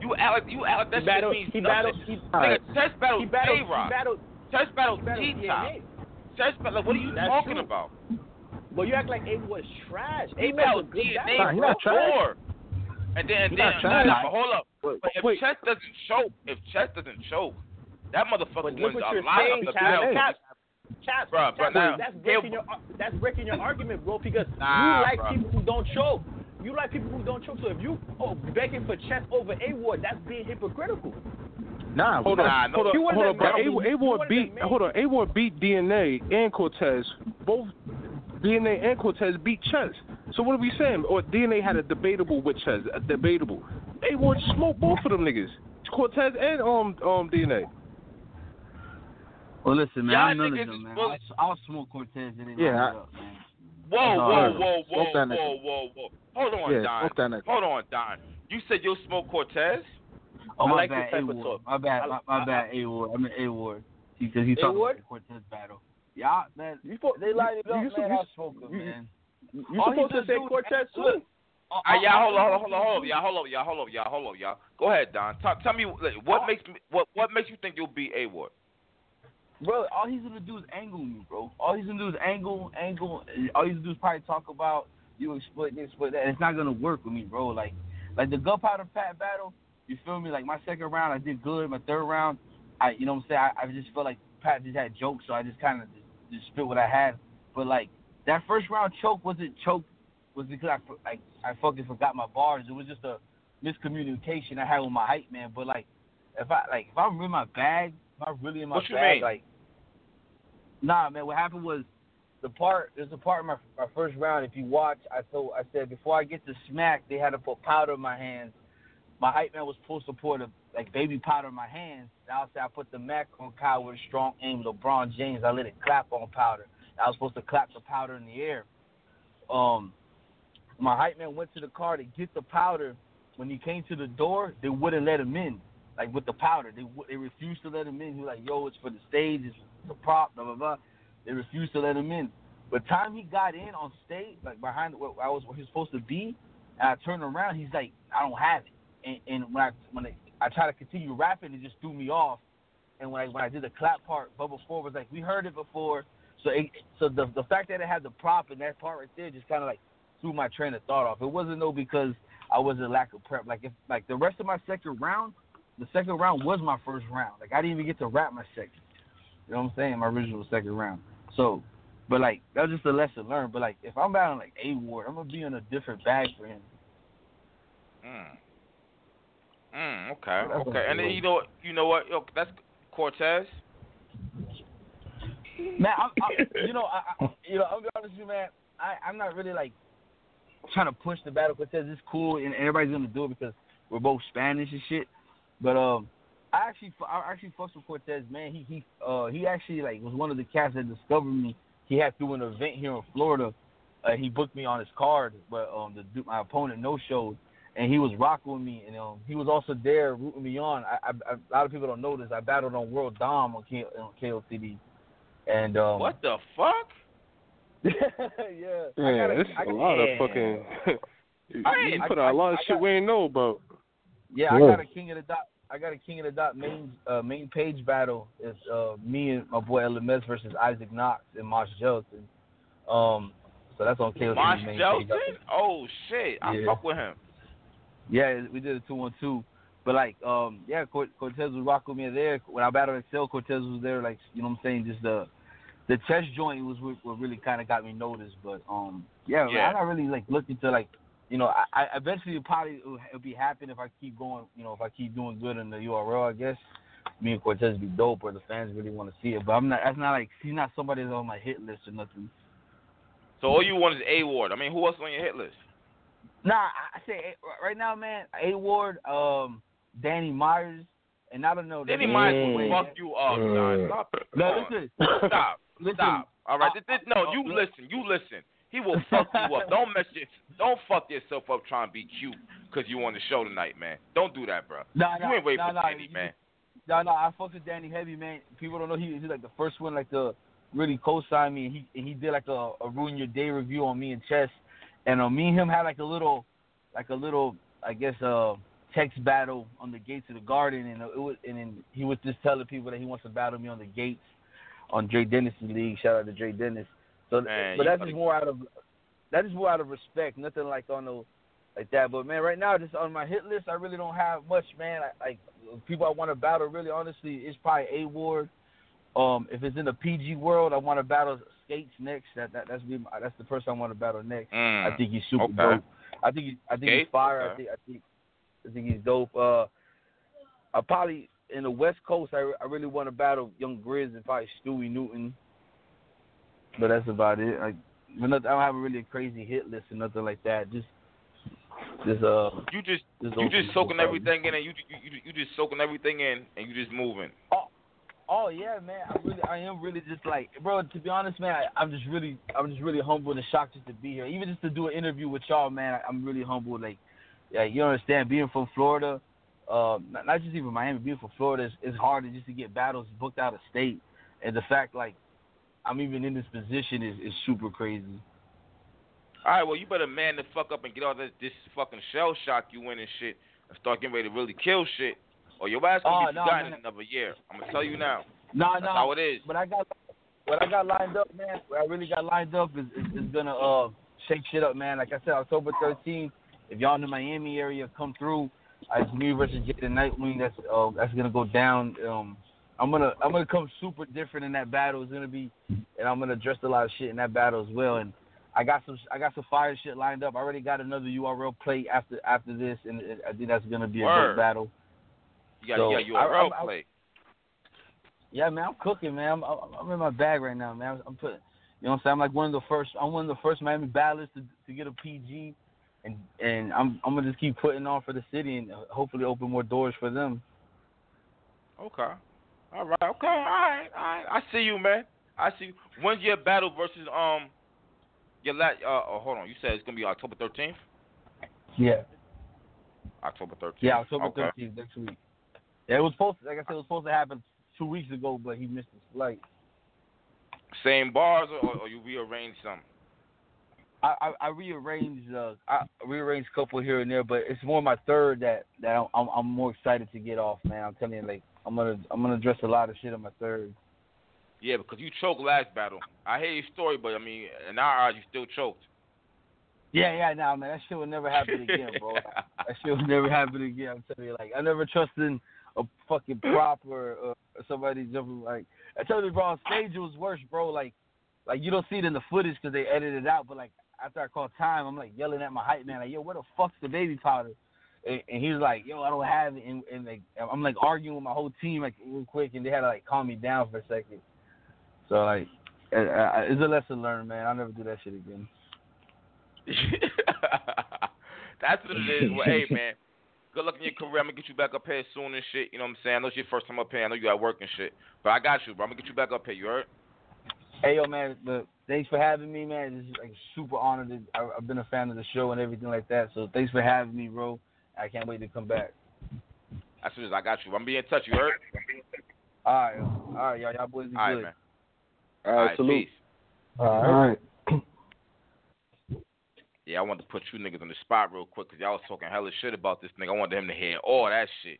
You act like you act like that He battled. shit means He nothing. battled. He, Nigga, chess battles he battled. He A-Rock. battled. Chess battles He battled T-Top. DNA. Chess battle. Like, what are you That's talking true. about? But you act like A was trash. A He was a battled good DNA battler. Nah, he not trash. Before. And then, and then, not nah, but hold up. Wait, But if wait. chess doesn't choke, if chess doesn't choke, that motherfucker But wins a you're lot saying, of the Cap. battles. Cap, Cap, Bruh, bruh, that's here- breaking your uh, that's breaking your argument, bro. Because Nah, you like bruh. people who don't choke. you like people who don't choke. So if you oh begging for chess over A Ward, that's being hypocritical. Nah, Hold we- on, hold on, You hold on. that A Ward beat. Hold on, A Ward beat DNA and Cortez. Both DNA and Cortez beat Chess. So what are we saying? Or DNA had a debatable with Chess, a debatable. A Ward smoked both of them niggas, Cortez and um um DNA. Well, listen, man, Y'all I'm none of them, man. bull- I'll, I'll smoke Cortez and then Yeah, line up, man. Whoa, That's whoa, whoa, whoa, whoa, whoa, whoa. Hold on, Yeah, Don. smoke that nigga. Hold on, Don. You said you'll smoke Cortez? Oh, I my like this bad, type A of Ward. My bad, I- my, my I- bad, A Ward. I mean A Ward. Because he's talking A-Ward? about the Cortez battle. Yeah, man. You supposed They light it you, up, you, man. you, I smoke him, you- man. You All he supposed to say Cortez look, too? uh, Ah, uh, y'all, hold all on, hold on, hold on, do- y'all, hold on, y'all, hold on, y'all, hold on, y'all. Go ahead, Don. Talk, tell me like, what makes me, what what makes you think you'll be A Ward? Bro, all he's gonna do is angle me, bro. All he's gonna do is angle, angle. All he's gonna do is probably talk about you exploit this, exploit that. It's not gonna work with me, bro. Like, like the gunpowder pat battle. You feel me? Like my second round, I did good. My third round, I, you know what I'm saying? I, I just felt like Pat just had jokes, so I just kind of just, just spit what I had. But like that first round choke wasn't choke, was because I like I fucking forgot my bars. It was just a miscommunication I had with my hype man. But like, if I like if I'm in my bag, if I'm really in my What bag, mean? like. Nah, man. What happened was the part. There's a part in my my first round. If you watch, I told I said before I get to smack, they had to put powder in my hands. My hype man was supposed to pour the like baby powder in my hands. And I said I put the Mac on Kyle with a strong aim. LeBron James, I let it clap on powder. I was supposed to clap the powder in the air. Um, my hype man went to the car to get the powder. When he came to the door, they wouldn't let him in. Like with the powder, they they refused to let him in. He was like, "Yo, it's for the stage, it's the prop, blah blah blah." They refused to let him in. But time he got in on stage, like behind where I was where he was supposed to be, and I turned around, he's like, "I don't have it." And, and when I when I, I tried to continue rapping, it just threw me off. And when I when I did the clap part, Bubble Four was like, "We heard it before." So it, so the the fact that it had the prop and that part right there just kind of like threw my train of thought off. It wasn't though because I was a lack of prep. Like if like the rest of my second round, the second round was my first round. Like I didn't even get to rap my second. You know what I'm saying? My original second round. So, but like that was just a lesson learned. But like if I'm battling like A Ward, I'm gonna be in a different bag for him. Mm. Mm, okay, okay. And then you know, what- you know what? Yo, that's Cortez. Man, I'm, I, <laughs> you know, I, I, you know, I'll be honest with you, man. I, I'm not really like trying to push the battle Cortez. It's cool, and everybody's gonna do it because we're both Spanish and shit. But um, I actually, I actually fucks with Cortez, man. He he uh he actually like was one of the cats that discovered me. He had through an event here in Florida. Uh, he booked me on his card, but um, the dude- my opponent no showed, and he was rocking with me, and um, he was also there rooting me on. I, I, I, a lot of people don't know this. I battled on World Dom on, K, on KOTD, and um, What the fuck? yeah, <laughs> Yeah, I gotta, it's I a gotta, lot yeah. of fucking. you <laughs> I- you put out a lot of I- I shit got- we ain't know about. Yeah, I got a king of the dot. I got a king of the dot main uh, main page battle. It's uh, me and my boy LMS versus Isaac Knox and Mosh Gelatin. Um, so that's on KOTD Marsh main Jelton? page. Oh shit, I Yeah. fuck with him. Yeah, we did a two on two. But like, um, yeah, Cortez was rocking me there. When I battled Excel, Cortez was there. Like, you know what I'm saying? Just the the chest joint was what, what really kind of got me noticed. But um, yeah, man, Yeah. I'm not really like looking to like, you know, I, I eventually it'll probably it'll, be happening if I keep going. You know, if I keep doing good in the URL, I guess. Me and Cortez be dope, or the fans really want to see it. But I'm not. That's not like he's not somebody that's on my hit list or nothing. So all you want is A Ward. I mean, who else on your hit list? Nah, I I say right now, man. A Ward, um, Danny Myers, and I don't know. Danny that- Myers will fuck you up, Don. Stop it. No, Come on. listen, Stop. listen. Stop. All right. Uh, This- this- no, uh, you uh, listen. You listen. He will fuck you up. Don't mess your, Don't fuck yourself up trying to be cute because you on the show tonight, man. Don't do that, bro. Nah, you nah, ain't waiting nah, for nah, Danny, you- man. No, no, I fucked with Danny Heavy, man. People don't know he he's like the first one like to really co-sign me, and he and he did like a, a ruin your day review on me and Chess, and uh, me and him had like a little, like a little, I guess, uh, text battle on the gates of the garden, and it was, and then he was just telling people that he wants to battle me on the gates on Dre Dennis' league. Shout out to Dre Dennis. So, Man, but you just more out of that is more out of respect, nothing like on the like that. But man, right now, just on my hit list, I really don't have much, man. I, like people I want to battle, really, honestly, it's probably A Ward. Um, if it's in the PG world, I want to battle Skates next. That, that that's be my, that's the person I want to battle next. Mm. I think he's super okay. dope. I think he, I think Okay, he's fire. I think I think I think he's dope. Uh, I probably in the West Coast. I, I really want to battle Young Grizz and probably Stewie Newton. But that's about it. Nothing, I don't have really a crazy hit list or nothing like that. Just, just uh. You just Just you just soaking probably. everything in, and you you you, you just soaking everything in, and you just moving. Oh yeah, man. I really, I am really just like, bro. To be honest, man, I, I'm just really, I'm just really humbled and shocked just to be here. Even just to do an interview with y'all, man. I, I'm really humbled. Like, yeah, you understand, being from Florida, uh, not, not just even Miami, being from Florida is, is hard to just to get battles booked out of state, and the fact like I'm even in this position is is super crazy. All right, well, you better man the fuck up and get all this this fucking shell shock you in and shit, and start getting ready to really kill shit, or your ass gonna Oh, be no, forgotten in another year. I'm gonna tell you now. Nah, That's nah. how it is. What I got, what I got lined up, man. What I really got lined up is is, is gonna uh shake shit up, man. Like I said, October 13th. If y'all in the Miami area, come through. Uh, It's me versus Jaden Nightwing. That's uh that's gonna go down. Um, I'm gonna I'm gonna come super different in that battle. It's gonna be, and I'm gonna address a lot of shit in that battle as well. And I got some I got some fire shit lined up. I already got another URL play after after this, and I think that's gonna be a Word. dope battle. You got So, you got URL I- I- play. Yeah, man, I'm cooking, man. I'm, I'm, in my bag right now, man. I'm, putting, you know, what I'm saying. I'm like one of the first. I'm one of the first Miami battlers to to get a PG, and and I'm I'm gonna just keep putting on for the city and hopefully open more doors for them. Okay. All right. Okay. All right. All right. I see you, man. I see you. When's your battle versus um your last? Uh, oh, hold on. You said it's gonna be October 13th. Yeah. October 13th. Yeah, October okay. 13th next week. Yeah, it was supposed. To, like I said, it was supposed to happen two weeks ago, but he missed his flight. Same bars, or, or you rearrange some? I, I, I rearranged uh I rearranged a couple here and there, but it's more my third that that I'm I'm, more excited to get off, man. I'm telling you, like I'm gonna I'm gonna address a lot of shit on my third. Yeah, because you choked last battle. I hear your story, but I mean, in our eyes, you still choked. Yeah, yeah, nah, man, that shit will never happen <laughs> again, bro. that shit will never happen again. I'm telling you, like I never trusted a fucking prop or, or somebody jumping like. I tell you, bro, on stage it was worse, bro. Like, like you don't see it in the footage because they edited it out, but like after I called time, I'm like yelling at my hype man, like, yo, where the fuck's the baby powder? And, and he was like, yo, I don't have it, and, and like I'm like arguing with my whole team like real quick, and they had to like calm me down for a second. So like, uh, uh, it's a lesson learned, man. I'll never do that shit again. <laughs> That's what it is. Well, hey, man. Good luck in your career. I'm gonna get you back up here soon and shit. You know what I'm saying? I know it's your first time up here. I know you got work and shit. But I got you, bro. I'm gonna get you back up here. You heard? Hey yo, man, but thanks for having me, man. It's like super honored. To, I, I've been a fan of the show and everything like that. So thanks for having me, bro. I can't wait to come back. As soon as I got you, I'm gonna be in touch. You heard? All right, all right, y'all, y'all boys be All right, good. man. All right, salute. peace. All right. <clears throat> Yeah, I wanted to put you niggas on the spot real quick because y'all was talking hella shit about this nigga. I wanted him to hear all that shit.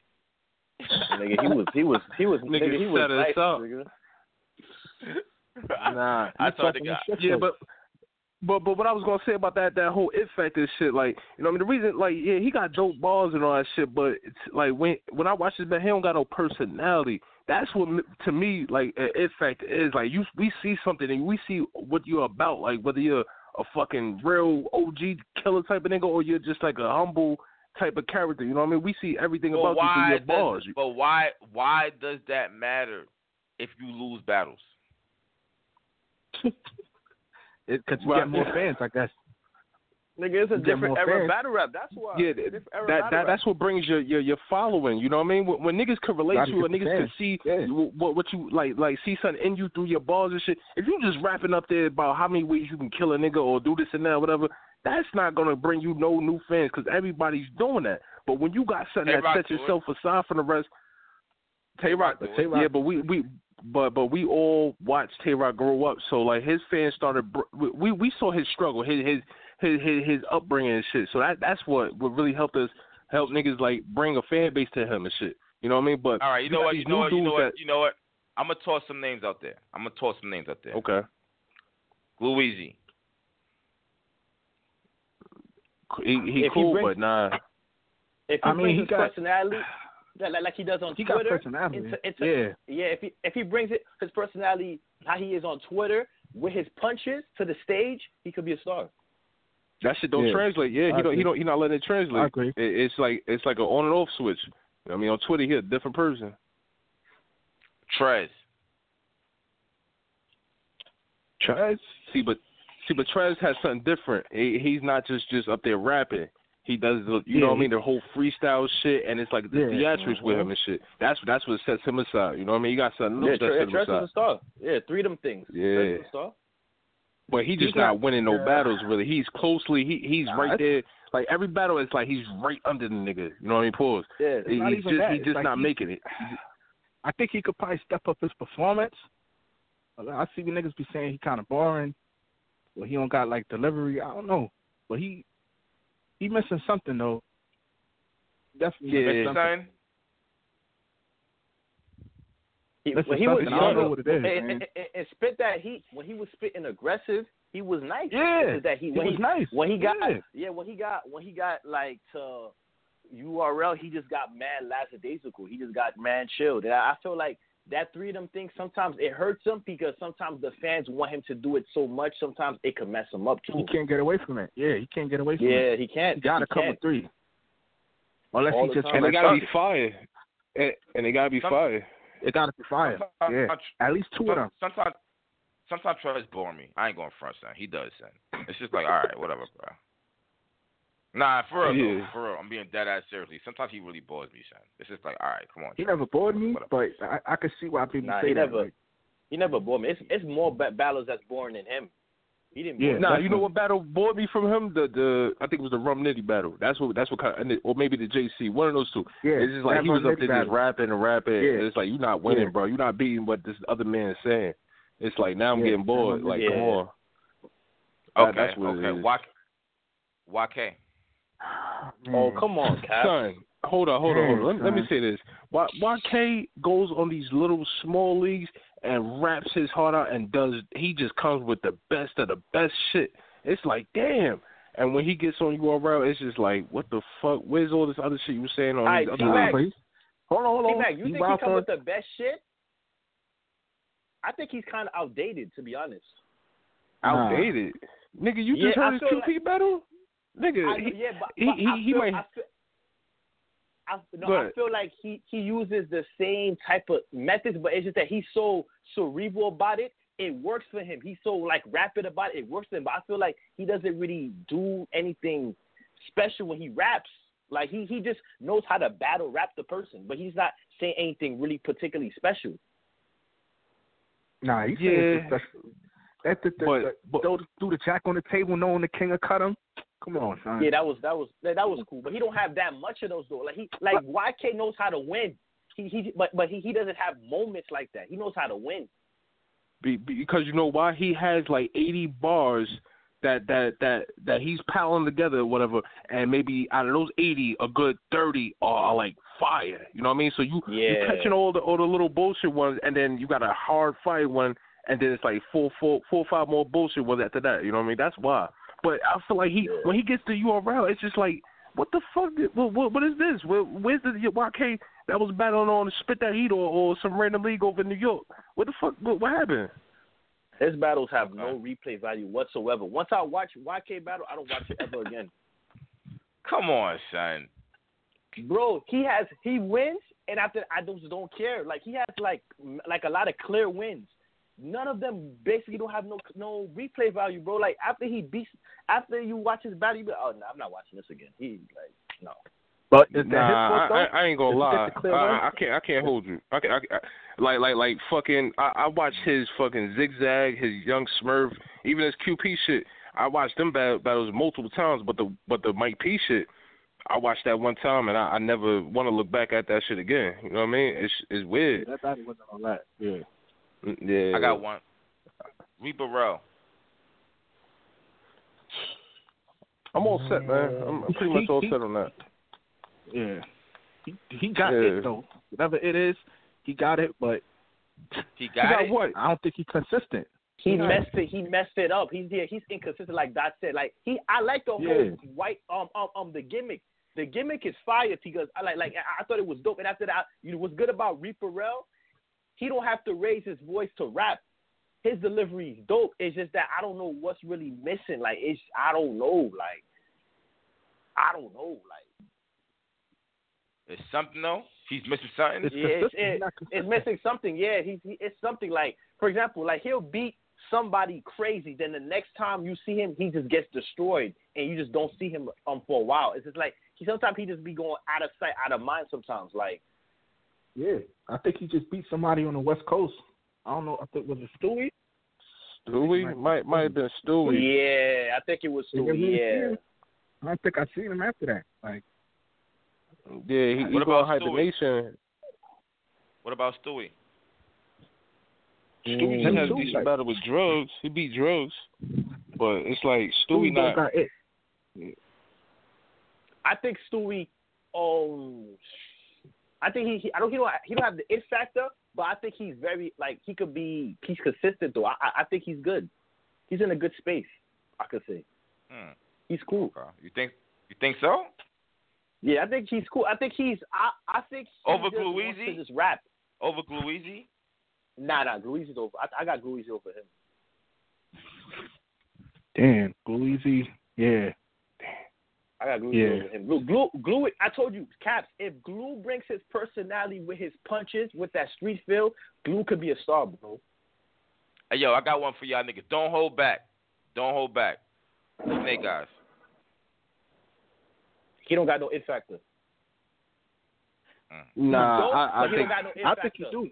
nigga, he was he was he was Nigga nigga, he was set us nice, up. nigga. Nah, <laughs> I told the guy. Yeah, but but but what I was gonna say about that that whole it factor shit, like you know, I mean the reason like yeah he got dope balls and all that shit, but it's like when when I watch this man, he don't got no personality. That's what to me like a it factor is. Like you, we see something and we see what you're about. Like whether you're a fucking real OG killer type of nigga or you're just like a humble type of character. You know what I mean? We see everything But about you through your does, balls. but why why does that matter if you lose battles? <laughs> Because you Well, get more fans, I guess. Nigga, it's a You different more era fans. battle rap. That's why. Yeah, different era that, that that's what brings your your, your following. You know what I mean? When, when niggas can relate Gotta to you, get and the niggas can see Yeah. what what you like like see something in you through your balls and shit. If you just rapping up there about how many ways you can kill a nigga or do this and that, whatever, that's not gonna bring you no new fans because everybody's doing that. But when you got something Tay that Rock sets do it. yourself aside from the rest, Tay Roc, do it. Tay-Roc- yeah, but we we. But but we all watched Tay Roc grow up, so like his fans started. br- we- We we saw his struggle, his his his his, his upbringing and shit. So that that's what what really helped us help niggas like bring a fan base to him and shit. You know what I mean? But All right, you know what? You know what? You know dudes what? You know what? I'm gonna toss some names out there. I'm gonna toss some names out there. okay, Louisi. he he If he cool, brings- but nah. if he I mean, brings he his got- personality, like, like like he does on He got Twitter, personality. into, into, yeah. yeah. If he if he brings it his personality, how he is on Twitter with his punches to the stage, he could be a star. That shit don't Yeah. translate. Yeah, I he don't. He don't. He not letting it translate. I agree. It, it's like it's like an on and off switch. I mean, on Twitter, he a different person. Trez. Trez. See, but see, but Trez has something different. He, he's not just just up there rapping. He does the, you know what I mean, the whole freestyle shit, and it's like the Yeah. theatrics with him uh-huh. and shit. That's that's what sets him aside. You know what I mean? You got something Yeah, else that Tre- sets him is a aside. star. Yeah, three of them things. Yeah. is a star. But he He's just not, not- winning no yeah. battles really. He's closely he he's Nah, right there. Like every battle is like he's right under the nigga. You know what I mean? Pause. Yeah, He- not he's even just that. he's just like not he- making it. <sighs> I think he could probably step up his performance. I see the niggas be saying he kind of boring. Well, he don't got like delivery. I don't know, but he he missing something though. Definitely Yeah. missing something. He, Listen, when he was I don't know what it is, and, and, and, and spit that heat when he was spitting aggressive, he was nice. Yeah, that he, he when was nice. When he got Yeah. when he got when he got like to URL, he just got mad lackadaisical. He just got mad chilled. And I I feel like that three of them things sometimes it hurts him because sometimes the fans want him to do it so much. Sometimes it can mess him up too. He can't get away from it. Yeah, he can't get away from Yeah, it. Yeah, he can't. He gotta He come can't. with three. Unless All he just time. And they gotta be fuck fire. And, and they gotta be Some- fire. It gotta be fire. Yeah, at least two of them. Sometimes, sometimes Trez bore me. I ain't going front, son. He does, son. It's just like, all right, whatever, bro. Nah, for real, though, for real. I'm being dead ass seriously. Sometimes he really bores me, son. It's just like, all right, come on. He never bored me, but I, I could see why people Nah, say he that. never- like, He never bored me. It's it's more ba- battles that's boring than him. He didn't. Yeah, bore me. Nah, you know what battle bored me from him? The the I think it was the Rum Nitty battle. That's what that's what kind of, or maybe the JC. One of those two. yeah, it's just like he was up Nitty there just rapping and rapping. Yeah. and It's like you're not winning, Yeah. bro. You're not beating what this other man is saying. It's like now I'm Yeah, getting bored. Like Nitty- come Yeah. on. That- Okay, that's what okay. is. Why, why K? Oh Man. come on, <laughs> Cap. Son, hold on, hold on, hold on. Let, let me say this. Why why K goes on these little small leagues and raps his heart out and does he just comes with the best of the best shit. It's like damn. And when he gets on URL, it's just like, what the fuck? Where's all this other shit you were saying on Alright, these T-Mac. other Nah, leagues? Hold on, hold on. T-Mac, you He think he wild come with the best shit? I think he's kind of outdated, to be honest. Nah. Outdated. Nigga, you Yeah, just I heard his feel QP battle? Nigga, I, he, yeah, but, he- but he- I he might- I feel, I, no, Go I feel like he he uses the same type of methods, but it's just that he's so cerebral about it. It works for him. He's so like rapid about it. It works for him. But I feel like he doesn't really do anything special when he raps. Like he he just knows how to battle rap the person, but he's not saying anything really particularly special. Nah, he Yeah. saying some stuff. That the, the, But- the, but- throw, threw the jack on the table, knowing the king will cut him. Come on, son. Yeah, that was that was that, that was cool. But he don't have that much of those though. Like he like YK knows how to win. He he but but he, he doesn't have moments like that. He knows how to win. be, because you know why? He has like 80 bars that that that that he's piling together, or whatever, and maybe out of those 80, a good 30 are like fire. You know what I mean? So you you Yeah. catching all the all the little bullshit ones, and then you got a hard fire one, and then it's like four four four or five more bullshit ones after that. You know what I mean? That's why. But I feel like he when he gets to URL, it's just like. What the fuck? did- What, what, what is this? Where, where's the YK that was battling on Spit That Heat or, or some random league over in New York? What the fuck? What, what happened? His battles have no replay value whatsoever. Once I watch YK battle, I don't watch it ever again. <laughs> Come on, son. Bro, he has he wins, and after I just don't care. Like he has like like a lot of clear wins. None of them basically don't have no no replay value, bro. Like after he beats, after you watch his battle, you be oh no, I'm not watching this again. He like no. But is that his Nah, I. I, I ain't gonna Did lie. get the clear I. I can't. I can't hold you. I, can, I, I like like like fucking. I, I watched his fucking zigzag, his young Smurf, even his QP shit. I watched them bat- battles multiple times, but the but the Mike P shit, I watched that one time, and I, I never want to look back at that shit again. You know what I mean? It's it's weird. That battle wasn't all that. Yeah. Yeah. I got one. Reaper Row. I'm all set, man. I'm, I'm pretty much all set on that. Yeah. He he got Yeah. it though. Whatever it is, he got it. But He he got, it. what? I don't think he's consistent. He Yeah. messed it. He messed it up. He's yeah. He's inconsistent, like Dot said. Like he, I like the whole Yeah. white um um um the gimmick. The gimmick is fire because I like like I, I thought it was dope. And after that, you know what's good about Reaper Rel? He don't have to raise his voice to rap. his delivery is dope. It's just that I don't know what's really missing. Like it's I don't know. Like I don't know. Like It's something though. He's missing something. yeah, it's, it, it's missing something. Yeah, he's he, it's something like for example, like he'll beat somebody crazy, then the next time you see him, he just gets destroyed, and you just don't see him um for a while. It's just like he sometimes he just be going out of sight, out of mind. Sometimes, like Yeah, I think he just beat somebody on the West Coast. I don't know. I think was it Stewie. Stewie might might have been Stewie. yeah, I think it was Stewie. he- Yeah, I don't think I seen him after that. Like Yeah, he, he What gonna about hype the Stewie? What about Stewie? Stewie Mm. just had a decent like- battle with drugs. He beat drugs, but it's like Stewie Stewie not. got it. I think Stewie. Um, I think he, he. I don't. He don't. He don't have the it factor, but I think he's very like he could be. He's consistent though. I. I I think he's good. He's in a good space. I could say Hmm. he's cool. Okay. You think you think so? Yeah, I think he's cool. I think he's. I. I think he Over just wants Gluezy? to Just rap. Over Gluezy? Nah, nah. Gluezy's over. I, I got Gluezy over him. Damn, Gluezy. Yeah. I got Glue Yeah. over him. Glue, glue, glue. it- I told you, Caps. If Glue brings his personality with his punches, with that street feel, Glue could be a star, bro. Hey yo, I got one for y'all niggas. Don't hold back. Don't hold back. Snake eyes. He don't got no it factor. Mm. Nah, I, I think don't got no I think he do.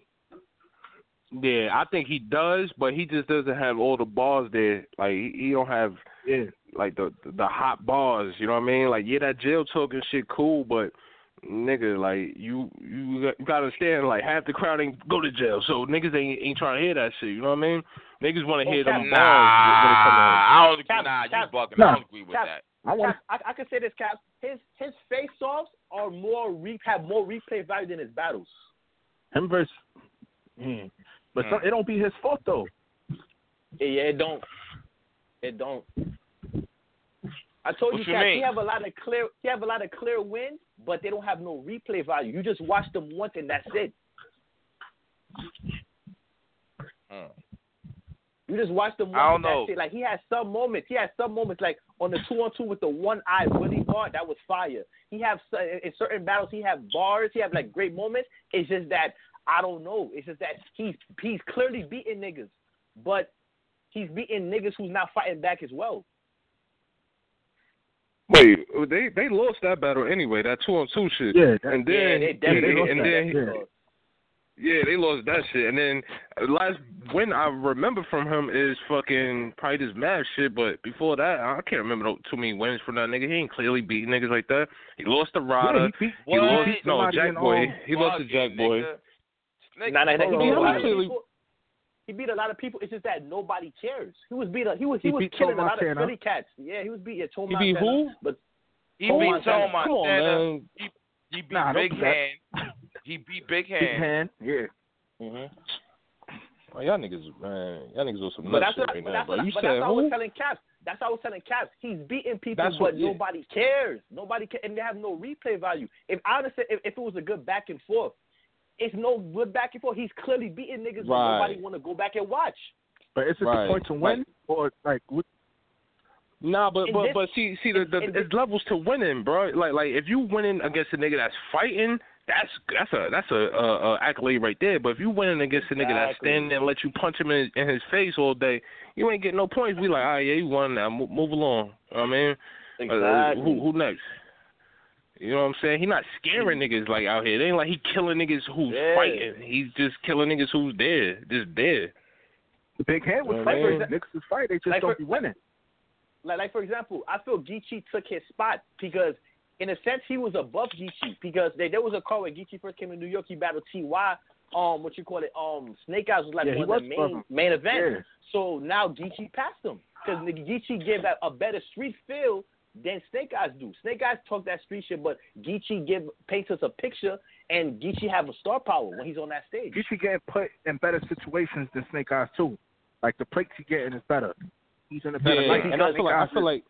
Yeah, I think he does, but he just doesn't have all the bars there. Like he, he don't have Yeah. like the the hot bars. You know what I mean? Like yeah, that jail talking shit cool, but nigga, like you you got, you gotta understand, like half the crowd ain't go to jail, so niggas ain't ain't trying to hear that shit. You know what I mean? Niggas want to Oh, hear Cap- them Nah, bars when it come to I don't agree. Cap- nah, you Cap- bugging. Nah. I don't agree with Cap- that. I want Caps, I, I can say this, Caps. His his face offs are more re, have more replay value than his battles. him versus. Hmm. But some, it don't be his fault though. Yeah, yeah, it don't. It don't. I told What you, you Caps, he have a lot of clear he have a lot of clear wins, but they don't have no replay value. You just watch them once and that's it. Hmm. You just watch them once I don't and that's know. it. Like he has some moments. He has some moments like on the two on two with the one eye Willie bar. That was fire. He have in certain battles he have bars. He have like great moments. It's just that I don't know. It's just that he's he's clearly beating niggas, but he's beating niggas who's not fighting back as well. Wait, they they lost that battle anyway. That two on two shit. Yeah, that- and then yeah, they definitely and lost and that. then Yeah. Yeah, they lost that shit. And then uh, last win I remember from him is fucking probably this mad shit. But before that, I can't remember no- too many wins from that nigga. He ain't clearly beat niggas like that. He lost to Rada. Yeah, he beat, he What? lost beat no Jack Boy. He lost to Bugging, Jack Boy. Nah, nah, he beat a lot of people. He beat a lot of people. It's just that nobody cares. He was beat. He was he, He was beat killing a Tom lot of Montana. Philly cats. Yeah, he was beating Tom He beat who? But He Come beat on, Tom Come Come on, man. He, he beat Nah, Big. Hand. He beat Big Hand. big Hand. hand. Yeah. mm-hmm. Oh, y'all niggas, man, y'all niggas on some nuts shit right now. But you but said that's what I was telling Caps. That's what I was telling Caps. He's beating people, That's but what- yeah. nobody cares. Nobody ca- and they have no replay value. If I understand, if, if it was a good back and forth, it's no good back and forth. He's clearly beating niggas, but Right. nobody want to go back and watch. But is it Right. the point to win or like what? Nah, but In but this- but see see the, the it's levels to winning, bro. Like like if you winning against a nigga that's fighting, that's that's a that's a, a, a accolade right there. But if you winning against a nigga that's standing there and let you punch him in, in his face all day, you ain't getting no points. We like, ah yeah, you won now. Move, move along. You know what I mean, Uh, who who next? You know what I'm saying? He not scaring niggas like out here. It ain't like he killing niggas who's Yeah. fighting. He's just killing niggas who's there, just there. The big hand was Yeah, fighting. man. Niggas is fight. They just Like don't for- be winning. like like for example, I feel Geechi took his spot because in a sense he was above Geechi because they, there was a call when Geechi first came to New York. He battled Ty. Um, what you call it? Um, Snake Eyes was like Yeah, one of the main main events. Yeah. So now Geechi passed him because Geechi gave a, a better street feel than Snake Eyes do. Snake Eyes talk that street shit, but Geechi give paints us a picture, and Geechi have a star power when he's on that stage. You should get put in better situations than Snake Eyes too. Like the breaks he getting is better. He's in a better Yeah, and I feel like I feel like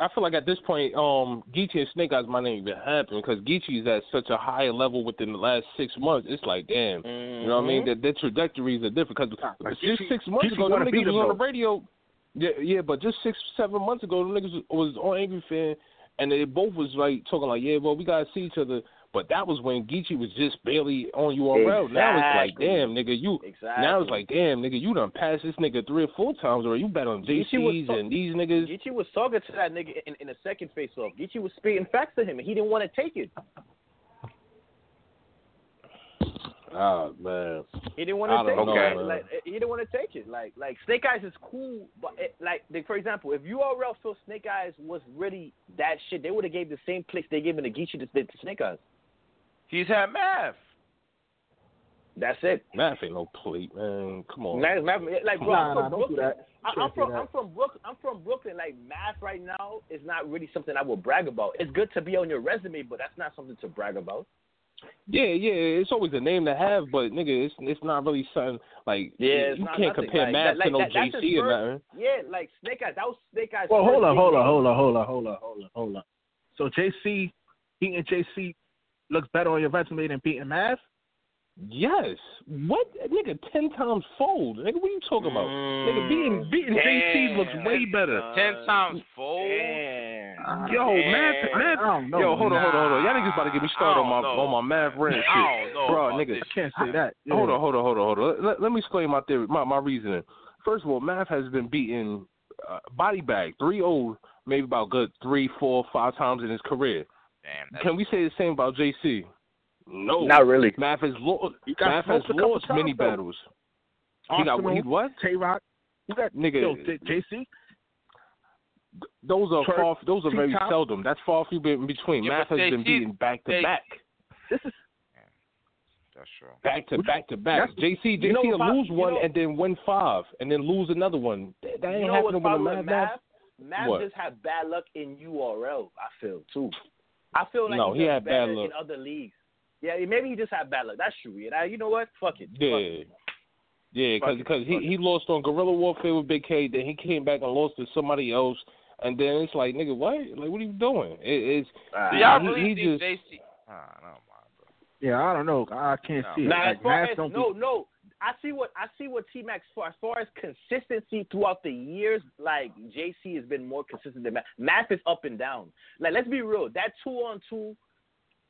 I feel like at this point, um, Geechi and Snake Eyes might not even happen because Geechi is at such a high level within the last six months. It's like, damn, you know what I mean? That their trajectories are different because Like, just Geechi- six months Geechi ago, them wanna beat niggas was on the radio. Yeah, yeah, but just six, seven months ago, the niggas was on Angry Fan, and they both was like talking like, yeah, well, we gotta see each other. But that was when Geechi was just barely on URL. Now it's like, damn, nigga, you. Exactly. Now it's like, damn, nigga, you done passed this nigga three or four times, or you bet on JC's so- and these niggas. Geechi was talking to that nigga in, in the second face off. Geechi was spitting facts to him, and he didn't want to take it. Ah man. He didn't want to take don't it. Like, man. like, he didn't want to take it. Like like Snake Eyes is cool, but it, like like, for example, if URL felt Snake Eyes was really that shit, they would have gave the same place they gave in the Geechi to, to Snake Eyes. He's had math. That's it. Math ain't no plate, man. Come on. Math, math, like bro, Nah, I'm from don't Brooklyn. I, Can't I'm from. I'm from Brooklyn. I'm from Brooklyn. Like math right now is not really something I will brag about. It's good to be on your resume, but that's not something to brag about. Yeah, yeah, it's always a name to have, but nigga, it's it's not really something like Yeah, you can't nothing. compare like, math that, to no that, JC or nothing. Yeah, like Snake Eyes. That was Snake Eyes. Well, hold on, hold on, hold on, hold on, hold on, hold on, hold on. So JC, beating JC looks better on your resume than beating Math. Yes. What nigga ten times fold? Nigga, what you talking about? nigga, beating beating JC looks way better. Ten times fold. Yo, math, math. I don't know. Yo, hold on, hold on, hold on. Y'all niggas about to get me started on my I know. on my math rant shit, I don't bro, about nigga. I can't say that. Yeah. Hold on, hold on, hold on, hold on. Let, let me explain my theory, my, my reasoning. First of all, Math has been beaten uh, body bag three old, maybe about good three, four, five times in his career. Damn. Can we say the same about JC? No, Not really. Math has lost. Math has smoked a couple lost times, many though. battles. He got Arsenal, he what? Tay Roc. You got Nigga, yo JC. Those are Turk, far. Those are very T-Top. seldom. That's far few in between. Yeah, Math has they- been he- beaten back to they- back, This is that's true. back to back to back. That's- JC, you know JC will what, lose one know- and then win five, and then lose another one. That, that ain't You know happening with with the Math. Math? Math What? just had bad luck in URL. I feel too. I feel like No, he, he had bad luck. in other leagues. Yeah, maybe he just had bad luck. That's true. Yeah, you know what? Fuck it. Fuck Yeah. it. Yeah, because Fuck it, he he lost on Guerrilla Warfare with Big K, then he came back and lost to somebody else, and then it's like, nigga, what? Like, what are you doing? It, it's Ah. Do y'all he- really he think just- JC? Ah, no, mind, bro. yeah. I don't know. I can't No. see it. Nah, Like, as far Math as don't no, be, no, I see what I see what T Max for as far as consistency throughout the years. Like JC has been more consistent than Math. Math is up and down. Like let's be real, that two on two,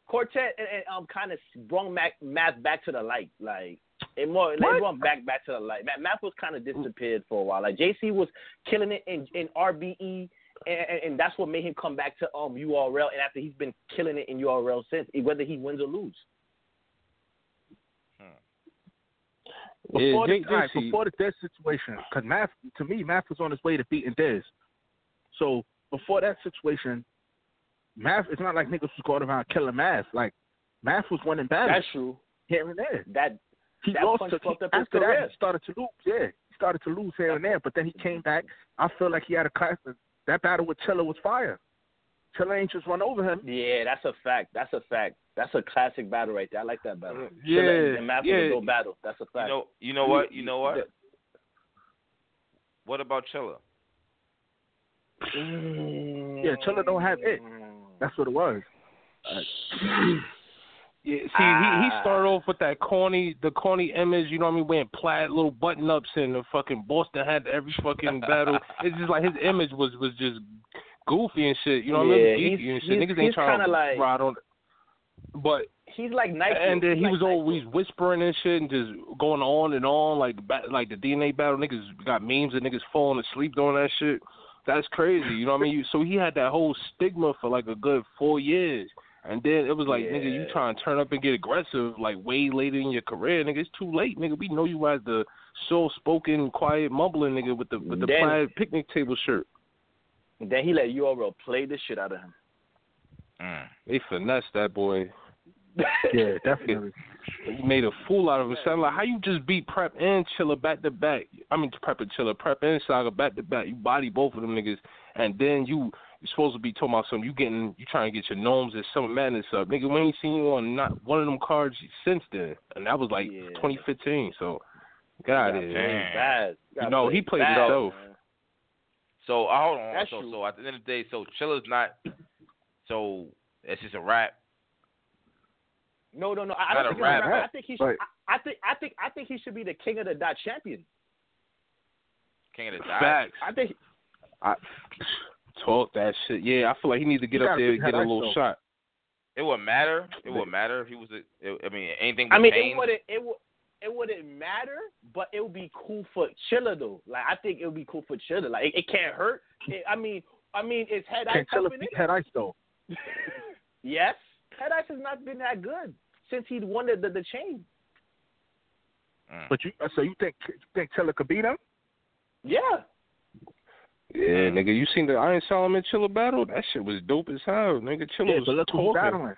Quartet and, and um kind of brought Mac, Math back to the light. Like it more, they What? brought back back to the light. Math, Math was kind of disappeared for a while. Like JC was killing it in in RBE. And, and, and that's what made him come back to um URL, and after he's been killing it in URL since, whether he wins or lose. before, Yeah, the, J- all right, JC before the Diz situation, because Math to me, Math was on his way to beating Diz. So before that situation, Math it's not like niggas was going around killing Math. Like Math was winning battles That's true. here and there. That He That lost punch to, fucked up his after that. He started to lose. Yeah, he started to lose here and there, but then he came back. I feel like he had a class. That battle with Chilla was fire. Chilla ain't just run over him. Yeah, that's a fact. That's a fact. That's a classic battle right there. I like that battle. Yeah, Chilla and Math yeah. a real battle. That's a You fact. know, you know what? You know what? What about Chilla? Mm. Yeah, Chilla don't have it. That's what it was. <sniffs> Yeah, see, he he ah. started off with that corny, the corny image. You know what I mean? Wearing plaid little button ups and the fucking Boston had every fucking <laughs> battle. It's just like his image was was just goofy and shit. You know what I Yeah, mean? he's- Geeky and shit. he's- Niggas he's ain't trying to like- ride on. But He's like Nike. and then he He's was like always whispering and shit and just going on and on like like the DNA battle. Niggas got memes of niggas falling asleep doing that shit. That's crazy. You know what I mean? So he had that whole stigma for like a good four years. And then it was like, nigga, you Yeah. trying to turn up and get aggressive like way later in your career, nigga. It's too late, nigga. We know you as the soft spoken, quiet, mumbling nigga with the with the Then- plaid picnic table shirt. And then he let URL play the shit out of him. Mm. They finessed that boy. <laughs> Yeah, definitely. He made a fool out of him. Sound like how you just beat Prep and Chilla back to back. I mean Prep and Chilla, Prep and Saga back to back. You body both of them niggas, and then you you're supposed to be talking about something. You getting you trying to get your NOMEs and Summer Madness up, nigga. We ain't seen you on not one of them cards since then, and that was like Yeah. 2015. So get out of Got here. played man. Bad. Got You know, he played played bad, himself. man. So uh, hold on. That's so true. so at the end of the day, so Chilla's not. So it's just a rap. No, no, no. I, I Not don't think he's rap. a rapper. I think he should. Right. I, I think. I think. I think he should be the king of the dot champion. King of the dot. Facts. I think. I talk that shit. Yeah, I feel like he needs to get up there and get a little though. shot. It wouldn't matter. It wouldn't matter if he was. A, it, I mean, anything. I mean, change. it wouldn't. It would. It wouldn't matter, but it would be cool for Chilla though. Like I think it would be cool for Chilla. Like it, it can't hurt. It, I mean, I mean, it's head ice Can Chilla helping beat it? Head Ice though? <laughs> Yes, head ice has not been that good since he won the the, the chain. Mm. But you so you think you think Chilla could beat him? Yeah. Yeah, nigga, you seen the Iron Solomon Chilla battle? That shit was dope as hell. Nigga, Chilla Yeah, was but look who he battling.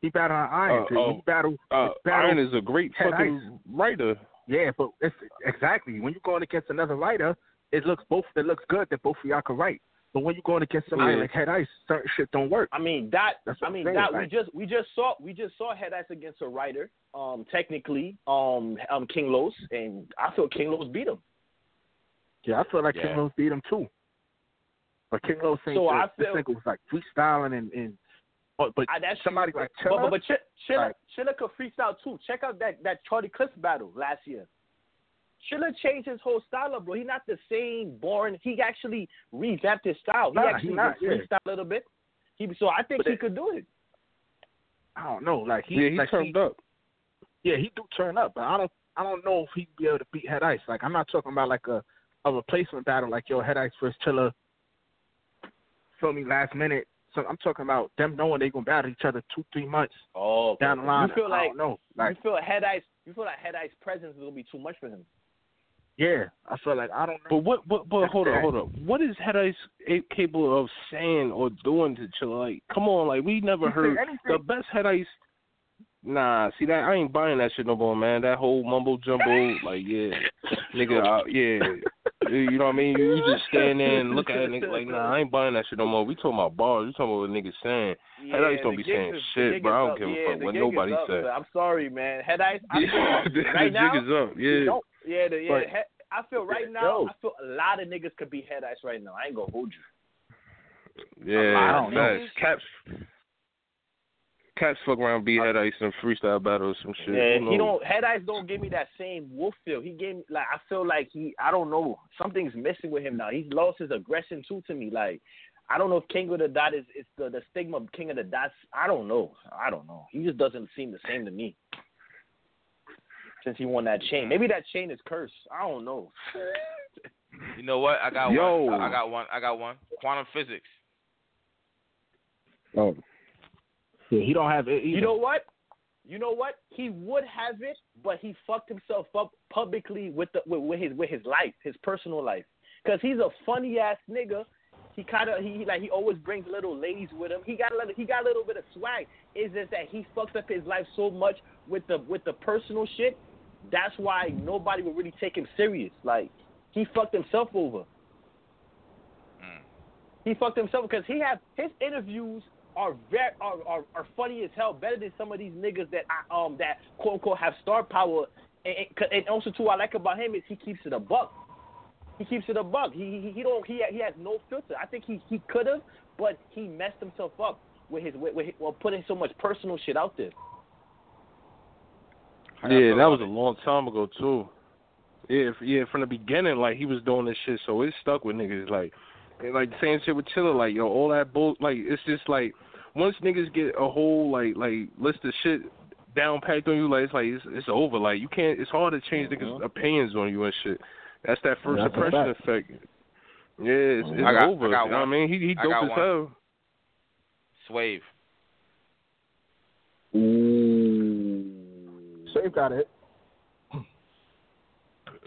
He battling Iron. Uh, dude. oh, he battle. Uh, battle Iron is a great Head fucking writer. Yeah, but it's exactly when you're going against another writer, it looks both it looks good that both of y'all can write. But when you're going against somebody Yeah. like Head Ice, certain shit don't work. I mean that. That's I what mean I'm saying, that. We just we just saw we just saw head ice against a writer. Um, technically, um, um, King Los, and I feel King Los beat him. Yeah, I feel like Yeah. King Los beat him too. But King Los ain't So the, I this feel- nigga was like freestyling and, and but, but I, that's somebody true. like Chilla, but, but Ch- Chilla, like- Chilla could freestyle too. Check out that that Charlie Clips battle last year. Chilla changed his whole style up, bro. He's not the same boring. He actually revamped his style. He Nah, actually he not, did yeah. freestyle a little bit. He so I think But he it- could do it. I don't know, like he yeah, he like turned he, up. Yeah, he do turn up, but I don't I don't know if he'd be able to beat Head Ice. Like I'm not talking about like a a replacement battle like yo Head Ice versus Chilla. Feel me? Last minute. So I'm talking about them knowing they gonna battle each other two three months Oh, down the line. You feel I like don't know. Like you feel head ice. You feel like head ice presence is gonna be too much for him. yeah, I feel like I don't know. But what? But but hold on, hold on. What is Head Ice capable of saying or doing to Chilla? Like, come on, like we never He heard the best Head Ice. Nah, see that I ain't buying that shit no more, man. That whole mumbo jumbo, like yeah, <laughs> nigga, uh, yeah. You know what I mean? You just stand there and look at it, nigga, like, nah, I ain't buying that shit no more. We talking about bars. We talking about what niggas saying. Head Ice don't be saying is- shit, bro. I don't give a fuck what nobody up, said. I'm sorry, man. Head ice. I Yeah, feel the, right now. jig is up. Yeah. Yeah, the, yeah. But- head, I feel right now. Yo. I feel a lot of niggas could be head ice right now. I ain't gonna hold you. Yeah, I don't know. Caps, Caps fuck around, be head ice and freestyle battles, some shit. Yeah, Who he don't. Head ice don't give me that same wolf feel. He gave me like I feel like he. I don't know. Something's missing with him now. He's lost his aggression too to me. Like I don't know if King of the Dot is it's the the stigma of King of the Dots. I don't know. I don't know. He just doesn't seem the same to me. Since he won that chain, maybe that chain is cursed. I don't know. You know what? I got Yo. one. I got one. I got one. Quantum physics. Oh. Yeah, he don't have it either. You know what? You know what? He would have it, but he fucked himself up publicly with the with, with his with his life, his personal life. Cause he's a funny ass nigga. He kind of he like he always brings little ladies with him. He got a little he got a little bit of swag. It's just that he fucked up his life so much with the with the personal shit. That's why nobody would really take him serious. Like he fucked himself over. Mm. He fucked himself because he had his interviews are very are, are, are funny as hell, better than some of these niggas that I, um that quote unquote have star power. And, and, and also too, what I like about him is he keeps it a buck. He keeps it a buck. He he, he don't he he has no filter. I think he he could have, but he messed himself up with his with, with well putting so much personal shit out there. Yeah, that was a long time ago too. Yeah, yeah, from the beginning, like he was doing this shit, so it stuck with niggas. Like, and, like saying shit with Chilla, like yo, all that bull, like it's just like once niggas get a whole like like list of shit down packed on you, like it's like it's, it's over. Like you can't. It's hard to change niggas' uh-huh. opinions on you and shit. That's that first That's impression effect. Yeah, it's, it's I got- over. I got you know what I mean? He he dope got as one. hell. Swave. Save got it.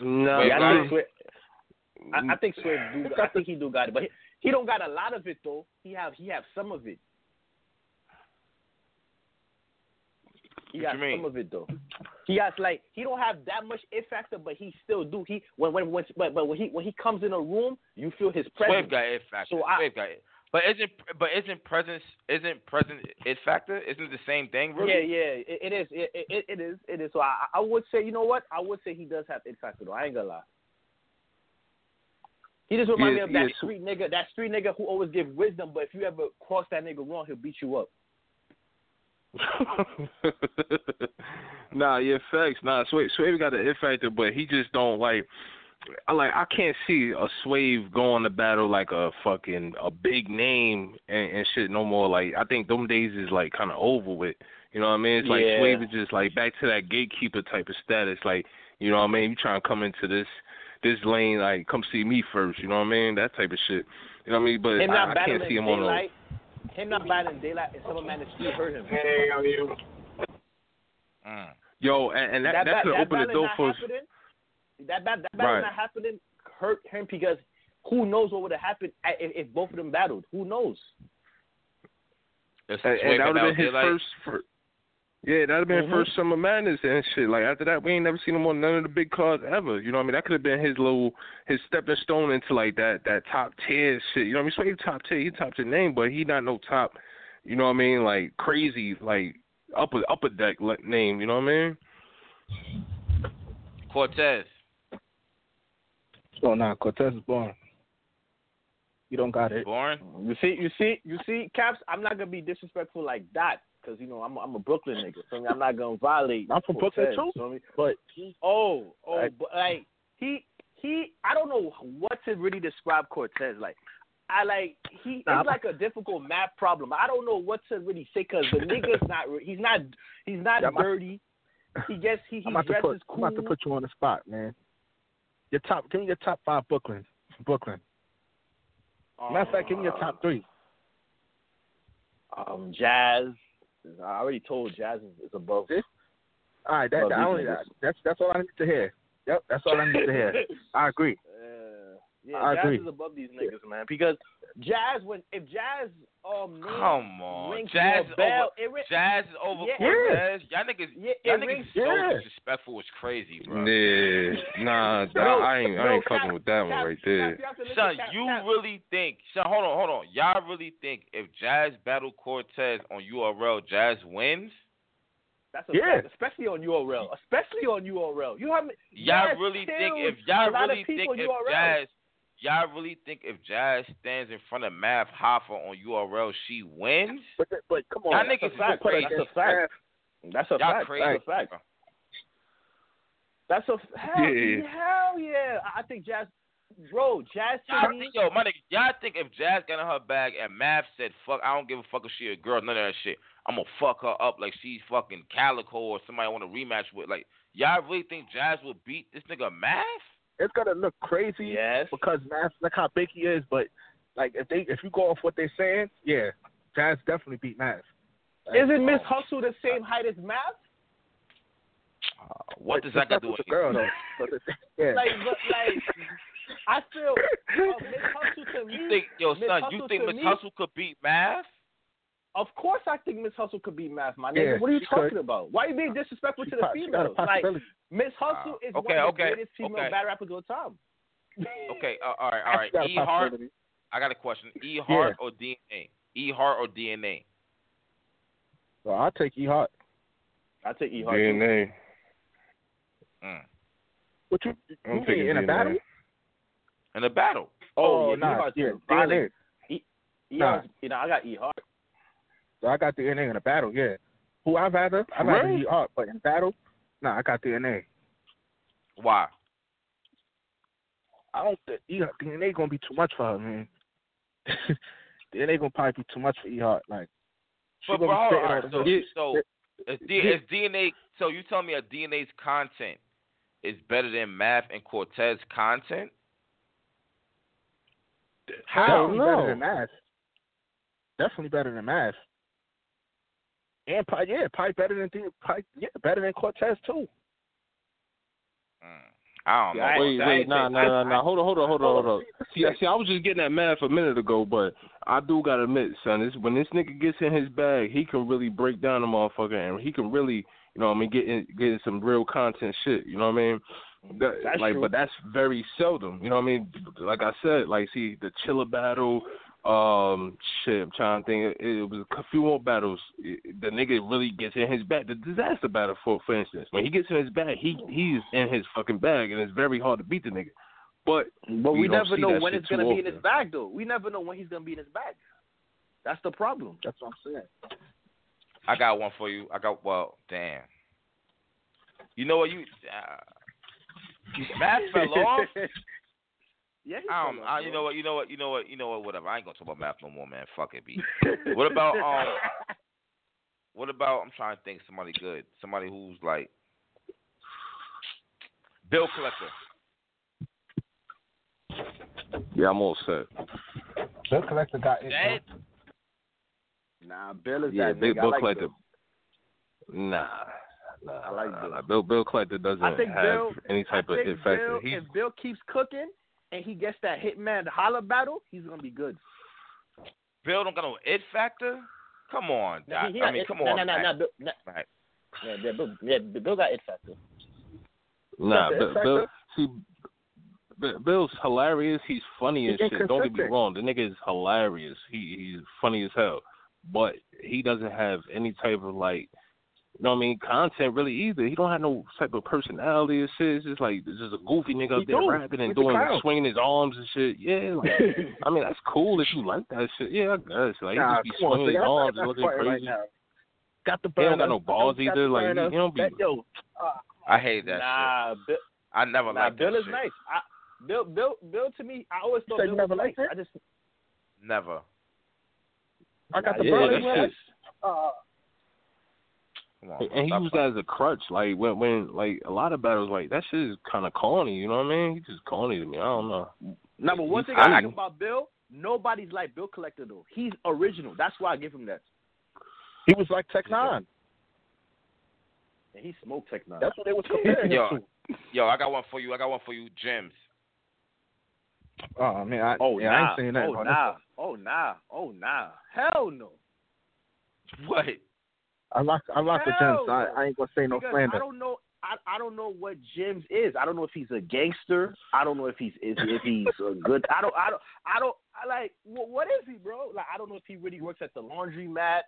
No, Wait, I think it? Swave, I, I think Swave do. I think he do got it, but he, he don't got a lot of it though. He have he have some of it. He What got some of it though. He has like he don't have that much it factor, but he still do. He when when when but, but when he when he comes in a room, you feel his presence. Swave got it factor. So I- got it. But isn't but isn't presence isn't present it factor? Isn't it the same thing? Really? Yeah, yeah, it, it is. It, it, it is. It is. So I, I would say, you know what? I would say he does have it factor though. I ain't gonna lie. He just reminded Yeah, me of that street nigga, that street nigga who always give wisdom, but if you ever cross that nigga wrong, he'll beat you up. <laughs> nah, yeah, facts. Nah, Swave, Swave got an it factor, but he just don't like. I like. I can't see a Swave going to battle like a fucking a big name and, and shit no more. Like I think them days is like kind of over with. You know what I mean? It's like Yeah. Swave is just like back to that gatekeeper type of status. Like you know what I mean? You trying to come into this this lane, like come see me first. You know what I mean? That type of shit. You know what I mean? But I, I can't see him on those. Daylight, him not battling Daylyt, and someone man in the hurt him. Hey, how are you? Mm. Yo, and, and that that, that bat- could that open the door for. happening, that bat, that battle Right. not happening hurt him because who knows what would have happened if, if both of them battled? Who knows? It's And, Swave and that would have been his Daylyt. first. Fir- yeah, that'd have been Mhm. first summer madness and shit. Like after that, we ain't never seen him on none of the big cards ever. You know what I mean? That could have been his little his stepping stone into like that that top tier shit. You know what I mean? So he top tier, he top tier name, but he not no top. You know what I mean? Like crazy, like upper upper deck le- name. You know what I mean? Cortez. Oh nah, Cortez is born. You don't got it. Born. You see, you see, you see, Caps. I'm not gonna be disrespectful like that because you know I'm I'm a Brooklyn nigga. So I'm not gonna violate. I'm from Cortez, Brooklyn too. so But Oh, oh, Like- but like he he, I don't know what to really describe Cortez like. I like he Nah, it's like a difficult math problem. I don't know what to really say because the nigga's not he's not he's not Yeah, dirty. He gets he he I'm about to dresses put cool. I'm about to put you on the spot, man. Your top give me your top five Brooklyn. Brooklyn. Matter of fact, give me your top three. Um, Jazz. I already told Jazz is, above. All right, that, Well, that only, that's that's all I need to hear. Yep, that's all I need to hear. <laughs> I agree. Uh, yeah, I Jazz agree. is above these niggas, man. Because Jazz, when if Jazz um Come on. Jazz is bell, over. it ri- Jazz is over Yeah. Cortez. Y'all niggas, Yeah, y'all niggas rings- so yeah. disrespectful. It's crazy, bro. Yeah, nah, <laughs> No, I ain't I no, ain't Cap- fucking with that one right there. Cap, you have to listen, Son, Cap- you Cap. really think? Son, hold on, hold on. Y'all really think if Jazz battle Cortez on URL, Jazz wins? That's a Yeah. fact, especially on URL, especially on URL. You have Y'all really think if y'all a lot really of people think if URL. Jazz, y'all really think if Jazz stands in front of Mav Hoffa on URL, she wins? But but come on, Y'all that's niggas a is fact. crazy. That's a fact. That's a Y'all fact. crazy. That's a fact. That's a hell Yeah. hell yeah. I I think Jazz, bro, Jazz to Y'all me. think, yo, my nigga, y'all think if Jazz got in her bag and Mav said, fuck, I don't give a fuck if she a girl, none of that shit. I'm gonna fuck her up like she's fucking Calicoe or somebody I want to rematch with. Like, y'all really think Jazz will beat this nigga Mav? It's gonna look crazy Yes. because Mav look how big he is. But like if they if you go off what they're saying, yeah, Jazz definitely beat Mav. Isn't Miss Hustle the same height as Mav? Uh, what does that got to do with with the girl though? But the, yeah. <laughs> Like, but, like, I feel uh, Miss Hustle to me. You think, yo, Miss son, Hustle you think to Miss Hustle could beat Mav? Of course, I think Miss Hustle could be Mav. my Yeah, nigga. what are you talking could. about? Why are you being disrespectful She to the po- she got a females? Like. Miss Hustle Uh, is okay, one of the greatest female okay. battle rappers of all time. <laughs> Okay, <laughs> uh, all right, all She right. got a E Hart. I got a question. E Hart or DNA? E Hart or DNA? Well, I'll take E Hart. I take E Hart. DNA. Mm. What you, I'm you mean in a battle? In a battle. Oh, yeah, nah, E Hart's yeah, violent. DNA. E Nah. Hart's, you know, I got E Hart. So I got the DNA in a battle. Yeah. Who I'd rather? I'd rather Really? E Hart, but in battle, nah, I got the DNA. Why? I don't think E DNA gonna be too much for her, man. <laughs> DNA gonna probably be too much for E Hart. Like, she But, gonna bro, be all spitting on so, the so is, D, is DNA? So you tell me a DNA's content is better than Mav and Cortez content? How? Definitely no. better than Mav. Definitely better than Mav. And probably, yeah, probably better than D- probably, yeah, better than Cortez too. Mm, I don't know. Yeah, I- Wait, I wait, ain't nah, think- nah, nah, nah. Hold on, hold on, hold on, hold on. <laughs> See, Yeah. see, I was just getting that Mav a minute ago, but I do gotta admit, son, this when this nigga gets in his bag, he can really break down a motherfucker, and he can really, you know, what I mean, getting in, get in some real content shit. You know what I mean? That, That's like, true. but that's very seldom. You know what I mean? Like I said, like, see, the Chilla battle, um, shit, I'm trying to think. It, it was a few more battles. It- the nigga really gets in his bag. The disaster battle, for for instance, when he gets in his bag, he he's in his fucking bag, and it's very hard to beat the nigga. But But we, don't never know when it's gonna be in his bag, though. We never know when he's gonna be in his bag. That's the problem. That's what I'm saying. I got one for you. I got well, damn. You know what you uh, Matt fell off. Yeah, he Um, I, you bro. know what, you know what, you know what, you know what, whatever. I ain't gonna talk about Mav no more, man. Fuck it, B. <laughs> What about um? What about? I'm trying to think somebody good, somebody who's like bill collector. Yeah, I'm all set. Bill Collector got it. Dead? Nah, Bill is Yeah, that Bill, nigga. I Bill like Collector. Bill. Nah, nah, I like nah, Bill. nah. Bill Bill Collector doesn't I think have Bill. any type I of think it factor. Bill, He's if Bill keeps cooking and he gets that Hitman holla battle, he's gonna be good. Bill don't got no it factor. Come on, Nah, Doc. he- he I mean, it- come no, on, no, no, man. no, Bill- no. Right. Yeah, yeah, Bill, yeah, Bill got it factor. Nah, That's Bill, X Bill, factor? see, Bill's hilarious. He's funny He as shit. Don't get me wrong. The nigga is hilarious. He he's funny as hell. But he doesn't have any type of like, you know what I mean, content really either. He don't have no type of personality or shit. It's just like it's just a goofy nigga He there do. rapping and He's doing clown. swinging his arms and shit. Yeah, like <laughs> I mean that's cool if you like that shit. Yeah, I guess. Like he Nah, just be come on, swinging so his y'all arms not and looking fronting crazy. right now. Got the He don't got burner. no balls Got either. Like he, he don't be. That- yo, I hate that nah, Bill, shit. I never nah, liked Bill that is shit. nice. I, Bill, Bill, Bill. To me, I always thought said you Bill was never nice. it? I just Never. I got the yeah, burner. that man. shit's- Uh, Come on. And he stop used that as a crutch. Like when when like a lot of battles like that shit is kind of corny. You know what I mean? He's just corny to me. I don't know. Now, but one thing I like about Bill, nobody's like Bill Collector though. He's original. That's why I give him that. he was like Tech Nine. And he smoked Tech Nine. That's what they was comparing Yo, him yo, I got one for you. I got one for you, Gems. Oh man, I, Oh yeah, nah. I ain't saying that. oh nah. Oh nah. Oh nah. Hell no. What? I like I like the Hell gems. I, no. I ain't gonna say no because slander. I don't know. I, I don't know what Gems is. I don't know if he's a gangster. I don't know if he's if, if he's a good. I don't. I don't. I don't. I like. What, what is he, bro? Like I don't know if he really works at the laundromat.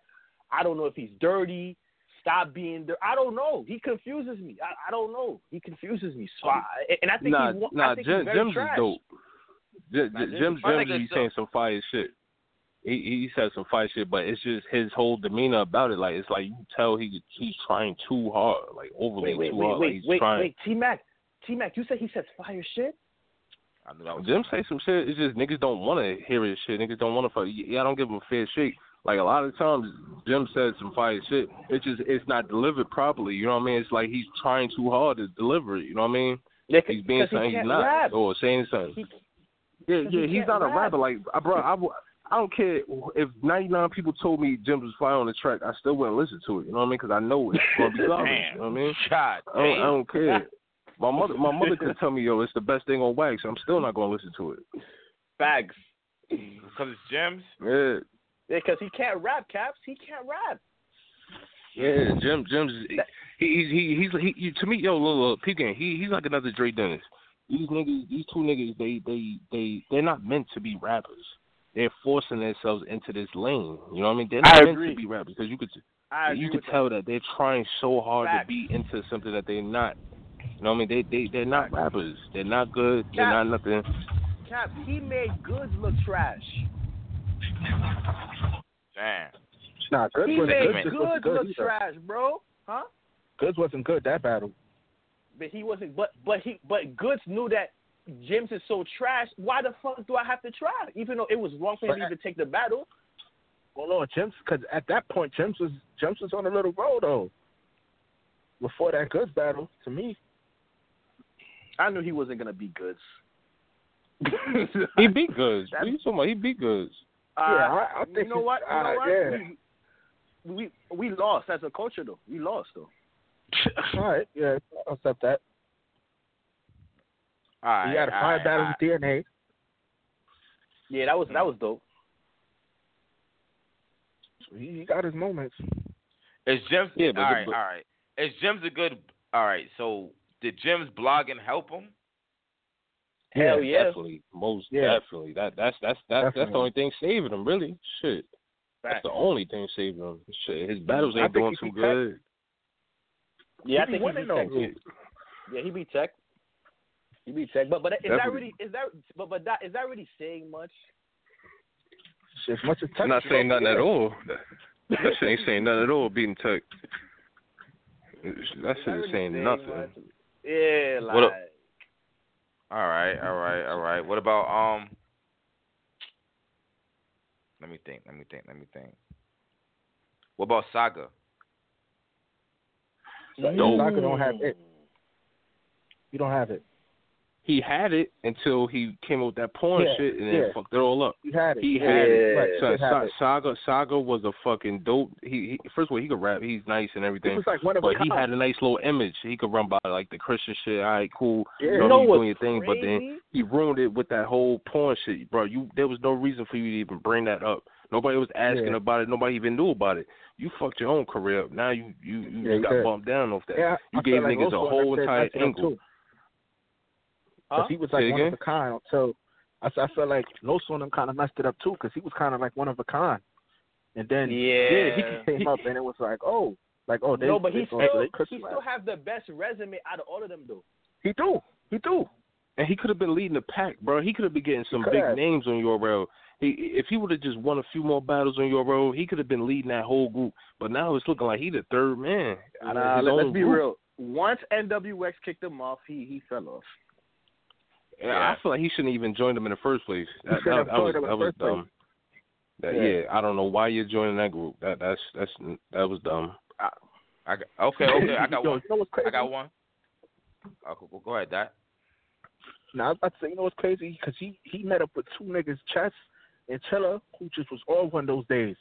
I don't know if he's dirty. Stop being dirty. I don't know. He confuses me. I, I don't know. He confuses me. So I, and I think nah, he's. nah, I think Jim, he's very Jim's trash. is dope. J- J- Jim's- Jim's Jim's he's saying some fire shit. He he said some fire shit, but it's just his whole demeanor about it. Like it's like you tell he he's trying too hard, like overly Wait, wait, too wait, hard. like wait, he's wait, trying. wait. T Mac, T Mac, you said he says fire shit. I knew that was Jim say some shit. It's just niggas don't want to hear his shit. Niggas don't want to fuck. Yeah, I don't give him a fair shake. Like a lot of times, Jim says some fire shit. It's just it's not delivered properly. You know what I mean? It's like he's trying too hard to deliver it. You know what I mean? Yeah, He's being 'cause he something he's can't rap. or saying something. He, Yeah, yeah, he he's not a rap. rapper. Like, I, bro, I, I don't care if 99 people told me Jim was fire on the track. I still wouldn't listen to it. You know what I mean? Because I know it's gonna be garbage. You know what I mean? God I don't, I don't care. My mother, my mother could <laughs> tell me, yo, it's the best thing on wax. I'm still not gonna listen to it. Bags. Because it's Gems. Yeah, Yeah, because he can't rap, Caps. He can't rap. yeah. Jim, Jim's he, he, he he's he, he to me, yo, look, look, peep game. He he's like another Dre Dennis. These niggas, these two niggas, they they they they're not meant to be rappers. They're forcing themselves into this lane. You know what I mean? They're I meant agree. to be rappers because you could I you could tell that. they're trying so hard Facts. to be into something that they're not. You know what I mean? They they they're not rappers. They're not good. They're not nothing. Cap, he made goods look trash. Damn. Nah, Goods he wasn't made good. Just goods good look either. trash, bro. Huh? Goods wasn't good that battle. But he wasn't. But but he but goods knew that James is so trash. Why the fuck do I have to try? Even though it was wrong for him to even take the battle. Well, no, James, because at that point, James was James was on a little road though. Before that Goods battle, to me, I knew he wasn't gonna be goods. <laughs> He beat goods. What are you talking about? He beat goods. Uh, Yeah, I- I think you know what? You know uh, what? yeah. We, we we lost as a culture though. We lost though. all right, yeah, I'll accept that. All right. he had a all fire right, battle all with DNA. Yeah, that was that hmm. was dope. He, he got his moments. Is Gems Yeah, all right, all right. Is Gems a good? All right. So did Jim's blogging help him? Hell yeah. definitely, most Yeah. definitely. That that's that's that's that's the only thing saving him. Really, shit. That's the only thing saving him. Shit, his battles ain't think doing he too beat Tech. good. Yeah, I He think be he beat winning, Tech. Yeah, he beat Tech. You be tech, but but is that really is that but but that is that really saying much? As much as I'm not saying nothing at all. That, that shit ain't saying nothing at all. Beating Tech. That shit is saying nothing. Yeah, like What a- All right, all right, all right. What about um? Let me think. Let me think. Let me think. What about Saga? Dope. Saga don't have it. You don't have it. He had it until he came up with that porn Yeah, shit and then yeah. fucked it all up. You had it. He Yeah, had it. right, he had Sa- it. Saga Saga was a fucking dope. He, he first of all he could rap. He's nice and everything. He was like one of but he had a nice little image. He could run by like the Christian shit. All right, cool. Yeah. You know, know you what's doing your thing, but then he ruined it with that whole porn shit, bro. You there was no reason for you to even bring that up. Nobody was asking Yeah. about it. Nobody even knew about it. You fucked your own career up. Now you you, you Yeah, got did. bumped down off that. Yeah, you I gave feel like niggas a whole like I said, entire angle. Too. Because he was like Say one of again? a kind. So I, I felt like Los on them kind of messed it up too, because he was kind of like one of a kind. And then Yeah. he came up and it was like, oh, like oh, they no, but they, he still they he slap. still have the best resume out of all of them though. He do, he do. And he could have been leading the pack, bro. He could have been getting some big have. names on URL. He, if he would have just won a few more battles on your road, he could have been leading that whole group. But now it's looking like he the third man. out of Nah, his let's be group. real. Once NWX kicked him off, he he fell off. Yeah, I feel like he shouldn't even join them in the first place. That, that, have that was joined them that was first dumb. That, Yeah. yeah. I don't know why you're joining that group. That that's that's that was dumb. I got, okay, <laughs> okay. I got Yo, one. you know what's crazy? I got one. Oh, go, go ahead, Dad. Now I was about to say, you know what's crazy? Because he he met up with two niggas, Chess and Chilla, who just was all one of those days,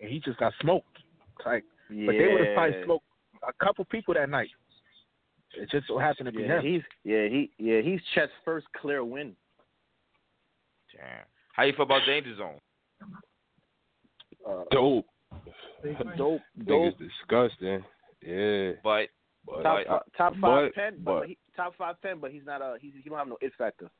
and he just got smoked. It's Like, but they would have probably smoked a couple people that night. It just so happened to be Yeah, him. he's yeah he yeah he's Chet's first clear win. Damn. How you feel about Danger Zone? Uh, Dope. Dope, Niggas disgusting. Yeah. But But, Top But- uh, top five but- ten, but, but- he, top five ten, but he's not a he's he don't have no it factor.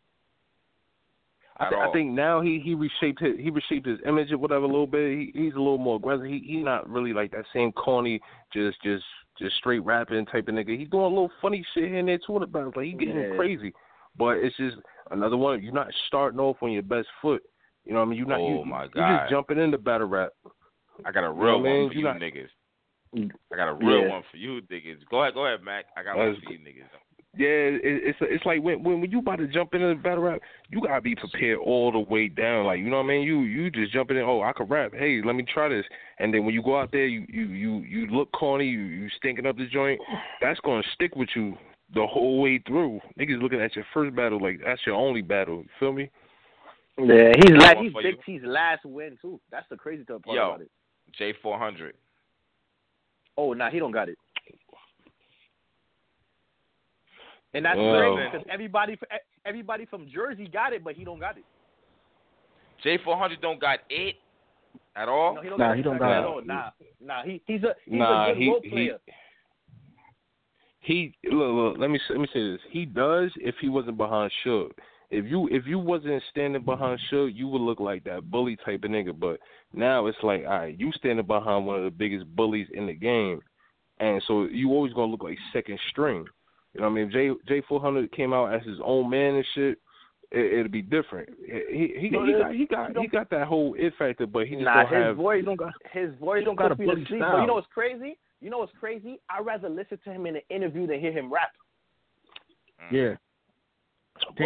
I, th- I think now he he reshaped his he reshaped his image or whatever a little bit. He he's a little more aggressive. He he's not really like that same corny just just just straight rapping type of nigga. He's doing a little funny shit here and there too battles. Like he getting Yeah. crazy. But it's just another one. You're not starting off on your best foot. You know what I mean? You're not. Oh, you, my You God. just jumping into battle rap. I got a You know real I mean? one for You you not- niggas. Mm. I got a real Yeah. one for you niggas. Go ahead, go ahead, Mac. I got one for you niggas. Yeah, it, it's it's like when when when you about to jump into the battle rap, you gotta be prepared all the way down. Like you know what I mean? You you just jumping in. Oh, I can rap. Hey, let me try this. And then when you go out there, you you you you look corny. You you stinking up the joint. That's gonna stick with you the whole way through. Niggas looking at your first battle like that's your only battle. You feel me? Yeah, he's Got last he's Big you. T's last win too. That's the crazy part Yo. about it. J four hundred. Oh, nah, he don't got it. And that's Well. crazy because everybody everybody from Jersey got it, but he don't got it. J four hundred don't got it at all. No, he don't Nah, got he it don't at got it. all. Nah, nah, he he's a he's Nah, a good he- role he- player. He look, look. Let me let me say this. He does if he wasn't behind Suge. If you if you wasn't standing behind Suge, you would look like that bully type of nigga. But now it's like, all right, you standing behind one of the biggest bullies in the game, and so you always gonna look like second string. You know what I mean? If J J four hundred came out as his own man and shit. It, it'd be different. He he, he, No, he got he got he got that whole it factor, but he just Nah, don't his have. voice, don't got- his voice don't got a puts me to bully sleep. style. But you know what's crazy? You know what's crazy? I'd rather listen to him in an interview than hear him rap. Mm. Yeah.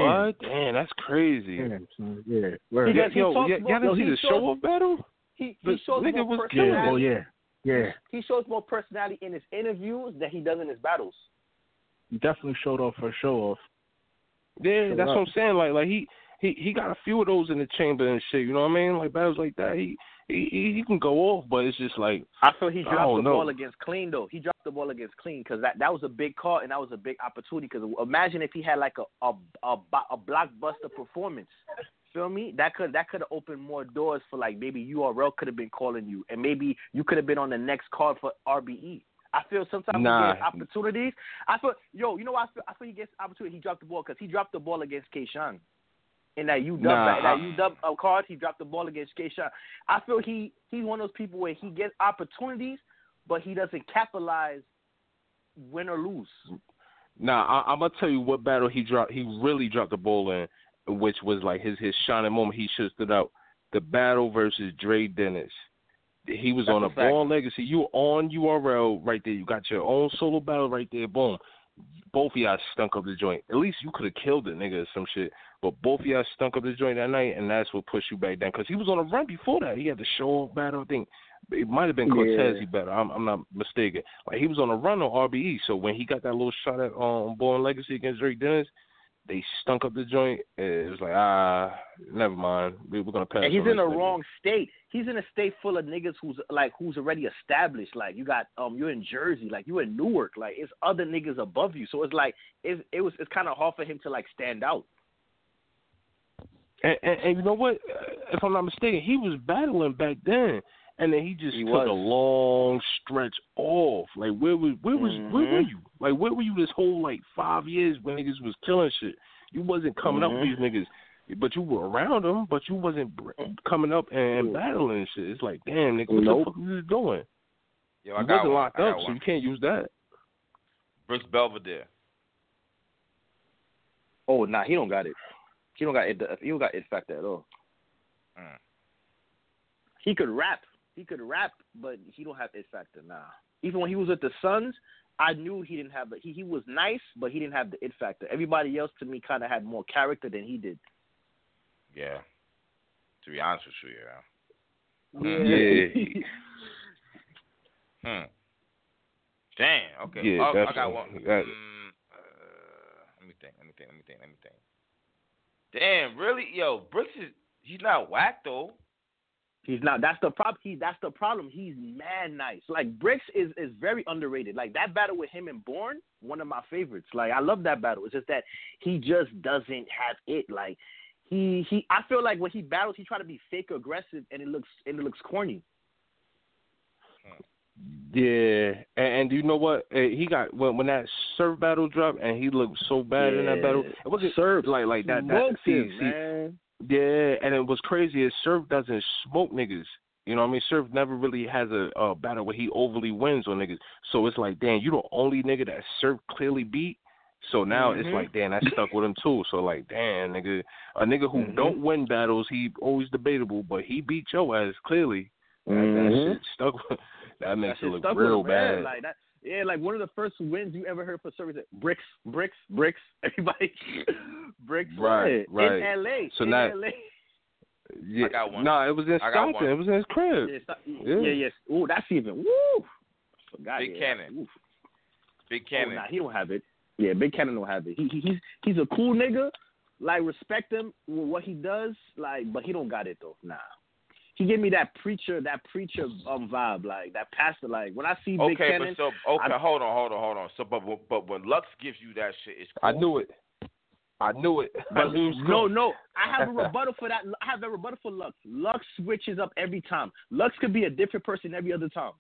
What? Damn, that's crazy. Damn, son. Yeah. Word. Because he yo, talks y'all didn't see the shows- show off battle? He he But shows nigga more was Yeah. Oh, personality. Oh yeah. Yeah. He shows more personality in his interviews than he does in his battles. He definitely showed off for show off. Yeah, Shut that's up. what I'm saying. Like, like he, he, he got a few of those in the chamber and shit. You know what I mean? Like battles like that, he, he, he, he can go off, but it's just like I feel he dropped the know. ball against Clean though. He dropped the ball against Clean because that that was a big call and that was a big opportunity. Because imagine if he had like a a a, a blockbuster performance. Feel me? That could that could have opened more doors for like maybe URL could have been calling you and maybe you could have been on the next card for RBE. I feel sometimes Nah. he gets opportunities. I feel yo, you know what I feel? I feel he gets opportunity. He dropped the ball because he dropped the ball against Kayshawn. In that UW Nah, that, UW uh, card, he dropped the ball against Kayshawn. I feel he he's one of those people where he gets opportunities, but he doesn't capitalize, win or lose. Now I, I'm gonna tell you what battle he dropped. He really dropped the ball in, which was like his his shining moment. He should have stood out. The battle versus Dre Dennis. He was That's on a fact. Born Legacy. You were on URL right there. You got your own solo battle right there. Boom. Both of y'all stunk up the joint. At least you could have killed it, nigga, or some shit. But both of y'all stunk up the joint that night, and that's what pushed you back down. Because he was on a run before that. He had the show off battle. I think it might have been Cortez Yeah. he battle. I'm, I'm not mistaken. Like he was on a run on RBE. So when he got that little shot at um, Born Legacy against Dre Dennis, they stunk up the joint. It was like ah, never mind. We- We're gonna pass. And he's in the wrong state. He's in a state full of niggas who's like who's already established. Like you got um you're in Jersey, like you're in Newark, like it's other niggas above you. So it's like it it was it's kind of hard for him to like stand out. And, and, and you know what? If I'm not mistaken, he was battling back then, and then he just He took was. a long stretch off. Like where was where was where were Mhm. you? Like where were you this whole like five years when niggas was killing shit? You wasn't coming up with these niggas, but you were around them, but you wasn't br- coming up and battling shit. It's like damn nigga, what Nope. the fuck are you doing? Yo, I you got wasn't one. locked I got up, so you can't use that. Brooks Belvedere. Oh nah, he don't got it. He don't got it. He don't got it factor at all. Mm. He could rap. He could rap, but he don't have it factor. Nah. Even when he was with the Suns, I knew he didn't have the. He he was nice, but he didn't have the it factor. Everybody else to me kind of had more character than he did. Yeah. To be honest with you, yeah. Yeah. <laughs> Hmm. Damn. Okay. Yeah, oh, I got one. That- Mm, uh, let me think. Let me think. Let me think. Let me think. Damn. Really? Yo, Brooks is. He's not whack though. He's not. That's the problem. He. That's the problem. He's mad nice. Like Bricks is is very underrated. Like that battle with him and Bourne, one of my favorites. Like I love that battle. It's just that he just doesn't have it. Like he he. I feel like when he battles, he try to be fake aggressive, and it looks and it looks corny. Yeah, and, and do you know what? He got when when that surf battle dropped, and he looked so bad in that battle. It wasn't Surf like like that. that see, see, man. Yeah, and it was crazy. Is Surf doesn't smoke niggas. You know what I mean? Surf never really has a, a battle where he overly wins on niggas. So it's like, damn, you the only nigga that Surf clearly beat. So now it's Mhm. like, damn, I stuck with him too. So like, damn, nigga, a nigga who Mhm. don't win battles, he always debatable, but he beat your ass clearly. That, that Mhm. shit stuck. with- <laughs> that makes That it look real bad. Like that. Yeah, like one of the first wins you ever heard for service. Bricks, bricks, bricks. <laughs> Everybody, bricks. Right, yeah. right. In L.A. So in now- L.A. yeah, I got one. Nah, it was in I got Stockton. It was in his crib. Yeah, stop- Yeah. yeah, yes. Oh, that's even. Woo. Forgot Big it. Cannon. Oof. Big Oh, Cannon. nah, he don't have it. Yeah, Big Cannon don't have it. He, he he's he's a cool nigga. Like respect him with what he does. Like, but he don't got it though. Nah. He gave me that preacher, that preacher um vibe, like that pastor. Like when I see Big Okay, Cannon, but so okay, I- hold on, hold on, hold on. So, but but when Lux gives you that shit, it's cool. I knew it. I knew it. <laughs> I But knew it no, no, I have a <laughs> rebuttal for that. I have a rebuttal for Lux. Lux switches up every time. Lux could be a different person every other time.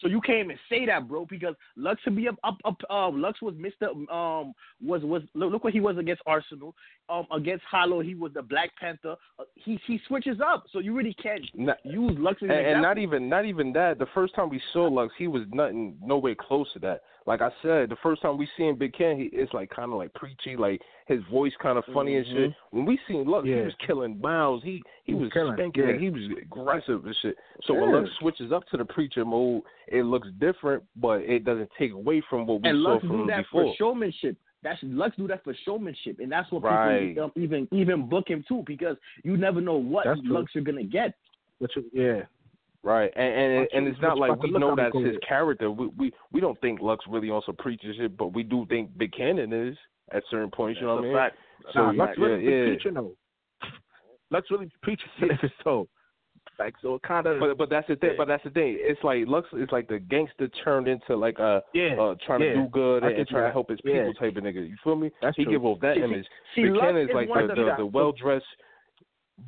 So you can't even say that, bro, because Lux could be up, up, up. Um, Lux was Mister. Um, was was look, look what he was against Arsenal. Um, against Hollow, he was the Black Panther. Uh, he he switches up, so you really can't Not- use Lux and, an and not even not even that. The first time we saw Lux, he was nothing, nowhere close to that. Like I said, the first time we seen Big Ken, he it's like kind of like preachy, like his voice kind of funny and shit. When we seen Lux, he was killing miles. He he, He was was killing, spanking, yeah. like he was aggressive and shit. So when Yeah. Lux switches up to the preacher mode, it looks different, but it doesn't take away from what we and saw Lux from do that before. for showmanship. That's Lux do that for showmanship, and that's what Right. people um, even even book him too, because you never know what. Lux you're gonna get. Which is- yeah. Right, and and, Watch and it's not like we know that's his character. We we we don't think Lux really on some preacher shit, but we do think Big Cannon is at certain points. You know what I mean? Fact. So nah, yeah, Lux really yeah, be yeah. preaching though. Lux really preaching yeah. <laughs> so. Like so, kind of. But but that's the thing. Yeah. But that's the thing. It's like Lux is like the gangster turned into like a yeah, uh, trying yeah. to do good I and, and trying to help his Yeah. people type of nigga. You feel me? That's he true. give off that See, see- image. see, Big Lux Cannon is is like the the- the, the well dressed,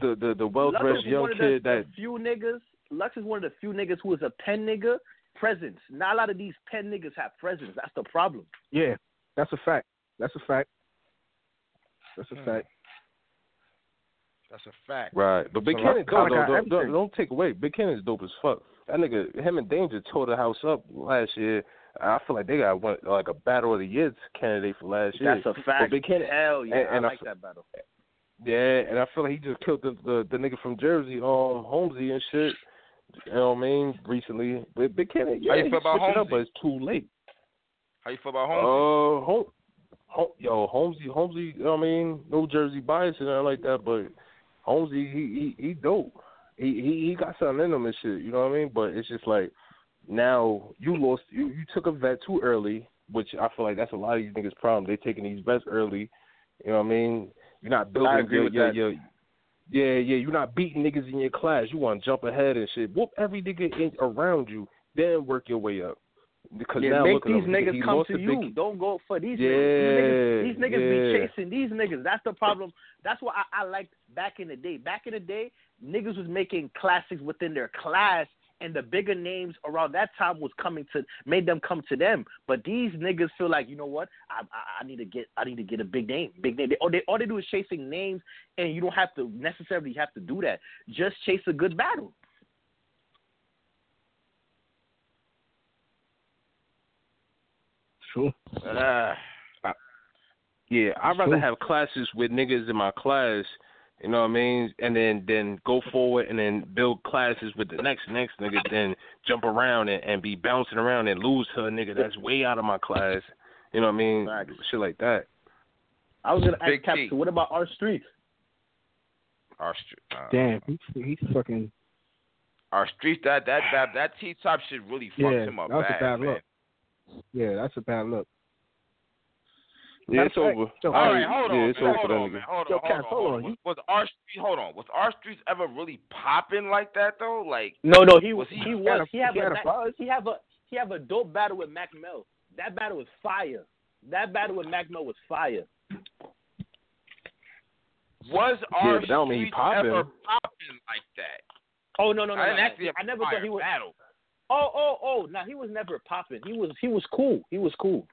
the the the well dressed young kid that few niggas. Lux is one of the few niggas who is a pen nigga. Presence. Not a lot of these pen niggas have presence. That's the problem. Yeah, that's a fact. That's a fact. That's a Hmm. fact. That's a fact. Right, but Big So Cannon Lux dope. kinda Though. Don't, don't, don't take away. Big Cannon's dope as fuck. That nigga, him and Danger tore the house up last year I feel like they got one like a battle of the year candidate for last year. That's a fact. But Big Cannon, Hell yeah, and, and I like that battle. Yeah, and I feel like he just killed the the, the nigga from Jersey, um, Holmesy and shit. You know what I mean? Recently, but Big Cannon, yeah, How you feel about it up, but it's too late. How you feel about Holmes? Uh, home, home, yo, Holmesy, Holmesy. You know what I mean? No Jersey bias and nothing like that, but Holmesy, he he he dope. He he he got something in him and shit. You know what I mean? But it's just like now you lost. You you took a vet too early, which I feel like that's a lot of these niggas' problem. They taking these vets early. You know what I mean? You're not building I agree your, with your, that. your yeah, yeah, you're not beating niggas in your class. You want to jump ahead and shit. Whoop every nigga in, around you, then work your way up. Because yeah, now make these niggas come to you. big- Don't go for these Yeah, niggas. These niggas, these niggas yeah. be chasing these niggas. That's the problem. That's what I, I liked back in the day. Back in the day, niggas was making classics within their class, and the bigger names around that time was coming to made them come to them. But these niggas feel like, you know what? I I, I need to get I need to get a big name, big name. They, all they all they do is chasing names, and you don't have to necessarily have to do that. Just chase a good battle. True. Ah, Yeah, I'd rather True. have classes with niggas in my class, you know what I mean, and then then go forward and then build classes with the next next nigga, then jump around and, and be bouncing around and lose her a nigga that's way out of my class. You know what I mean? Facts. Shit like that. I was gonna ask Captain, T. What about R Streets? our str- uh, Damn, he, he's fucking. R Streets that that that that T top shit really fucked Yeah, him up that was a bad, bad man. look. Yeah, that's a bad look. Yeah, it's over. yo, All hey, hold yeah, on, it's man, over hold for on, man, hold on, Yo, hold Cass, on, hold hold on. on. Was, was R Street hold on? Was R streets ever really popping like that though? Like, No, no, he Was was he- he, he was he had he a, had a buzz? he have a he have a dope battle with Mac Mel. That battle was fire. That battle with Mac Mel was fire. was Yeah, our but mean he streets popping. ever popping like that? Oh no no no! I no, didn't no. actually I never thought he was. battle. Oh oh oh! Now he was never popping. He was he was cool. He was cool.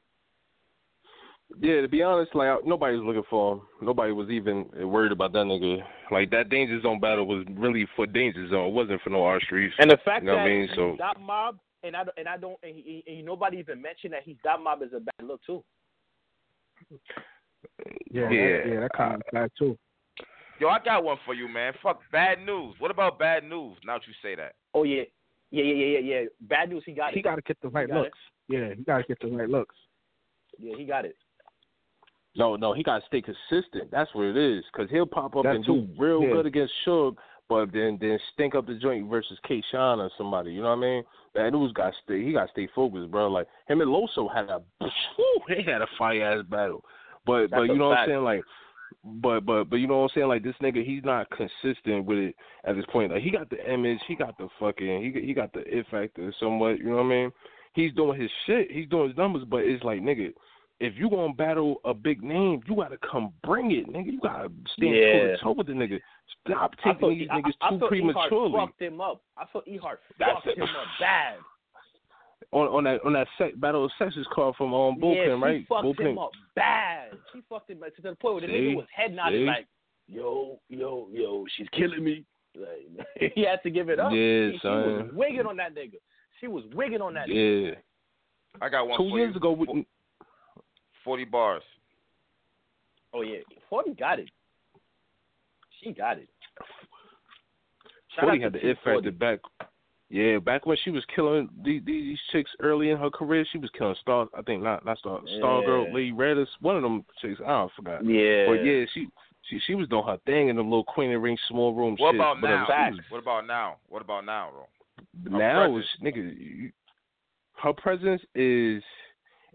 Yeah, to be honest, like nobody was looking for him. Nobody was even worried about that nigga. Like that Danger Zone battle was really for Danger Zone. It wasn't for no R Streets. And the fact You know that what I mean? So- he's Dot Mob and I don't- and I don't and, he, and nobody even mentioned that he's that Mob is a bad look too. Yeah, Yeah. that, yeah, that kind of uh, bad too. Yo, I got one for you, man. Fuck bad news. What about bad news? Now that you say that, Oh yeah, yeah yeah yeah yeah yeah. Bad news. He got He it. He got to get the right got it. looks. Yeah, he got to get the right looks. Yeah, he got it. No, no, he got to stay consistent. That's what it is. Because he'll pop up That and do real Yeah. good against Suge, but then then stink up the joint versus K. Sean or somebody. You know what I mean? That news got to stay. He got to stay focused, bro. Like him and Loso had a, <laughs> whew, they had a fire ass battle. But but you know what I'm saying? Like, but but but you know what I'm saying? Like this nigga, he's not consistent with it at this point. Like he got the image, he got the fucking, he he got the it factor somewhat. You know what I mean? He's doing his shit, he's doing his numbers, but it's like nigga if you gonna battle a big name, you gotta come bring it, nigga. You gotta stand toe to toe with the nigga. Stop taking thought, these I, niggas I too thought prematurely. Ehart fucked him up. I thought Ehart That's fucked it. him up bad. On on that on that sec, battle of sexes call from um yeah, bullpen, she right? fucked bullpen. him up bad. She fucked him up to the point where the See? nigga was head nodding See? like, "Yo, yo, yo, she's killing me." Like, <laughs> he had to give it up. Yeah, she, she was son. wigging on that nigga. She was wigging on that. nigga. Yeah. I got one Two for years you. ago, we, Forty Barrs. Oh yeah, Forty got it. She got it. Shout Forty had the it T40. factor back. Yeah, back when she was killing these, these chicks early in her career, she was killing Star. I think not not Star Star Yeah. Girl, Lee Redis, one of them chicks. I don't forgot. Yeah. But yeah, she she she was doing her thing in them little Queen and Ring small room What shit. about but, now? she was- What about now? What about now, bro? Her now is presence. nigga you, her presence is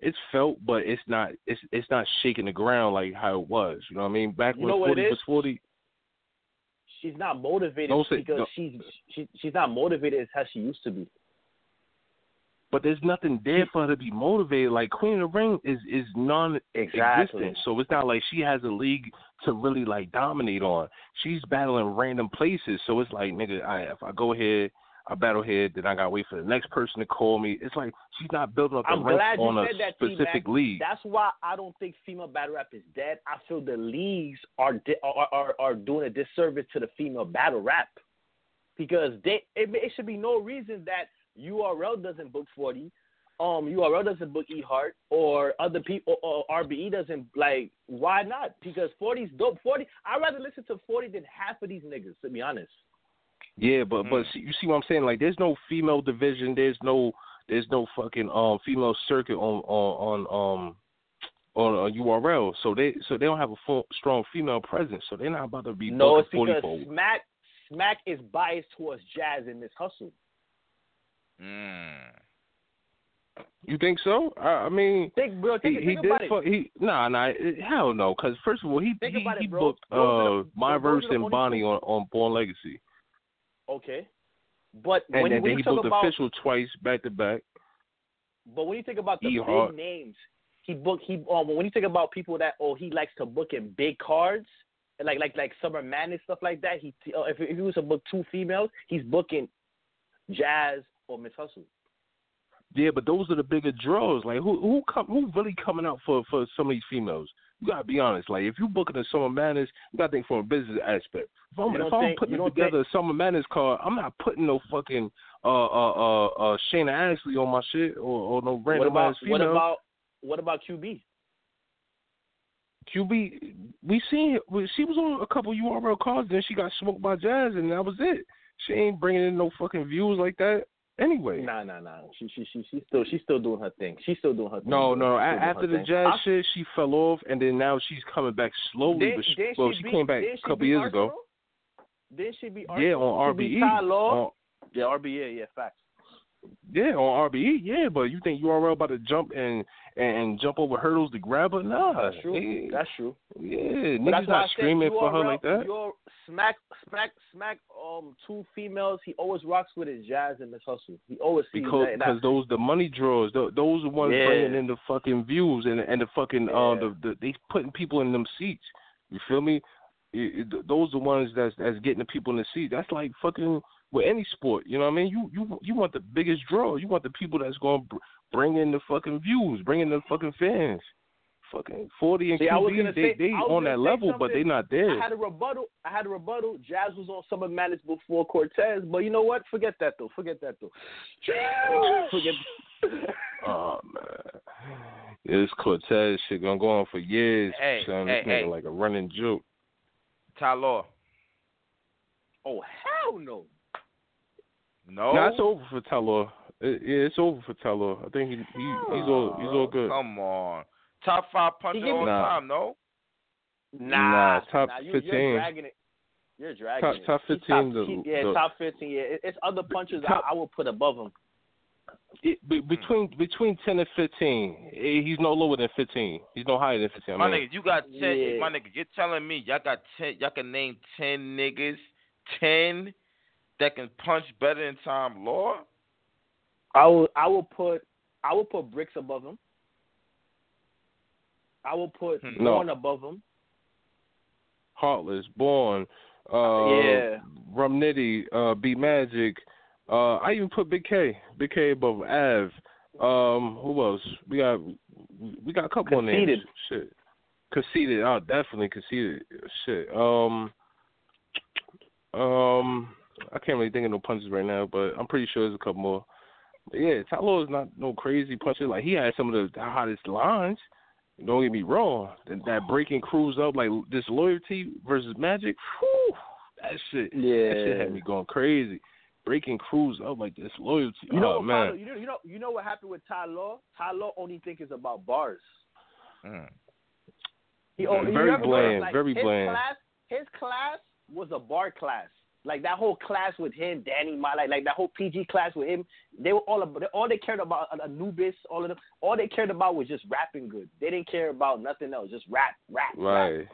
it's felt but it's not it's it's not shaking the ground like how it was you know what i mean? Back You when 40 was 40 she's not motivated Don't say- because don't- she's she, she's not motivated as how she used to be. but there's nothing there for her to be motivated. Like queen of the ring is is non-existent. Exactly. so it's not like she has a league to really like dominate on. She's battling random places. So it's like nigga I, if i go here I battle here, then I gotta wait for the next person to call me. It's like she's not building up the I'm ranks glad you on a said that, specific T-Mac. league. That's why I don't think female battle rap is dead. I feel the leagues are di- are, are are doing a disservice to the female battle rap because they it, it should be no reason that URL doesn't book forty, um URL doesn't book E Hart or other people or, or RBE doesn't like why not? Because 40's dope. 40 I'd rather listen to 40 than half of these niggas, to be honest. Yeah, but but Mm. see, you see what I'm saying? Like, there's no female division. There's no there's no fucking um female circuit on on on um on a URL. So they so they don't have a full, strong female presence. So they're not about to be No, it's booking 40 because for. Smack Smack is biased towards jazz in Miss Hustle. Mm. You think so? I, I mean, Think, bro, think, he, he think did. about it. Fuck, he nah nah it- hell no. Because first of all, he Think he, about it, he bro. booked uh the- my those verse are and Bonnie on on Born Legacy, Okay. But and when, then, when then he talk booked about official twice back to back. But when you think about the E big names, he book he um when you think about people that oh he likes to book in big cards like like like Summer Madness stuff like that. He uh, if if he was to book two females, he's booking Jazz or Miss Hustle. Yeah, but those are the bigger draws. Like who who come who really coming out for for some of these females? You gotta be honest. Like if you booking a summer madness, you gotta think from a business aspect. If I'm if don't I'm putting together a summer madness card, I'm not putting no fucking uh uh uh uh Shayna Ashley on my shit or or no What random about ass female. what about what about QB? QB? We seen she was on a couple URL cards, then she got smoked by Jazz, and that was it. She ain't bringing in no fucking views like that. Anyway. Nah, nah, nah. She she she she's still she's still doing her thing. She's still doing her thing. No, no. A- She's still doing after the jazz I- shit, she fell off, and then now she's coming back slowly. Did- but she, did well, she beat- came back a couple years Arsenal? ago. Then she be Yeah, on RBE. On- Yeah, RBE. Yeah, facts. yeah, on RBE. Yeah, but you think URL about to jump and and jump over hurdles to grab her? Nah, That's true. That's true. Yeah, But niggas not screaming for her like that. Your smack, smack, smack. Um, two females. He always rocks with his jazz and his Hustle. He always Because that. because those the money draws, tho- those are ones Yeah. bringing in the fucking views and and the fucking uh the, the they putting people in them seats. You feel me? It- it- those are the ones that's that's getting the people in the seat. That's like fucking with any sport. You know what I mean? You you you want the biggest draw. You want the people that's going to bring in the fucking views, bring in the fucking fans. Fucking forty and See, QB, they say- they on that level, but they not there. I had a rebuttal. I had a rebuttal. Jazz was on Summer Madness before Cortez, but you know what? Forget that though. Forget that though. <sighs> Forget. Oh man, this Cortez shit gonna go on for years. Hey, son. hey, hey. like a running joke. Ty Law. Oh hell no. No. Nah, it's over for Taylor. It, yeah, it's over for Taylor. I think he, he he's all he's all good. Come on. Top five puncher give all Nah. time, no? Nah, Nah, top nah, you, 15. You're dragging it. You're dragging Top- it. top 15, Top, the- he- yeah, the- top fifteen. Yeah, it's other punches Top- I, I will put above him. It, be, between between ten and fifteen, eh, he's no lower than fifteen. He's no higher than fifteen. I My mean, nigga, you got ten. Yeah. My nigga, you're telling me y'all got ten. Y'all can name ten niggas, ten that can punch better than Ty Law. I will. I will put. I will put bricks above him. I will put Hmm. No. Born above him. Heartless, Born, uh, Yeah. Rum Nitty, uh, B Magic. Uh, I even put Big K, Big K above Av. Um, who else? We got we got a couple of names. Conceited. Shit, conceited. Oh, definitely Conceited. Shit. Um, um, I can't really think of no punches right now, but I'm pretty sure there's a couple more. But yeah, Tyler is not no crazy puncher. Like he had some of the hottest lines. Don't get me wrong. That, that breaking crews up like this loyalty versus magic. Whew, that shit. Yeah. That shit had me going crazy. Breaking crews up like this loyalty. You know, oh what, man. Paulo, you know, you know, you know what happened with Ty Law? Ty Law only think is about bars. Mm. He only, Very bland, like, very his bland. Class, his class was a bar class. Like that whole class with him, Danny, my like, like that whole PG class with him. They were all about, all they cared about uh, Anubis, all of them. All they cared about was just rapping good. They didn't care about nothing else. Just rap, rap, rap. Right.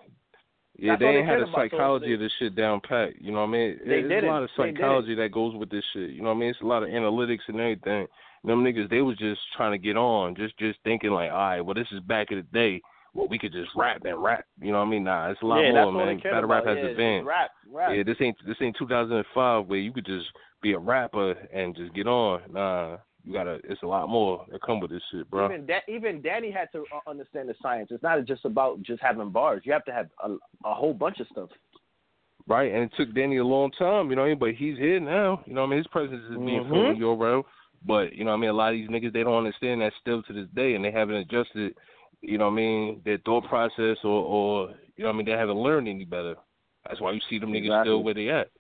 Yeah, That's they ain't had the so psychology of this shit down pat. You know what I mean? They There's didn't. a lot of psychology that goes with this shit. You know what I mean? It's a lot of analytics and everything. Them niggas, they was just trying to get on, just just thinking like, all right, well, this is back in the day. Well, we could just rap and rap. You know what I mean? Nah, it's a lot yeah, more, man. Battle rap has yeah, advanced. Rap, rap. Yeah, this ain't this ain't 2005 where you could just be a rapper and just get on. Nah, you gotta. It's a lot more that come with this shit, bro. Even da- even Danny had to uh, understand the science. It's not just about just having bars. You have to have a, a whole bunch of stuff. Right, and it took Danny a long time, you know what I mean? But he's here now. You know what I mean? His presence is being felt Mhm. in URL. But you know, what I mean, a lot of these niggas they don't understand that still to this day, and they haven't adjusted. You know, what I mean, their thought process, or or you know, what I mean, they haven't learned any better. That's why you see them niggas Exactly. still where they at.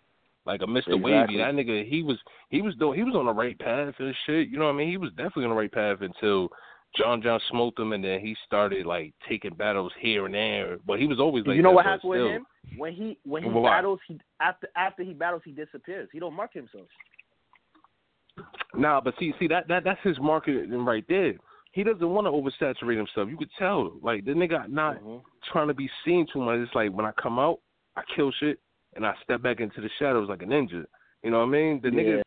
Like a Mr. Exactly. Wavy, that nigga, he was he was doing he was on the right path and shit. You know what I mean? He was definitely on the right path until John John smoked him, and then he started like taking battles here and there. But he was always like you know what happened with him? When he when he Why? battles, he after after he battles, he disappears. He don't mark himself. Nah, but see, see that that that's his marketing right there. He doesn't want to oversaturate himself. You could tell, like the nigga not Mm-hmm. trying to be seen too much. It's like when I come out, I kill shit, and I step back into the shadows like a ninja. You know what I mean? The nigga,